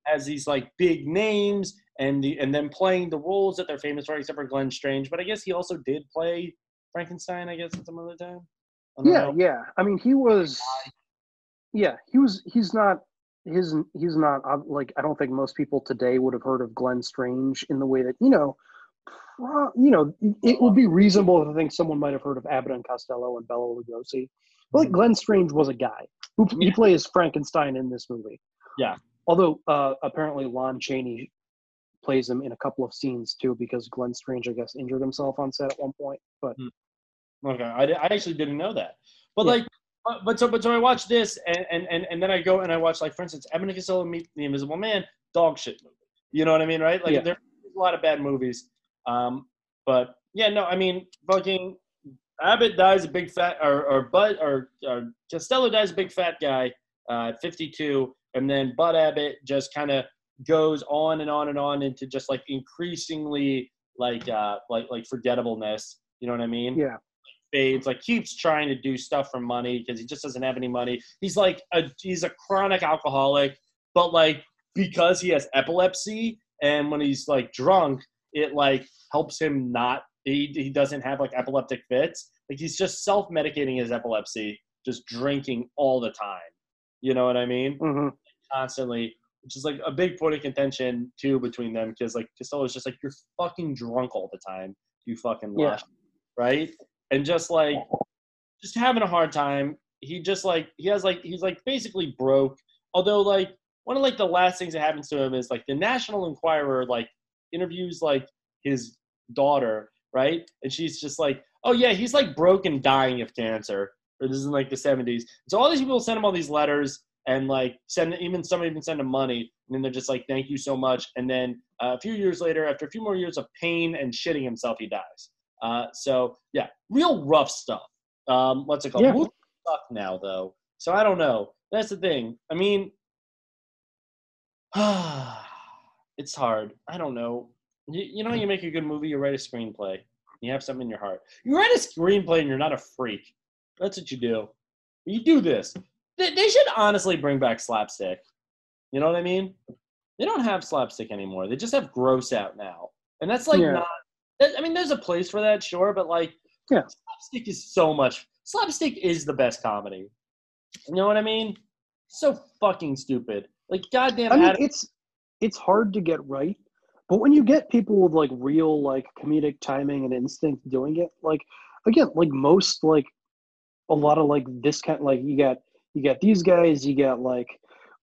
has these like big names and the and then playing the roles that they're famous for, except for Glenn Strange. But I guess he also did play Frankenstein. I guess at some other time. Yeah know. yeah i mean he was yeah he was he's not his he's not like i don't think most people today would have heard of glenn strange in the way that you know pro- you know it would be reasonable to think someone might have heard of abbott and costello and bela lugosi but like glenn strange was a guy who he plays frankenstein in this movie Yeah. although uh apparently lon chaney plays him in a couple of scenes too because glenn strange i guess injured himself on set at one point but Okay, I, I actually didn't know that. But Yeah. like, but, but so but so I watch this and, and and and then I go and I watch like for instance, and Costello meet the Invisible Man, dog shit movie. You know what I mean, right? Like Yeah. there's a lot of bad movies. Um, but yeah, no, I mean, fucking Abbott dies a big fat or or Bud or, or Costello dies a big fat guy uh, 52, and then Bud Abbott just kind of goes on and on and on into just like increasingly like uh like like forgettableness. You know what I mean? yeah fades, like keeps trying to do stuff for money because he just doesn't have any money. He's like a he's a chronic alcoholic, but like because he has epilepsy and when he's like drunk, it like helps him not he, he doesn't have like epileptic fits. Like he's just self-medicating his epilepsy, just drinking all the time. You know what I mean? hmm Constantly. Which is like a big point of contention too between them because like Costello's just like you're fucking drunk all the time, you fucking Yeah. right? And just like just having a hard time. He just like he has like he's like basically broke. Although like one of like the last things that happens to him is like the National Enquirer like interviews like his daughter, right? And she's just like, oh yeah, he's like broke and dying of cancer. Or this is in like the seventies. So all these people send him all these letters and like send even some even send him money, and then they're just like, thank you so much. And then uh, a few years later, after a few more years of pain and shitting himself, he dies. Uh, so yeah, real rough stuff. Um, what's it called? Yeah. Movies suck now though. So I don't know. That's the thing. I mean, it's hard. I don't know. You, you know, you make a good movie, you write a screenplay. You have something in your heart. You write a screenplay and you're not a freak. That's what you do. You do this. They, they should honestly bring back slapstick. You know what I mean? They don't have slapstick anymore. They just have gross out now. And that's like Yeah. not. I mean, there's a place for that, sure, but like, Yeah. slapstick is so much. Slapstick is the best comedy. You know what I mean? So fucking stupid. Like, goddamn. I mean, Adam- it's it's hard to get right, but when you get people with like real like comedic timing and instinct doing it, like again, like most like a lot of like this kind, like you got you got these guys, you got like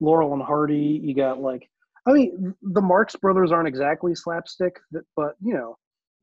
Laurel and Hardy, you got like I mean the Marx Brothers aren't exactly slapstick, but you know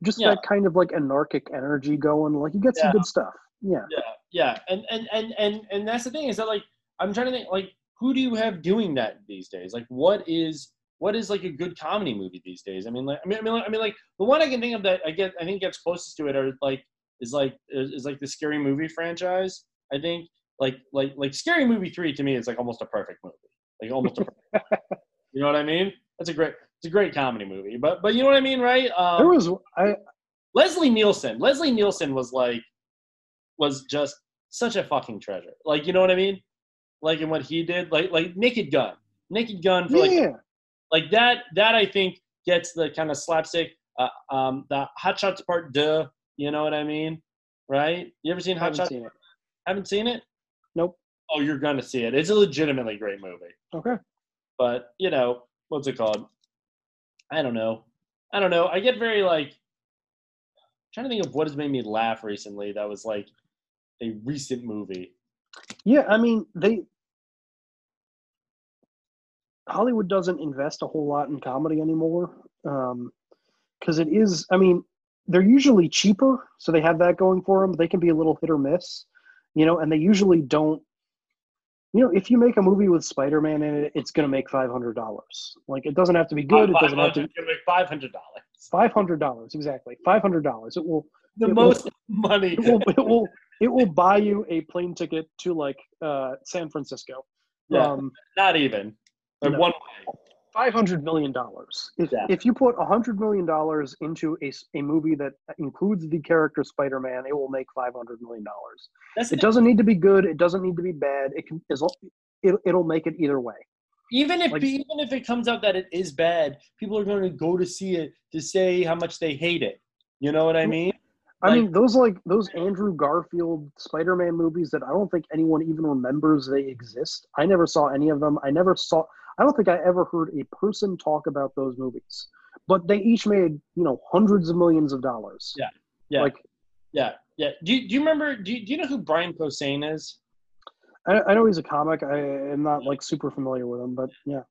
just Yeah. that kind of like anarchic energy going. Like you get some Yeah. good stuff. Yeah. Yeah, yeah, and and and and and that's the thing is that like I'm trying to think like who do you have doing that these days? Like what is what is like a good comedy movie these days? I mean, like I mean, I mean, like, I mean, like the one I can think of that I get I think gets closest to it are like is like is, is like the scary movie franchise. I think like like like scary movie three to me is like almost a perfect movie, like almost a perfect you know what I mean? That's a great it's a great comedy movie, but but you know what I mean, right? Um, There was I Leslie Nielsen. Leslie Nielsen was like was just such a fucking treasure. Like you know what I mean? Like in what he did, like like Naked Gun, Naked Gun for like yeah. like that. That I think gets the kind of slapstick. Uh, um, the Hot Shots Part Deux. You know what I mean? Right? You ever seen Hot Haven't Shots? seen it. Haven't seen it? Nope. Oh, you're gonna see it. It's a legitimately great movie. Okay. But you know what's it called? I don't know. I don't know. I get very like trying to think of what has made me laugh recently. That was like a recent movie. Yeah, I mean they Hollywood doesn't invest a whole lot in comedy anymore Um because it is. I mean, they're usually cheaper, so they have that going for them. They can be a little hit or miss, you know, and they usually don't you know, if you make a movie with Spider-Man in it, it's going to make five hundred dollars. Like it doesn't have to be good. It doesn't have to make five hundred dollars. Five hundred dollars exactly. Five hundred dollars. It will the it most will, money. It will, it will it will buy you a plane ticket to like uh, San Francisco. Yeah, um, not even like no. one way. $500 million. If, if you put $100 million into a, a movie that includes the character Spider Man, it will make $500 million. That's it doesn't need to be good. It doesn't need to be bad. It can, it, it'll make it either way. Even if like, even if it comes out that it is bad, people are going to go to see it to say how much they hate it. You know what I mm, mean? I mean those like those Andrew Garfield Spider-Man movies that I don't think anyone even remembers they exist. I never saw any of them. I never saw I don't think I ever heard a person talk about those movies. But they each made you know hundreds of millions of dollars. Yeah, yeah, Like yeah, yeah. Do you, do you remember? Do you, do you know who Brian Posehn is? I, I know he's a comic. I am not like super familiar with him, but yeah.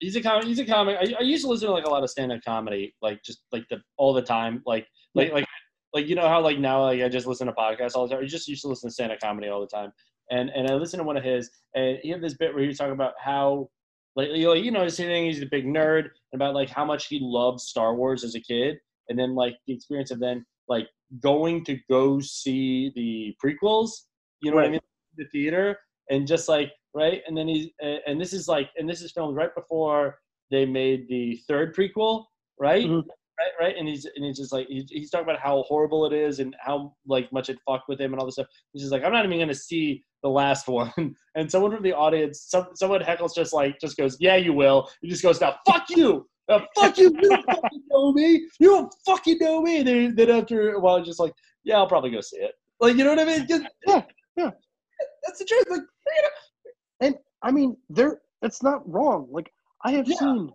He's a comic. He's a comic. I, I used to listen to like a lot of stand-up comedy, like just like the all the time, like like like like you know how like now like I just listen to podcasts all the time. I just used to listen to stand-up comedy all the time, and and I listened to one of his, and he had this bit where he was talking about how like you know, his thing. He's a big nerd and about like how much he loved Star Wars as a kid, and then like the experience of then like going to go see the prequels. You know what I mean? The theater and just like right and then he's and this is like and this is filmed right before they made the third prequel right Mhm. Right right and he's and he's just like he's, he's talking about how horrible it is and how like much it fucked with him and all this stuff. He's just like i'm not even gonna see the last one. And someone from the audience some someone heckles just like just goes yeah you will. He just goes now fuck you! Now, fuck you! You don't fucking know me! You don't fucking know me! And then, then after a while just like yeah i'll probably go see it. Like you know what i mean? 'Cause- Yeah, yeah. that's the truth like you know. And I mean, there it's not wrong. Like I have seen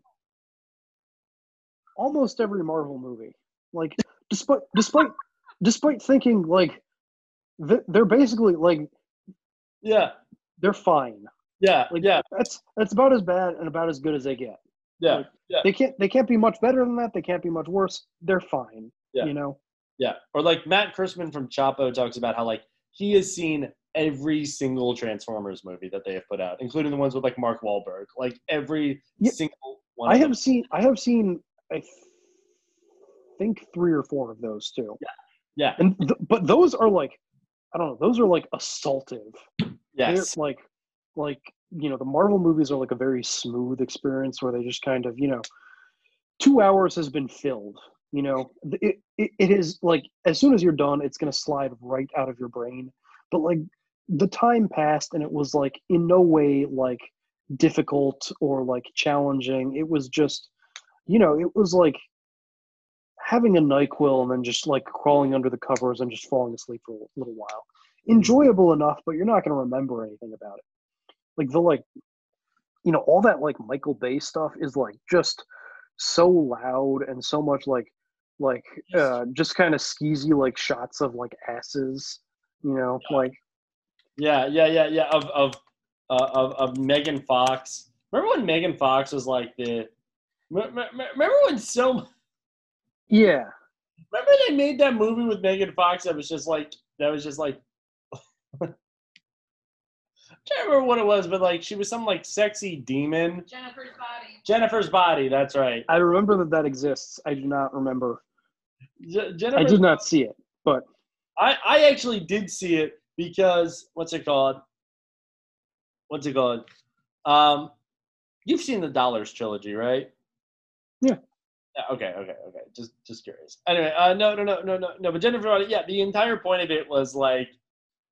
almost every Marvel movie. Like despite despite despite thinking like they're basically like yeah they're fine. Yeah, like, yeah. That's that's about as bad and about as good as they get. Yeah, Like, yeah. They can't they can't be much better than that. They can't be much worse. They're fine. Yeah. You know. Yeah, or like Matt Christman from Chapo talks about how like he has seen every single Transformers movie that they have put out, including the ones with like Mark Wahlberg. Like every single one. I have them. seen I have seen I think three or four of those too. Yeah. Yeah. And th- but those are like I don't know, those are like assaultive. Yes. They're like like you know, the Marvel movies are like a very smooth experience where they just kind of, you know, 2 hours has been filled, you know. It it, it is like as soon as you're done, it's going to slide right out of your brain. But like the time passed and it was like in no way like difficult or like challenging. It was just, you know, it was like having a NyQuil and then just like crawling under the covers and just falling asleep for a little while. Enjoyable enough, but you're not going to remember anything about it. Like the like, you know, all that like Michael Bay stuff is like just so loud and so much like like uh just kind of skeezy like shots of like asses, you know, like Yeah, yeah, yeah, yeah. Of of uh, of of Megan Fox. Remember when Megan Fox was like the? Me- me- me- Remember when so? yeah. Remember they made that movie with Megan Fox that was just like that was just like. I can't remember what it was, but like she was some like sexy demon. Jennifer's body. Jennifer's body. That's right. I remember that that exists. I do not remember. Je- I did not see it, but I, I actually did see it because what's it called? What's it called? Um, you've seen the Dollars trilogy, right? Yeah. Yeah, okay, okay, okay. Just just curious. Anyway, uh, no, no, no, no, no, no. But Jennifer, Aniston- yeah, the entire point of it was like,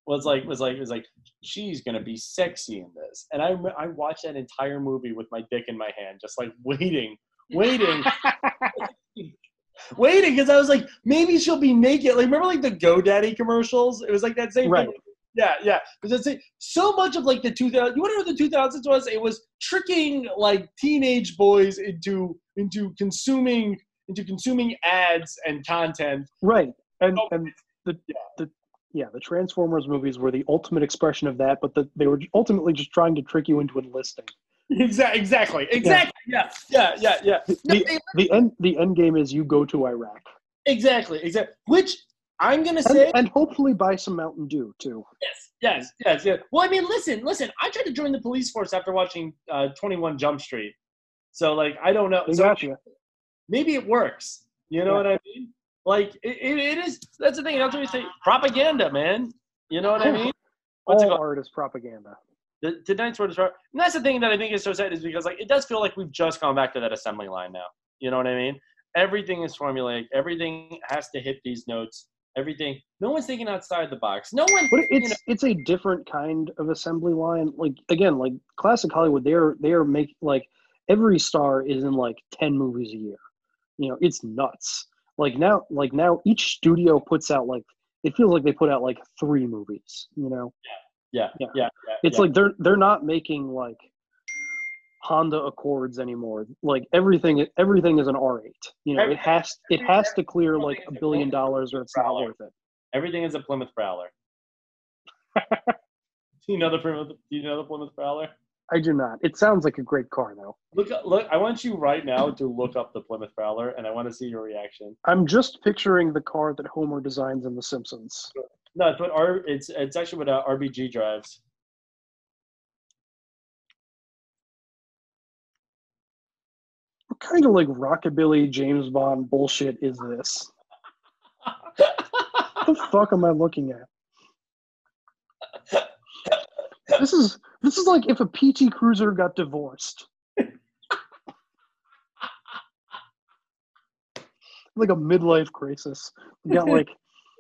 was like, was like, was like, she's gonna be sexy in this, and I I watched that entire movie with my dick in my hand, just like waiting, waiting, waiting, because I was like, maybe she'll be naked. Like, remember like the GoDaddy commercials? It was like that same Right. thing. Yeah, yeah. Because it's so much of like the 2000. You want to know what the 2000s was? It was tricking like teenage boys into into consuming into consuming ads and content. right. And oh. and the the yeah, the Transformers movies were the ultimate expression of that, but the, they were ultimately just trying to trick you into enlisting. Exactly, exactly, exactly. Yeah, yeah, yeah, yeah. No, The, the end the end game is you go to Iraq. Exactly, exactly. Which I'm gonna say and hopefully buy some Mountain Dew too. yes, yes, yes, yes. Well, I mean, listen, listen. I tried to join the police force after watching uh, 21 Jump Street, so like I don't know. So got you. maybe it works. You know Yeah. what I mean? Like it, it, it is. That's the thing. That's what we say. Propaganda, man. You know what I mean? What's it All called? art is propaganda. The, tonight's word is right. And that's the thing that I think is so sad is because like it does feel like we've just gone back to that assembly line now. You know what I mean? Everything is formulaic. Everything has to hit these notes. Everything. No one's thinking outside the box. No one. But you it's know, it's a different kind of assembly line. Like again, like classic Hollywood, they're they are make like every star is in like ten movies a year. You know, it's nuts. Like now, like now, each studio puts out like it feels like they put out like three movies. You know, yeah, yeah, yeah. it's yeah. like they're they're not making like Honda Accords anymore. Like everything everything is an R eight. You know, it has it has to clear like a billion dollars or it's not worth it. everything is a Plymouth Prowler. do you know the Plymouth? Do you know the Plymouth Prowler? I do not. It sounds like a great car though. Look, look. I want you right now to look up the Plymouth Prowler, and I want to see your reaction. I'm just picturing the car that Homer designs in The Simpsons. No, it's what R. It's it's actually what uh, RBG drives. What kind of like rockabilly James Bond bullshit is this? what the fuck am I looking at? This is this is like if a PT Cruiser got divorced. like a midlife crisis. It got like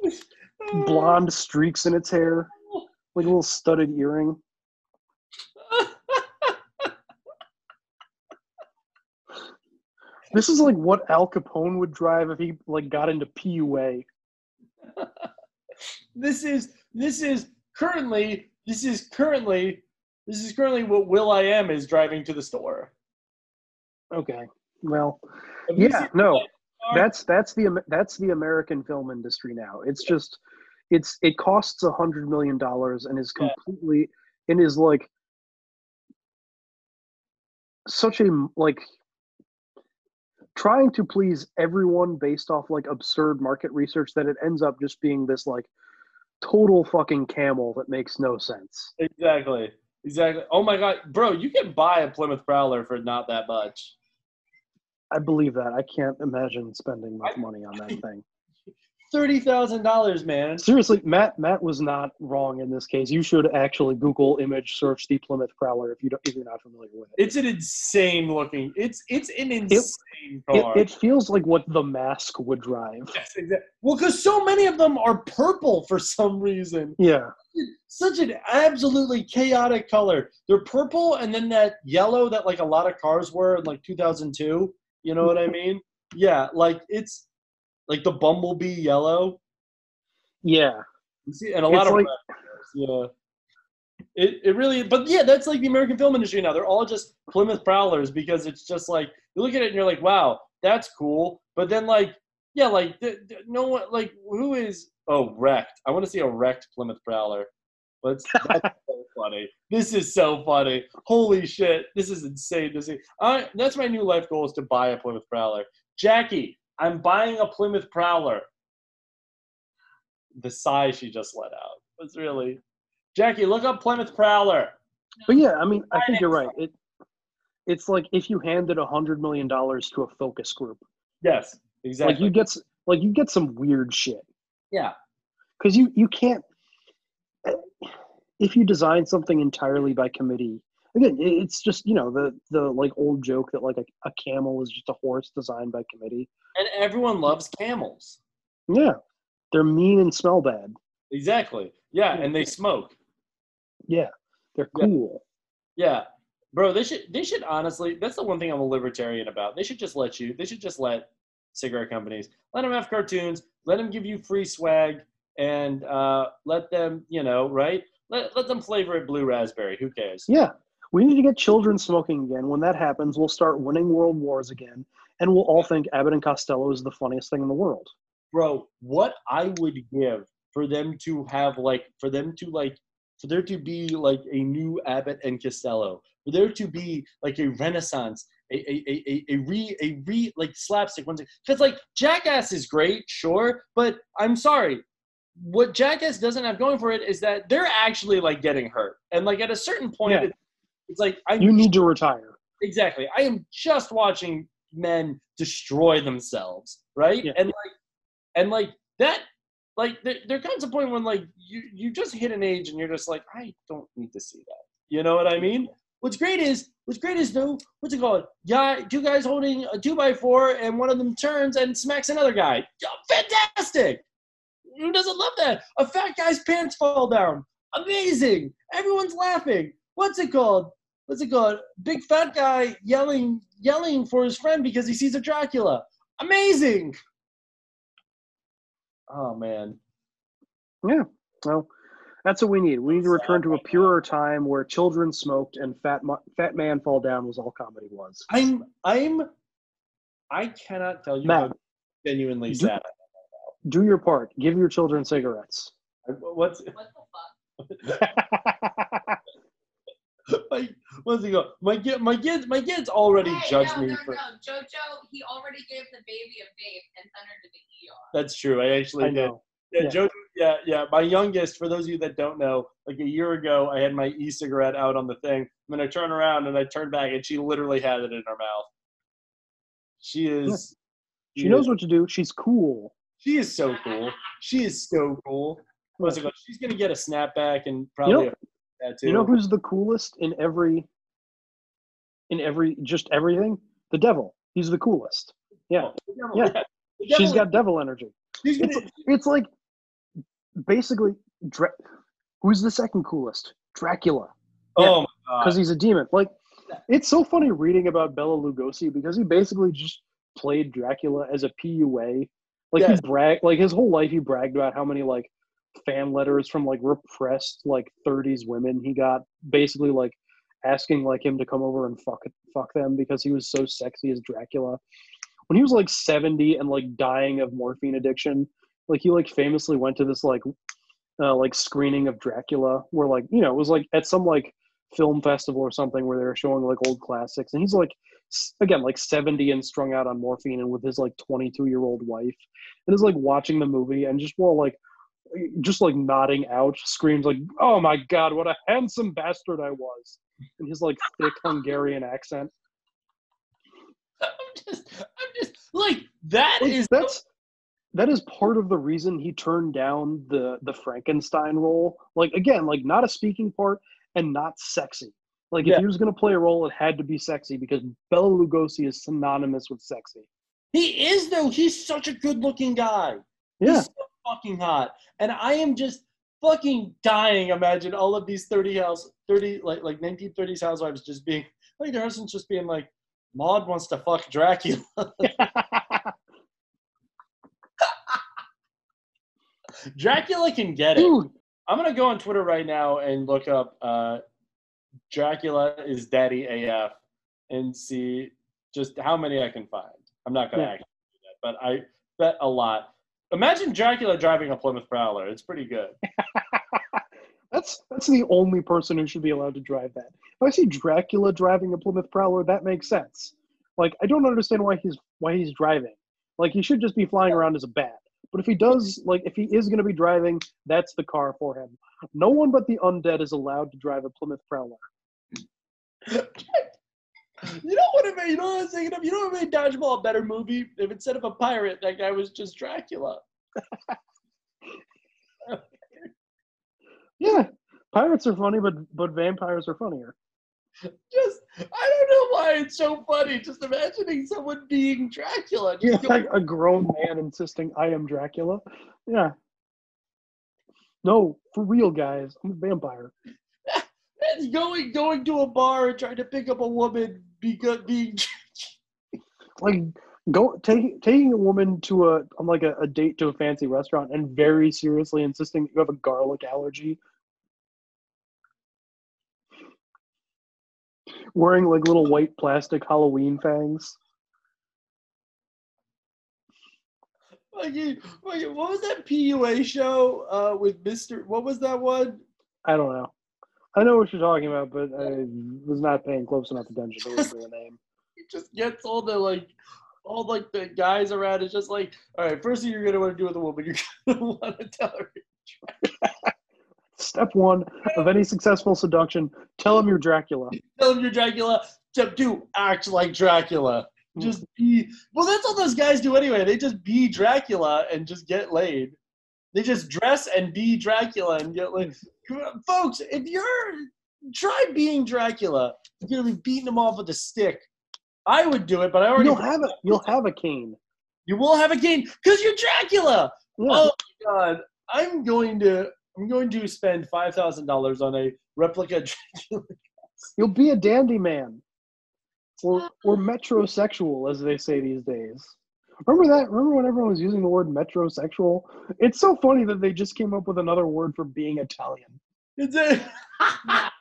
blonde streaks in its hair, like a little studded earring. This is like what Al Capone would drive if he like got into PUA. This is this is currently this is currently this is currently what will.i.am is driving to the store. Okay. Well, Have yeah, no. That's that's the that's the American film industry now. It's just it's it costs a hundred million dollars and is Yeah. completely and is like such a like trying to please everyone based off like absurd market research that it ends up just being this like total fucking camel that makes no sense. Exactly. Exactly. Oh my god, bro, you can buy a Plymouth Prowler for not that much. I believe that. I can't imagine spending much money on that thing. Thirty thousand dollars, man. Seriously, Matt Matt was not wrong in this case. You should actually Google image search the Plymouth Prowler if you don't if you're not familiar with it. It's an insane looking. It's it's an insane It, car. it feels like what the mask would drive. Yes, exactly. Well, because so many of them are purple for some reason. Yeah. Such an absolutely chaotic color. They're purple and then that yellow that like a lot of cars were in like 2002. You know what I mean? Yeah, like it's like the bumblebee yellow. Yeah. You see, and a lot It's of like- yeah. It, it really, but yeah, that's like the American film industry now. They're all just Plymouth Prowlers because it's just like you look at it and you're like, wow, that's cool. But then like, yeah, like th- th- no one, like who is? Oh, wrecked. I want to see a wrecked Plymouth Prowler. But that's so funny. This is so funny. Holy shit, this is insane to see. I, that's my new life goal is to buy a Plymouth Prowler. Jackie, I'm buying a Plymouth Prowler. The sigh she just let out was really. Jackie, look up Plymouth Prowler. But yeah, I mean, I think you're right. It it's like if you handed a hundred million dollars to a focus group. Yes, exactly. Like you get like you get some weird shit. yeah. because you you can't eh, if you design something entirely by committee again it's just you know the the like old joke that like a, a camel is just a horse designed by committee And everyone loves camels. yeah they're mean and smell bad Exactly. Yeah, and they smoke. yeah they're Yeah. cool Yeah. Bro, they should they should honestly that's the one thing I'm a libertarian about. They should just let you they should just let cigarette companies let them have cartoons, let them give you free swag and uh let them, you know, right? Let, let them flavor it blue raspberry. Who cares? yeah we need to get children smoking again when that happens we'll start winning world wars again and we'll all think abbott and costello is the funniest thing in the world Bro, what I would give for them to have like for them to like for there to be like a new Abbott and Costello, for there to be like a renaissance a a, a, a, a re a re like slapstick one because like Jackass is great, sure, but I'm sorry. What Jackass doesn't have going for it is that they're actually like getting hurt, and like at a certain point, Yeah. it- it's like I You need to retire. exactly. I am just watching men destroy themselves, right? Yeah. And like, and like that, like there, there comes a point when like you you just hit an age and you're just like, I don't need to see that. You know what I mean? What's great is what's great is though, what's it called? Yeah, two guys holding a two by four and one of them turns and smacks another guy. Fantastic! Who doesn't love that? A fat guy's pants fall down. Amazing! Everyone's laughing. What's it called? What's it called? Big fat guy yelling yelling for his friend because he sees a Dracula. Amazing! Oh man. Yeah. Well, that's what we need. We need to return to a purer time where children smoked and fat mo- fat man fall down was all comedy was. I'm I'm I cannot tell you Matt, how genuinely do- sad. Do your part. Give your children cigarettes. I- What's my what's it go? My kid my kids my kids already Hey, judge no, me no, for no. Jojo, he already gave the baby a vape and sent her to the ER. that's true. I actually I did. know. Yeah, Yeah. Jojo, yeah, yeah. My youngest, for those of you that don't know, like a year ago, I had my e-cigarette out on the thing. And then I turn around and I turn back, and she literally had it in her mouth. She is. She knows what to do. She's cool. She is so cool. She is so cool. What's it called? She's gonna get a snapback and probably know- a tattoo. You know who's the coolest in every in every just everything? The devil. He's the coolest. Yeah. Oh, devil, Yeah. yeah. She's got devil energy. She's It's, gonna, it's like basically Dra- who's the second coolest? Dracula. oh my god. because he's a demon. Like, it's so funny reading about Bela Lugosi because he basically just played Dracula as a PUA. Like Yes. he bragged, like his whole life he bragged about how many like fan letters from like repressed like 30s women he got, basically like asking like him to come over and fuck fuck them because he was so sexy as Dracula. When he was like 70 and like dying of morphine addiction, like he like famously went to this like uh, like screening of Dracula where like you know it was like at some like film festival or something where they were showing like old classics and he's like again like 70 and strung out on morphine and with his like 22 year old wife and is like watching the movie and just while like just like nodding out screams like oh my god what a handsome bastard i was in his like thick hungarian accent I'm just, I'm just like that Like, is that's that is part of the reason he turned down the the Frankenstein role. Like again, like not a speaking part and not sexy. Like Yeah. if he was gonna play a role, it had to be sexy because Bela Lugosi is synonymous with sexy. He is though. He's such a good-looking guy. Yeah. He's so fucking hot, and I am just fucking dying. Imagine all of these thirty house, thirty like like nineteen thirties housewives just being like their husbands just being like, Maud wants to fuck Dracula. Dracula can get it. Dude, I'm gonna go on Twitter right now and look up uh, Dracula is Daddy AF and see just how many I can find. I'm not gonna Yeah. actually do that, but I bet a lot. Imagine Dracula driving a Plymouth Prowler. It's pretty good. that's that's the only person who should be allowed to drive that. If I see Dracula driving a Plymouth Prowler, that makes sense. Like I don't understand why he's why he's driving. Like he should just be flying around as a bat. But if he does, like if he is going to be driving, that's the car for him. No one but the undead is allowed to drive a Plymouth Prowler. You know what I mean? You know what I'm thinking of? You know what made Dodgeball a better movie? If instead of a pirate, that guy was just Dracula. Yeah, pirates are funny, but but vampires are funnier. Just I don't know why it's so funny. Just imagining someone being Dracula. Just Yeah, like a grown man insisting I am Dracula. Yeah. No, for real, guys, I'm a vampire. It's going going to a bar and trying to pick up a woman because being Like go taking taking a woman to a on like a, a date to a fancy restaurant and very seriously insisting that you have a garlic allergy. Wearing like little white plastic Halloween fangs. like, what was that PUA show uh, with Mister? What was that one? I don't know. I know what you're talking about, but I was not paying close enough attention to the name. just gets all the like all like the guys around. It's just like, all right, first thing you're gonna want to do with a woman, you're gonna want to tell her. Step one of any successful seduction: tell him you're Dracula. Tell him you're Dracula. Step two, act like Dracula. Hmm. Just be. Well, that's all those guys do anyway. They just be Dracula and just get laid. They just dress and be Dracula and get laid. Folks, if you're try being Dracula, you're gonna be beating them off with a stick. I would do it, but I already You'll have a you'll have a cane. You will have a cane because you're Dracula. Yeah. Oh my god! I'm going to I'm going to spend five thousand dollars on a replica Dracula. You'll be a dandy man, or uh, or metrosexual, as they say these days. Remember that? Remember when everyone was using the word metrosexual? It's so funny that they just came up with another word for being Italian. It's a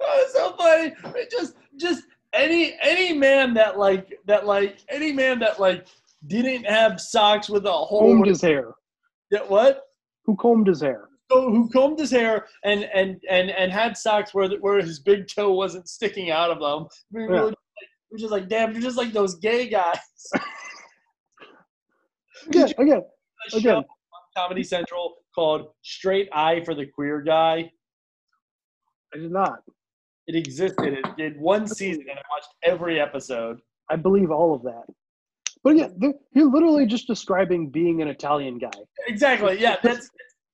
Oh, so funny. It just just any any man that like that like any man that like didn't have socks with a hole. Combed his hair. Yeah, what? Who combed his hair? Who combed his hair and and and and had socks where where his big toe wasn't sticking out of them. We were Yeah. really- we're just like, damn, you're just like those gay guys. Again, again, again. on Comedy Central called Straight Eye for the Queer Guy. I did not. It existed. It did one season, and I watched every episode. I believe all of that. But yeah, you're literally just describing being an Italian guy. Exactly. Yeah. That's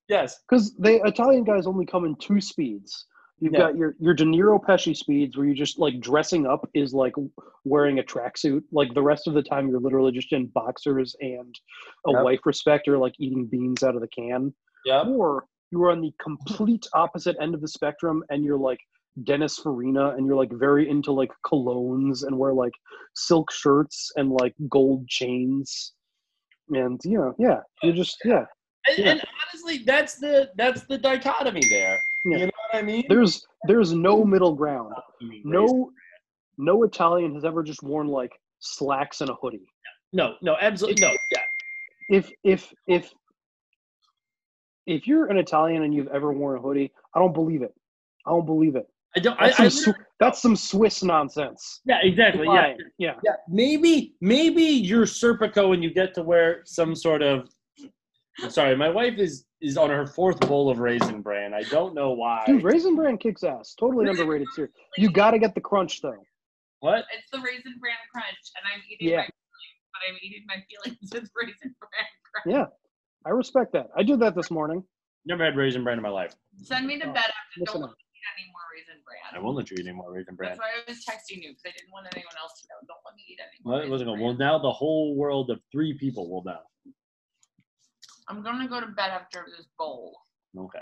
yes. Because the Italian guys only come in two speeds. You've Yeah. got your your De Niro Pesci speeds, where you just like dressing up is like wearing a tracksuit. Like the rest of the time, you're literally just in boxers and a Yep. wife respecter, like eating beans out of the can. Yeah. Or you are on the complete opposite end of the spectrum, and you're like Dennis Farina, and you're like very into like colognes and wear like silk shirts and like gold chains. And you know, yeah, you're just yeah. And, Yeah. and honestly, that's the that's the dichotomy there. Yeah. You know what I mean? There's there's no middle ground. No no Italian has ever just worn like slacks and a hoodie. No, no, absolutely no. Yeah. If if if if you're an Italian and you've ever worn a hoodie, I don't believe it. I don't believe it. I don't. That's, I some, Swi- that's some Swiss nonsense. yeah, exactly. Yeah. Yeah. Yeah. Maybe maybe you're Serpico and you get to wear some sort of. I'm sorry, my wife is is on her fourth bowl of raisin bran. I don't know why. Dude, Raisin Bran kicks ass. Totally underrated cereal. You got to get the crunch though. What? It's the raisin bran crunch, and I'm eating Yeah. my feelings, but I'm eating my feelings with raisin bran crunch. Yeah, I respect that. I did that this morning. Never had raisin bran in my life. Send me to Oh, bed after. listen Don't up. let me eat any more raisin bran. I won't let you eat any more raisin bran. That's why I was texting you because I didn't want anyone else to know. Don't let me eat any Well, it wasn't going. bran. Well, now the whole world of three people will know. I'm gonna go to bed after this bowl. Okay.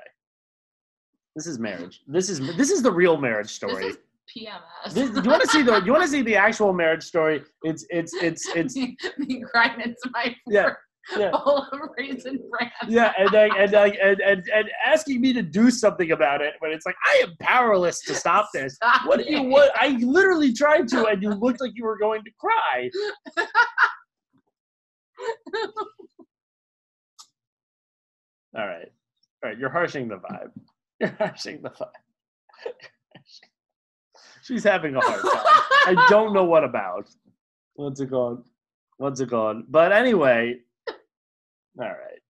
This is marriage. This is this is the real marriage story. This is PMS. This, you want to see the you want to see the actual marriage story? It's it's it's it's me, me grinding to my yeah yeah bowl of raisin bran. yeah and like and like and, and and asking me to do something about it when it's like I am powerless to stop this. Stop What do you what? I literally tried to, and you looked like you were going to cry. All right, all right. You're harshing the vibe. You're harshing the vibe. She's having a hard time. I don't know what about. What's it called? What's it called? But anyway, all right.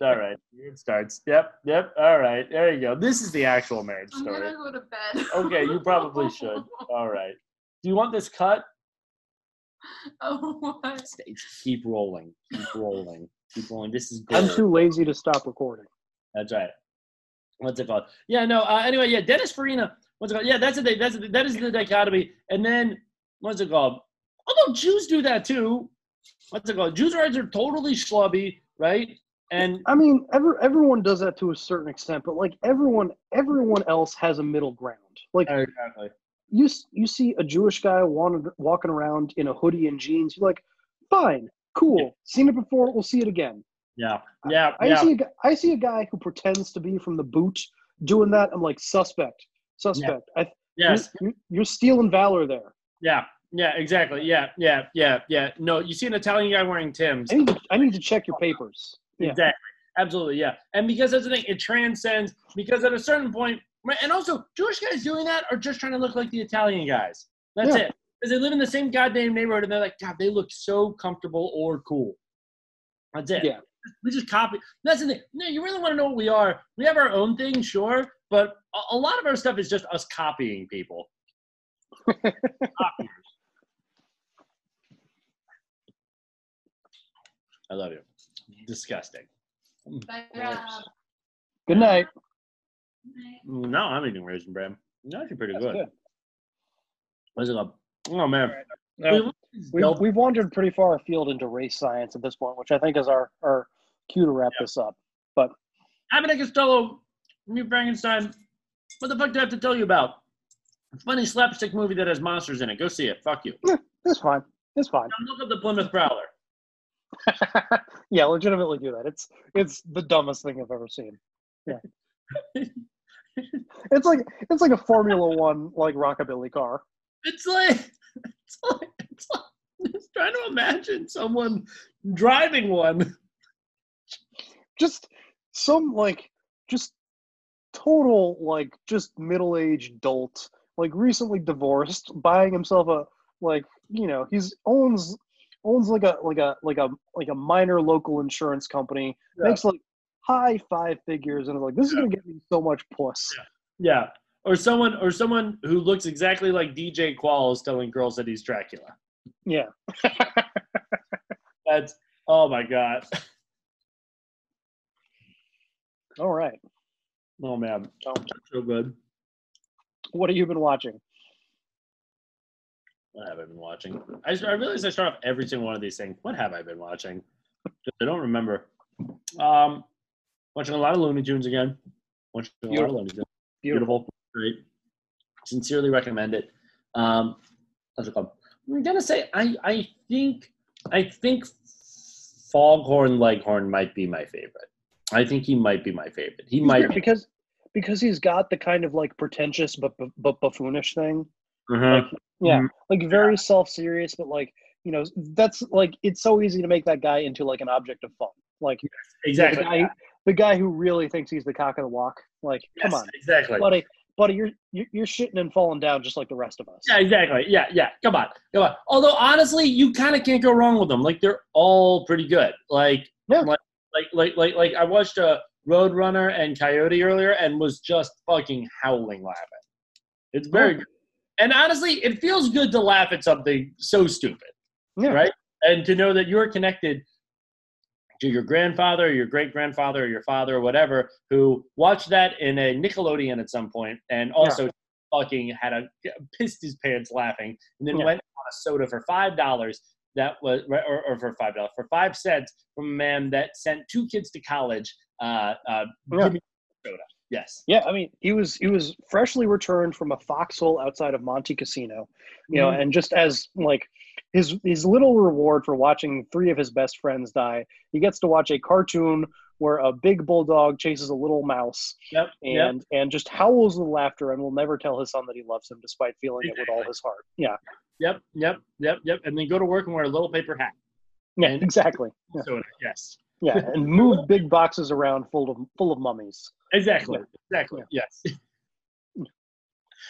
All right. It starts. Yep. Yep. All right. There you go. This is the actual marriage story. I'm story. gonna go to bed. Okay, you probably should. All right. Do you want this cut? Oh, what? Keep rolling. Keep rolling. Keep. This is I'm too lazy to stop recording. That's right. What's it called? Yeah, no. Uh, anyway, yeah, Dennis Farina. What's it called? Yeah, that's the that's the, that is the dichotomy. And then what's it called? Although Jews do that too. What's it called? Jews are are totally schlubby, right? And I mean, every, everyone does that to a certain extent, but like everyone, everyone else has a middle ground. Like exactly. you, you see a Jewish guy walking walking around in a hoodie and jeans. You're like, fine, cool, seen it before. We'll see it again. Yeah, yeah, I yeah. see a, I see a guy who pretends to be from the boot doing that. I'm like, suspect, suspect. I, Yes. you're, you're stealing valor there. Yeah, yeah, exactly. Yeah, yeah, yeah, yeah. No, you see an Italian guy wearing Tim's. I need to, I need to check your papers. Yeah. Exactly. absolutely, yeah. And because that's the thing, it transcends. Because at a certain and also Jewish guys doing that are just trying to look like the Italian guys. That's Yeah. it. Because they live in the same goddamn neighborhood, and they're like, God, they look so comfortable or cool. That's it. Yeah. We just copy. That's the thing. No, you really want to know what we are. We have our own thing, sure, but a, a lot of our stuff is just us copying people. Copiers. I love you. Disgusting. Bye, Good night. No, I'm eating raisin bread. That's actually pretty That's good. good. What's it up? Oh man. Now, we've, we've wandered pretty far afield into race science at this point, which I think is our, our cue to wrap this up. But Abbott and Costello, Meet Frankenstein. What the fuck do I have to tell you about? Funny slapstick movie that has monsters in it. Go see it. Fuck you. it's fine. It's fine. Now look up the Plymouth Prowler. yeah, legitimately do that. It's it's the dumbest thing I've ever seen. Yeah. it's like it's like a Formula One like rockabilly car. It's like it's like it's like I'm just trying to imagine someone driving one. Just some like just total like just middle aged dolt, like recently divorced, buying himself a like you know he's owns owns like a like a like a like a minor local insurance company Yeah. makes like high five figures and is like this is gonna get me so much puss. Yeah. Or someone or someone who looks exactly like DJ Qualls telling girls that he's Dracula. Yeah. That's oh my god. All right. Oh man. So good. What have you been watching? What have I been watching? I, I realize I start off every single one of these things. What have I been watching? I don't remember. Um, watching a lot of Looney Tunes again. Watching a lot of Beautiful. Looney Tunes. Beautiful. Great. Sincerely recommend it. Um, how's it called? I'm gonna say I I think I think Foghorn Leghorn might be my favorite. I think he might be my favorite. He might be. because because he's got the kind of like pretentious but but, but buffoonish thing. Mhm. Like yeah, Mhm. like very self serious, but like you know that's like it's so easy to make that guy into like an object of fun. Like exactly. the guy, the guy who really thinks he's the cock of the walk. Like come on, exactly. buddy, buddy, you're you're shitting and falling down just like the rest of us. Yeah, exactly. Yeah, yeah. Come on, come on. Although honestly, you kind of can't go wrong with them. Like they're all pretty good. Like, like, like, like, like, like I watched a Roadrunner and Coyote earlier and was just fucking howling laughing. It's very good. And honestly, it feels good to laugh at something so stupid, Yeah. right? And to know that you're connected to your grandfather, or your great grandfather, or your father, or whatever, who watched that in a Nickelodeon at some point, and also fucking had a pissed his pants laughing, and then Yeah. went on a soda for five dollars. That was or, or for five dollars for five cents from a man that sent two kids to college. Uh, uh, Yeah. soda. Yes. Yeah, I mean, he was he was freshly returned from a foxhole outside of Monte Cassino, you know, Mhm. and just as like his his little reward for watching three of his best friends die, he gets to watch a cartoon where a big bulldog chases a little mouse Yep. yep. and and just howls with laughter and will never tell his son that he loves him despite feeling it with all his heart. Yeah, Yep. Yep. Yep. Yep. And then go to work and wear a little paper hat. yeah, And- exactly. Yeah. Soda. Yes. yeah, and move big boxes around full of full of mummies. Exactly. Yeah. Exactly. Yes.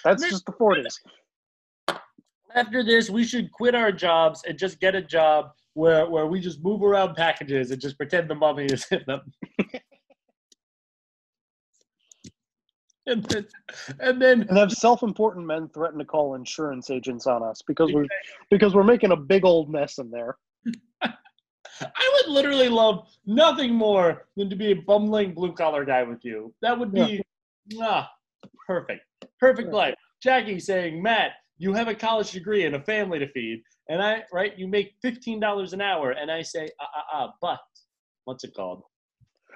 That's just the forties. After this, we should quit our jobs and just get a job where where we just move around packages and just pretend the mummy is in them. and then, and then and have self-important men threaten to call insurance agents on us because we're because we're making a big old mess in there. I would literally love nothing more than to be a bumbling blue collar guy with you. That would be ah, perfect. Perfect life. Jackie saying, Matt, you have a college degree and a family to feed. And I, right, you make $15 an hour. And I say, ah, ah, ah, but what's it called?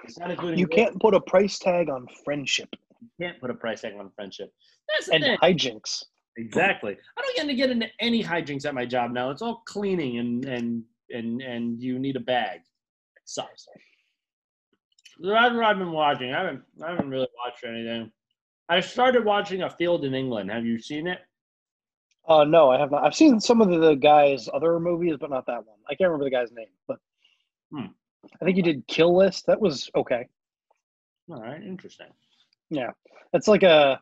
It's not including You can't put a price tag on friendship you can't put a price tag on friendship. That's the and thing. hijinks. Exactly. I don't get to get into any hijinks at my job now. It's all cleaning and and and and you need a bag. It sucks. That's what I've been watching. I haven't I haven't really watched anything. I started watching A Field in England. Have you seen it? Uh, no, I have not. I've seen some of the guy's other movies, but not that one. I can't remember the guy's name, but I think he did Kill List. That was okay. All right, interesting. Yeah, it's like a.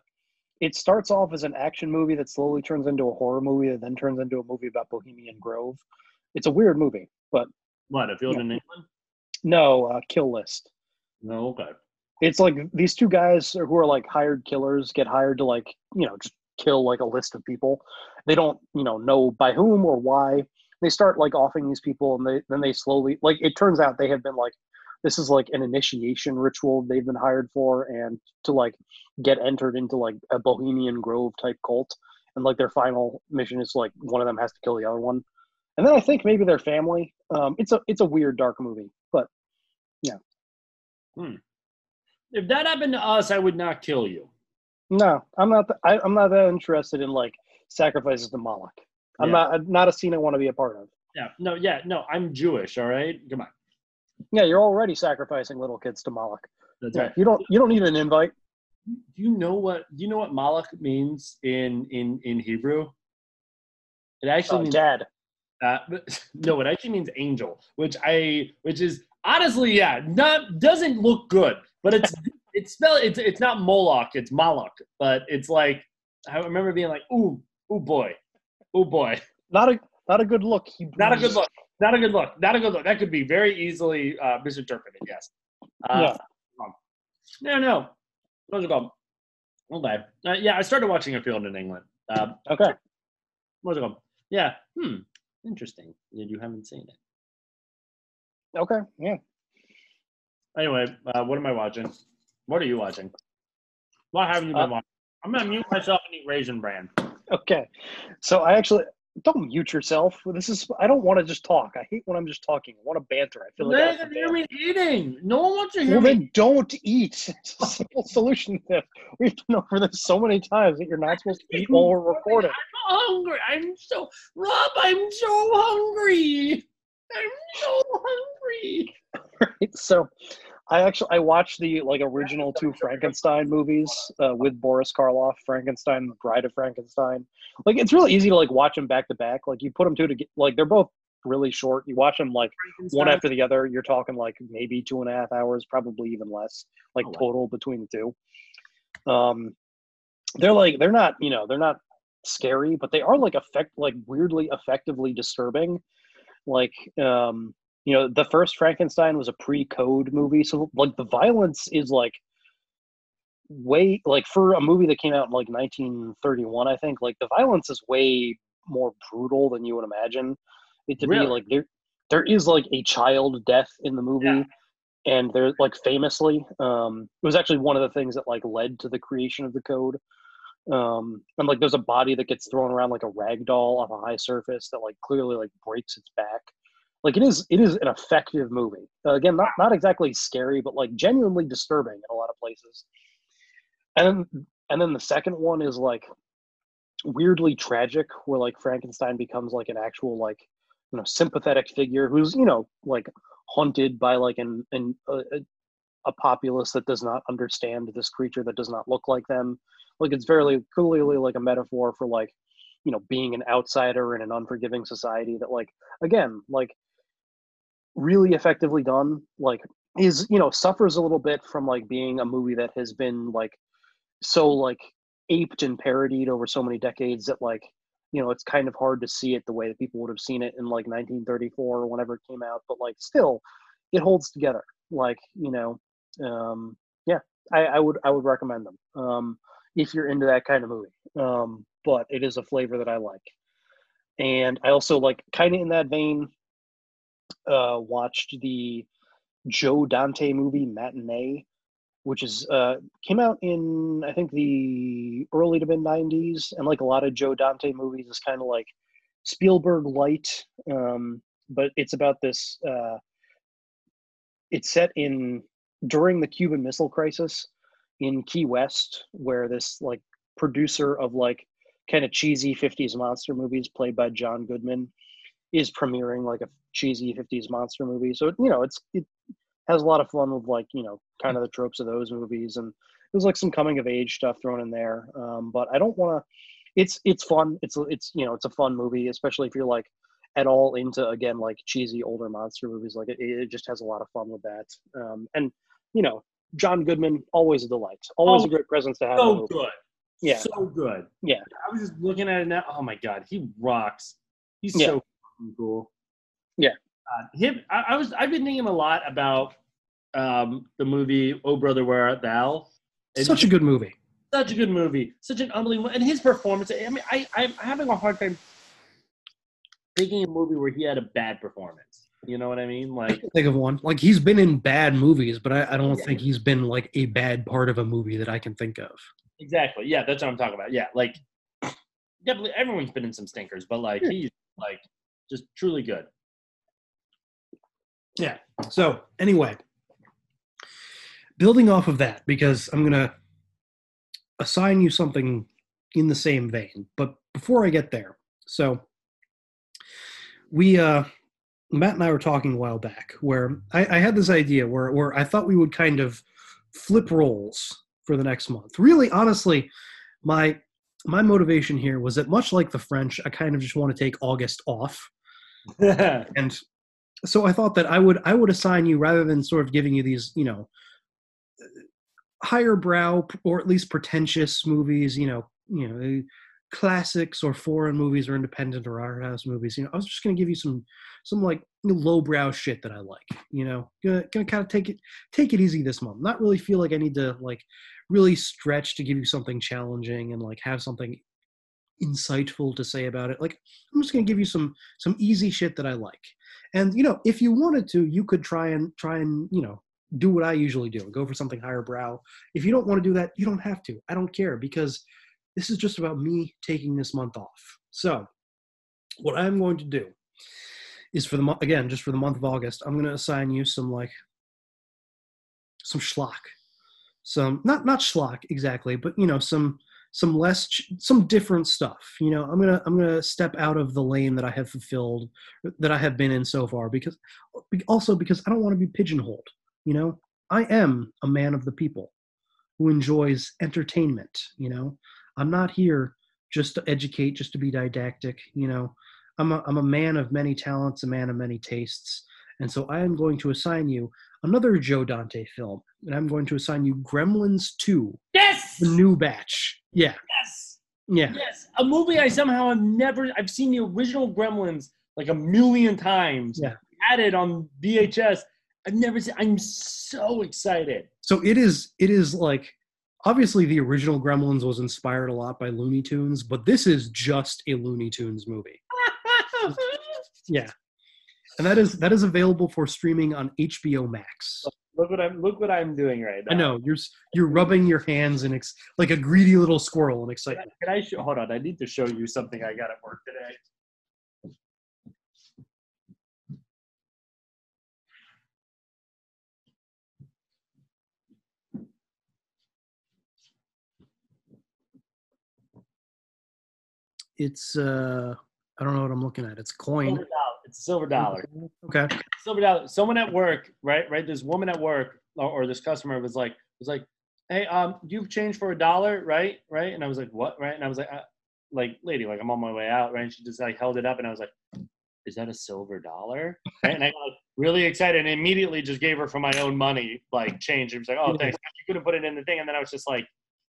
It starts off as an action movie that slowly turns into a horror movie, and then turns into a movie about Bohemian Grove. It's a weird movie, but What, a field Yeah. in England? no, uh, Kill List. No, okay. It's like these two guys who are like hired killers get hired to like you know just kill like a list of people. They don't you know know by whom or why. They start like offing these people, and they then they slowly like it turns out they have been like this is like an initiation ritual they've been hired for, and to like get entered into like a Bohemian Grove type cult. And like their final mission is like one of them has to kill the other one, and then I think maybe their family. Um, it's a it's a weird dark movie, but yeah. Hmm. If that happened to us, I would not kill you. No, I'm not. th- I, I'm not that interested in like sacrifices to Moloch. I'm Yeah. not not a scene I want to be a part of. Yeah, no, yeah, no, I'm Jewish, all right? Come on. Yeah, you're already sacrificing little kids to Moloch. That's Yeah, right. You don't. You don't need an invite. Do you know what do you know what Moloch means in in in Hebrew? It actually Uh, means dad. Uh, no, it actually means angel, which I which is honestly, yeah, not doesn't look good, but it's it's spell it's it's not Moloch, it's Malach, but it's like I remember being like, ooh, ooh boy, ooh boy, Not a not a good look. Not a good look, not a good look, not a good look. That could be very easily uh, misinterpreted. Yes. Uh, Yeah. No, no. What's it called? Okay. Uh, yeah, I started watching A Field in England. Uh, Okay. what's it called? Yeah. Hmm. Interesting. You haven't seen it. Okay. Yeah. Anyway, uh, what am I watching? What are you watching? What haven't you been Uh, watching? I'm gonna mute myself and eat Raisin Bran. Okay. So I actually don't mute yourself. This is. I don't want to just talk. I hate when I'm just talking. I want to banter. I feel like. I They have can hear me eating. No one wants to hear Well, me. then don't eat. It's a simple solution. to this. We've been over this so many times that you're not supposed to eat while we're recording. I'm hungry. I'm so Rob. I'm so hungry. I'm so hungry. All right, so, I actually I watched the like original two Frankenstein movies uh, with Boris Karloff, Frankenstein, Bride of Frankenstein. Like it's really easy to like watch them back to back. Like you put them two to get like they're both really short. You watch them like one after the other. You're talking like maybe two and a half hours, probably even less, like Oh, wow. total between the two. Um, they're like they're not you know they're not scary, but they are like effect like weirdly effectively disturbing. Like um, you know, the first Frankenstein was a pre-code movie, so like the violence is like way like for a movie that came out in like 1931, I think like the violence is way more brutal than you would imagine it to Really? be. Like there, there is like a child death in the movie. And there's like famously, um, it was actually one of the things that like led to the creation of the code. Um, and like there's a body that gets thrown around like a rag doll off a high surface that like clearly like breaks its back. Like it is, it is an effective movie. Uh, again, not not exactly scary, but like genuinely disturbing in a lot of places. And then, and then the second one is like weirdly tragic, where like Frankenstein becomes like an actual like you know sympathetic figure who's you know like hunted by like an an a- a populace that does not understand this creature that does not look like them. Like it's very clearly like a metaphor for like you know being an outsider in an unforgiving society that like again like really effectively done like is you know suffers a little bit from like being a movie that has been like so like aped and parodied over so many decades that like you know it's kind of hard to see it the way that people would have seen it in like 1934 or whenever it came out but like still it holds together. Like you know um yeah i, I would i would recommend them um if you're into that kind of movie um but it is a flavor that i like. And i also like kind of in that vein uh watched the joe dante movie matinee which is uh came out in i think the early to mid 90s and like a lot of joe dante movies is kind of like spielberg light. Um but it's about this uh it's set in during the cuban missile crisis in key west where this like producer of like kind of cheesy 50s monster movies played by john goodman is premiering like a cheesy 50s monster movie so you know it's it has a lot of fun with like you know kind of the tropes of those movies and there's like some coming of age stuff thrown in there um, but i don't want to it's it's fun it's it's you know it's a fun movie especially if you're like at all into again like cheesy older monster movies. Like it, it just has a lot of fun with that. Um, and you know, John Goodman always a delight, always Oh, a great presence to have. So good. Yeah. So good. Yeah. I was just looking at it now. Oh my god, he rocks. He's Yeah. so cool. Yeah. Uh, him. I, I was. I've been thinking a lot about um, the movie Oh Brother Where Art Thou. And Such a good movie. such a good movie, such an unbelievable, and his performance. I mean, I I'm having a hard time thinking a movie where he had a bad performance. You know what I mean? Like, Think of one. Like he's been in bad movies, but I, I don't think he's been like a bad part of a movie that I can think of. exactly. Yeah, that's what I'm talking about. Yeah, like definitely everyone's been in some stinkers, but like he's like just truly good. Yeah. So anyway, building off of that, because I'm gonna assign you something in the same vein. But before I get there, so we uh Matt and I were talking a while back where I, I had this idea where where I thought we would kind of flip roles for the next month. Really, honestly, my my motivation here was that much like the French, I kind of just want to take August off. and so I thought that I would I would assign you rather than sort of giving you these, you know, higher brow or at least pretentious movies, you know, you know, classics or foreign movies or independent or art house movies. You know, I was just gonna give you some some like lowbrow shit that I like. You know, gonna gonna kind of take it take it easy this month. Not really feel like I need to like really stretch to give you something challenging and like have something insightful to say about it. Like I'm just gonna give you some some easy shit that I like. And you know, if you wanted to, you could try and try and you know do what I usually do, go for something higher brow. If you don't want to do that, you don't have to. I don't care because this is just about me taking this month off. So, what I'm going to do is for the month again, just for the month of August, I'm going to assign you some like some schlock, some not not schlock exactly, but you know some some less ch- some different stuff. You know, I'm gonna I'm gonna step out of the lane that I have fulfilled that I have been in so far because also because I don't want to be pigeonholed. You know, I am a man of the people who enjoys entertainment. You know, I'm not here just to educate, just to be didactic. You know, I'm a, I'm a man of many talents, a man of many tastes. And so I am going to assign you another Joe Dante film, and I'm going to assign you Gremlins 2. Yes! The new batch. Yeah. Yes. Yeah. Yes. A movie I somehow have never. I've seen the original Gremlins like a million times. Yeah. Had it on VHS. I've never seen. I'm so excited. So it is it is like obviously the original Gremlins was inspired a lot by Looney Tunes, but this is just a Looney Tunes movie. Yeah. And that is that is available for streaming on HBO Max. Oh, Look what I'm. Look what I'm doing right now. I know you're you're rubbing your hands in ex- like a greedy little squirrel in excitement. Can I show? Hold on. I need to show you something I got at work today. It's uh I don't know what I'm looking at. It's a coin. It's a silver dollar. Okay. Silver dollar. Someone at work, right? Right. This woman at work, or, or this customer was like, was like, "Hey, um, you've changed for a dollar, right? Right?" And I was like, "What?" Right? And I was like, uh, "Like, lady, like I'm on my way out, right?" And she just like held it up, and I was like, "Is that a silver dollar?" Right? And I got really excited, and immediately just gave her for my own money, like change. It was like, "Oh, thanks." You couldn't put it in the thing, and then I was just like.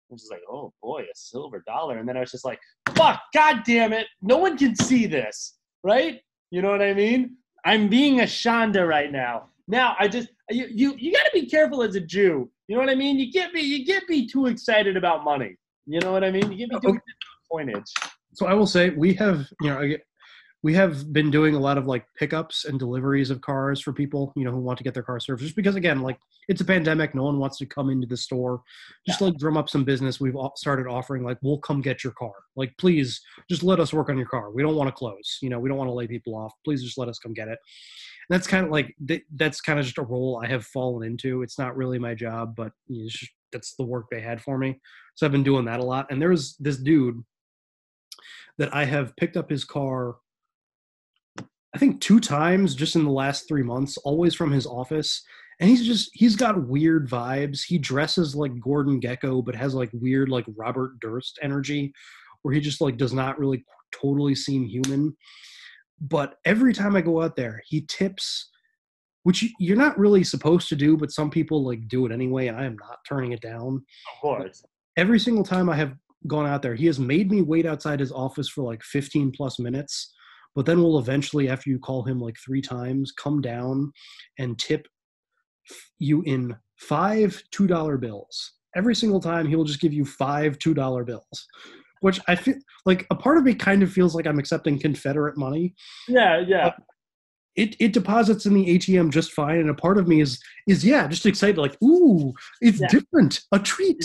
I was just like, oh boy, a silver dollar. And then I was just like, fuck, god damn it. No one can see this, right? You know what I mean? I'm being a Shonda right now. Now I just you you, you gotta be careful as a Jew. You know what I mean? You get me you get me too excited about money. You know what I mean? You get me too Okay. excited about coinage. So I will say we have, you know, I- we have been doing a lot of like pickups and deliveries of cars for people, you know, who want to get their car serviced. Just because, again, like it's a pandemic, no one wants to come into the store. Just like drum up some business. We've all started offering like, we'll come get your car. Like, please, just let us work on your car. We don't want to close. You know, we don't want to lay people off. Please, just let us come get it. And that's kind of like that's kind of just a role I have fallen into. It's not really my job, but you know, just, that's the work they had for me. So I've been doing that a lot. And there was this dude that I have picked up his car, I think two times just in the last three months, always from his office. And he's just, he's got weird vibes. He dresses like Gordon Gekko, but has like weird, like Robert Durst energy, where he just like does not really totally seem human. but every time I go out there, he tips, which you- you're not really supposed to do, but some people like do it anyway, and I am not turning it down. Of course. Every single time I have gone out there, he has made me wait outside his office for like 15 plus minutes, but then will eventually, after you call him like three times, come down and tip you in five $2 bills. Every single time, he will just give you five $2 bills. Which I feel like a part of me kind of feels like I'm accepting Confederate money, Yeah, yeah. it it deposits in the ATM just fine, and a part of me is is yeah, just excited, like ooh, it's Yeah. different, a treat.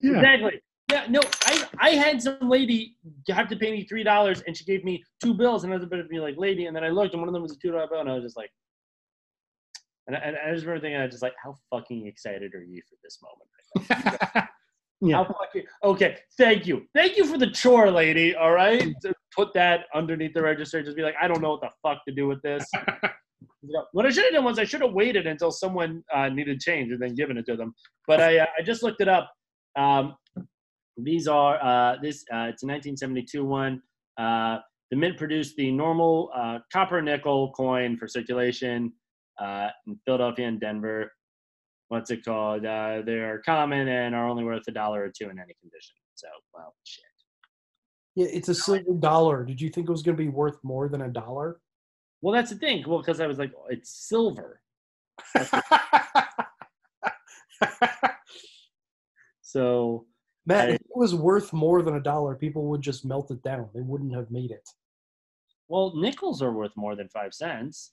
Yeah. Exactly. Yeah, no, I I had some lady have to pay me three dollars, and she gave me two bills, and I was a bit of be like, lady, and then I looked, and one of them was a two dollar bill, and I was just like, and I, and I just remember thinking, I was just like, how fucking excited are you for this moment? Yeah. How fucking okay? Thank you, thank you for the chore, lady. All right, To put that underneath the register, just be like, I don't know what the fuck to do with this. What I should have done was I should have waited until someone uh, needed change and then given it to them. But I uh, I just looked it up. Um, these are uh, this uh, it's a 1972 one. Uh, the Mint produced the normal uh, copper nickel coin for circulation uh, in Philadelphia and Denver. What's it called? Uh, they're common and are only worth a dollar or two in any condition. So, well, shit. Yeah, it's a silver dollar. Did you think it was going to be worth more than a dollar? Well, that's the thing. Well, because I was like, oh, it's silver. so, Matt, if it was worth more than a dollar, people would just melt it down. They wouldn't have made it. well, nickels are worth more than five cents.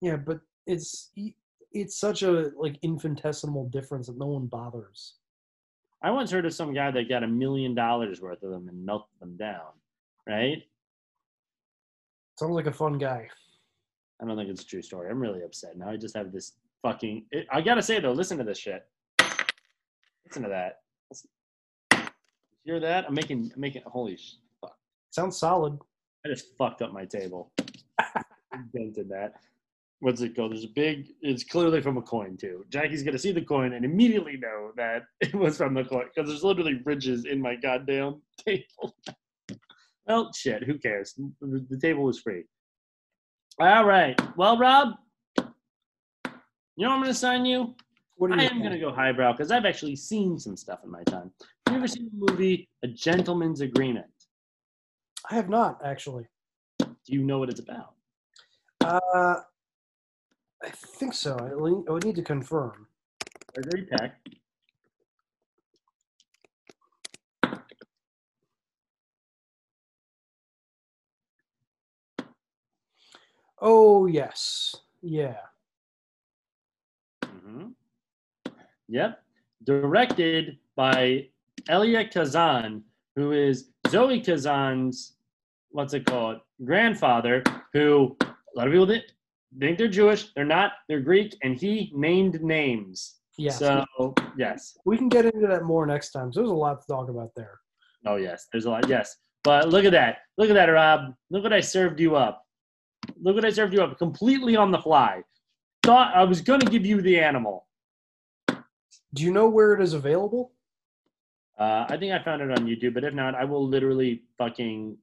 Yeah, but it's it's such a like infinitesimal difference that no one bothers. I once heard of some guy that got a million dollars worth of them and melted them down. Right? Sounds like a fun guy. I don't think it's a true story. I'm really upset now. I just have this fucking. It, I gotta say though, listen to this shit. Listen to that. Hear that? I'm making. I'm making. Holy fuck! Sounds solid. I just fucked up my table. Dented that. What's it called? There's a big. It's clearly from a coin too. Jackie's gonna see the coin and immediately know that it was from the coin because there's literally ridges in my goddamn table. well, shit. Who cares? The, the table was free. All right. Well, Rob, you know what I'm gonna sign you. What I you am gonna go highbrow because I've actually seen some stuff in my time. Have you ever seen the movie A Gentleman's Agreement? I have not actually. Do you know what it's about? Uh, I think so. I would need to confirm. Gregory Peck. Oh yes, yeah. hmm Yep. Directed by Elia Kazan, who is Zoe Kazan's, what's it called, grandfather, who a lot of people think, think they're Jewish. They're not. They're Greek, and he named names. Yes. So, yes. We can get into that more next time. So there's a lot to talk about there. Oh, yes. There's a lot. Yes. But look at that. Look at that, Rob. Look what I served you up. Look what I served you up completely on the fly. Thought I was going to give you the animal. Do you know where it is available? Uh, I think I found it on YouTube, but if not, I will literally fucking,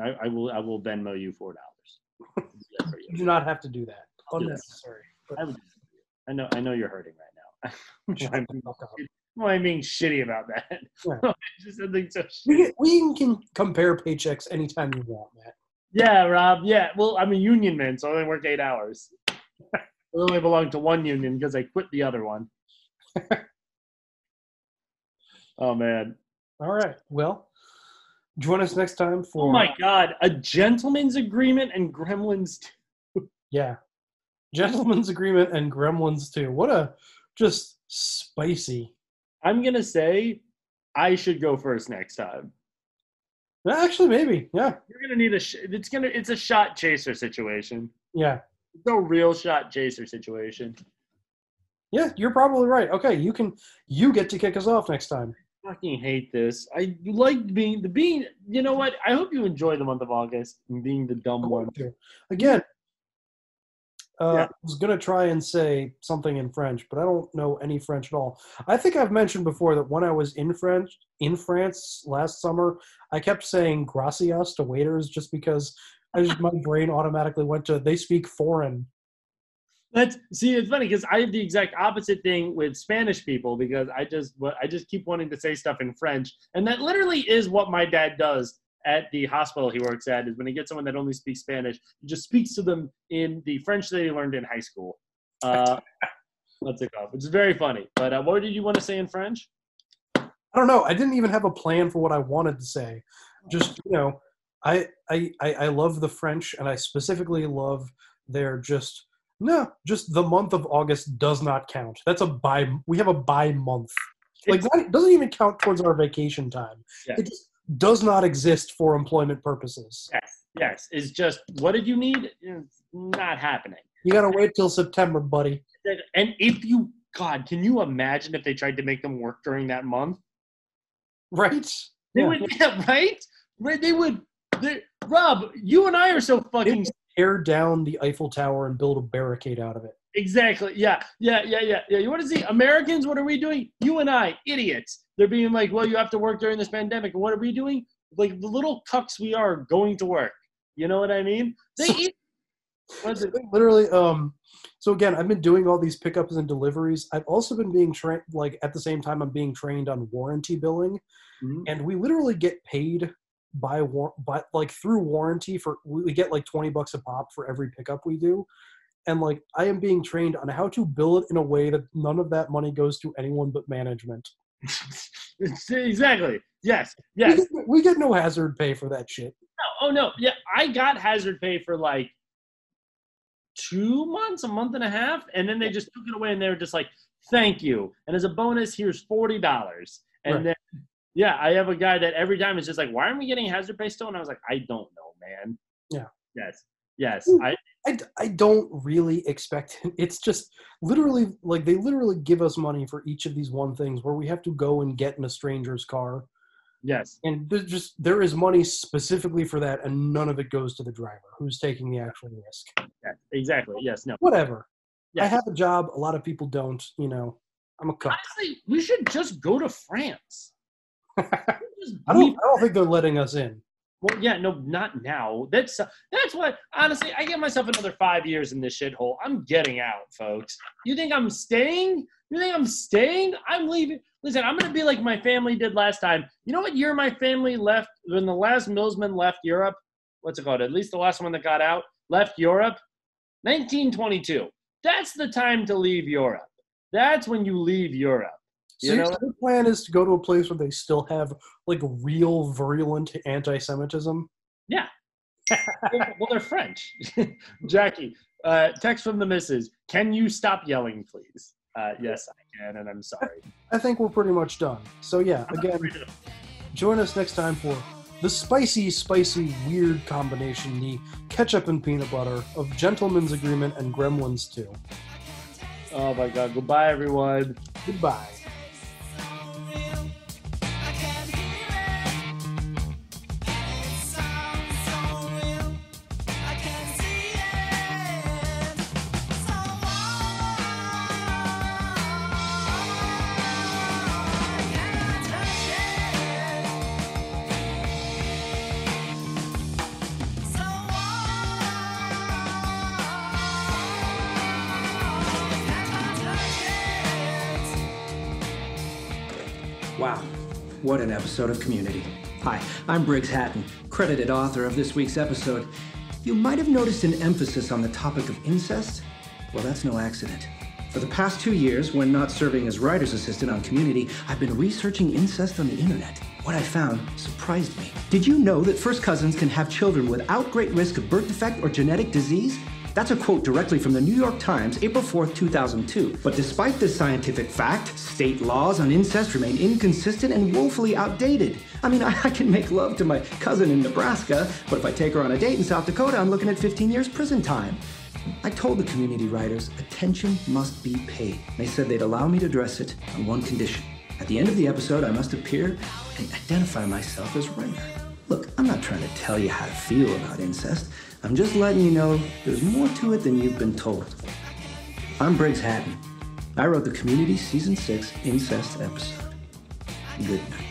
I, I will, I will Venmo you four dollars. You do not have to do that. I'll do that. Unnecessary. I, would- I know, I know you're hurting right now. I'm Well, I'm being shitty about that. Yeah. Just something so we can, we can compare paychecks anytime you want, Matt. Yeah, Rob. Yeah. Well, I'm a union man, so I only work eight hours. I only belong to one union because I quit the other one. Oh man. All right. Well, join us next time oh, for Oh my uh, God! A gentleman's agreement and Gremlins. 2. yeah, gentleman's agreement and Gremlins too. What a just spicy. I'm gonna say I should go first next time. Actually, maybe. Yeah. You're gonna need a. Sh- it's gonna. It's a shot chaser situation. Yeah. It's no real shot chaser situation. Yeah, you're probably right. Okay, you can you get to kick us off next time. Fucking hate this. I like being the being. You know what? I hope you enjoy the month of August and being the dumb one. Again, uh, I was gonna try and say something in French, but I don't know any French at all. I think I've mentioned before that when I was in French in France last summer, I kept saying "gracias" to waiters just because I just my brain automatically went to they speak foreign. That's see, it's funny because I have the exact opposite thing with Spanish people because I just I just keep wanting to say stuff in French, and that literally is what my dad does at the hospital he works at. Is when he gets someone that only speaks Spanish, he just speaks to them in the French that he learned in high school. Uh, let's it go. It's very funny. But uh, what did you want to say in French? I don't know. I didn't even have a plan for what I wanted to say. Just you know, I I I I love the French, and I specifically love their just no, just the month of August does not count. That's a by. We have a by month. Like that doesn't even count towards our vacation time. Yeah. It just does not exist for employment purposes. Yes, yes. It's just what did you need? It's not happening. You gotta wait till September, buddy. And if you, God, can you imagine if they tried to make them work during that month? Right? They Yeah. would, yeah, right? Right? They would. They, Rob, you and I are so fucking Tear down the Eiffel Tower and build a barricade out of it. Exactly. Yeah. Yeah. Yeah. Yeah. Yeah. You want to see Americans? What are we doing? You and I, idiots. They're being like, well, you have to work during this pandemic. And what are we doing? Like the little cucks we are going to work. You know what I mean? They eat. Literally um so again i've been doing all these pickups and deliveries i've also been being trained like at the same time i'm being trained on warranty billing Mhm. and we literally get paid by war by like through warranty for we we get like 20 bucks a pop for every pickup we do and like i am being trained on how to bill it in a way that none of that money goes to anyone but management exactly. Yes. we Yes. get, we get no hazard pay for that shit No, oh no. Yeah. I got hazard pay for like two months, a month and a half, and then they just took it away and they were just like, "Thank you." And as a bonus, here's forty dollars. And Right. then, yeah, I have a guy that every time is just like, "Why aren't we getting hazard pay still?" And I was like, "I don't know, man." Yeah. Yes. Yes. I, I, I don't really expect it's just literally like they literally give us money for each of these one things where we have to go and get in a stranger's car Yes. and there's just there is money specifically for that and none of it goes to the driver who's taking the actual risk Yes. Exactly. Yes. No. whatever i have a job a lot of people don't you know i'm a cook Honestly, we should just go to France. I don't, I don't think they're letting us in Well, yeah, no, not now. That's that's what. Honestly, I give myself another five years in this shithole. I'm getting out, folks. You think I'm staying? You think I'm staying? I'm leaving. Listen, I'm gonna be like my family did last time. You know what year my family left when the last Millsman left Europe? What's it called? At least the last one that got out left Europe. 1922. That's the time to leave Europe. That's when you leave Europe. So You know? your plan is to go to a place where they still have like real virulent anti-semitism Yeah. well, well, they're French. Jackie, uh, text from the missus. Can you stop yelling, please? Uh, yes, I can, and I'm sorry. I think we're pretty much done. So yeah, again, join us next time for the spicy, spicy, weird combination, the ketchup and peanut butter of Gentleman's Agreement and Gremlins 2. Oh my God! Goodbye, everyone. Goodbye. An episode of Community. Hi, I'm Briggs Hatton, credited author of this week's episode. You might have noticed an emphasis on the topic of incest. Well, that's no accident. For the past two years, when not serving as writer's assistant on Community, I've been researching incest on the internet. What I found surprised me. Did you know that first cousins can have children without great risk of birth defect or genetic disease? That's a quote directly from the New York Times, April 4th, 2002. But despite this scientific fact, state laws on incest remain inconsistent and woefully outdated. I mean, I, I can make love to my cousin in Nebraska, but if I take her on a date in South Dakota, I'm looking at 15 years prison time. I told the community writers attention must be paid. They said they'd allow me to address it on one condition. At the end of the episode, I must appear and identify myself as writer. Look, I'm not trying to tell you how to feel about incest. I'm just letting you know there's more to it than you've been told. I'm Briggs Hatton. I wrote the Community Season 6 Incest episode. Good night.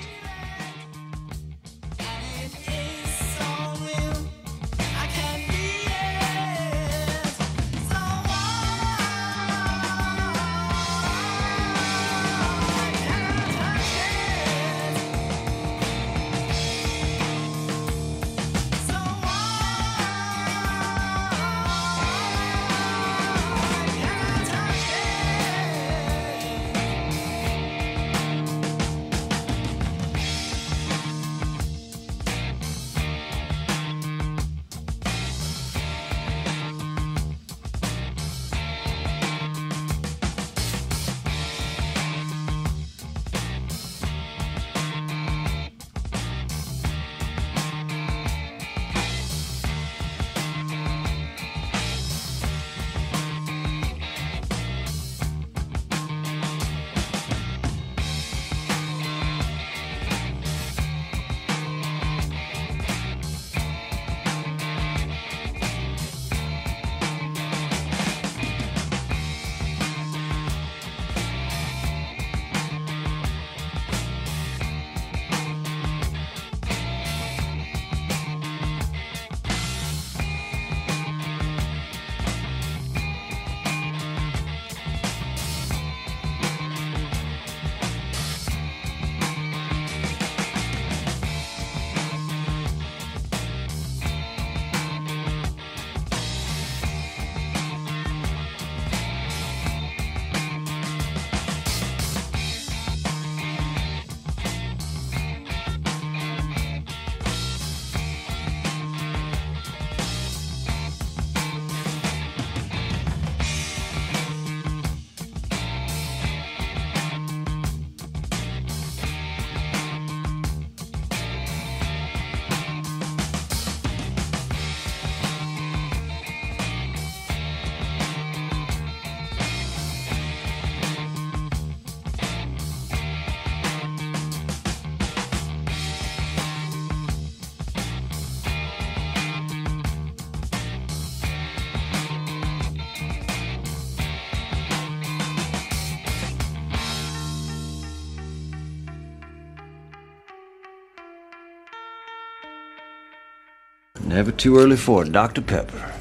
Never too early for Dr. Pepper.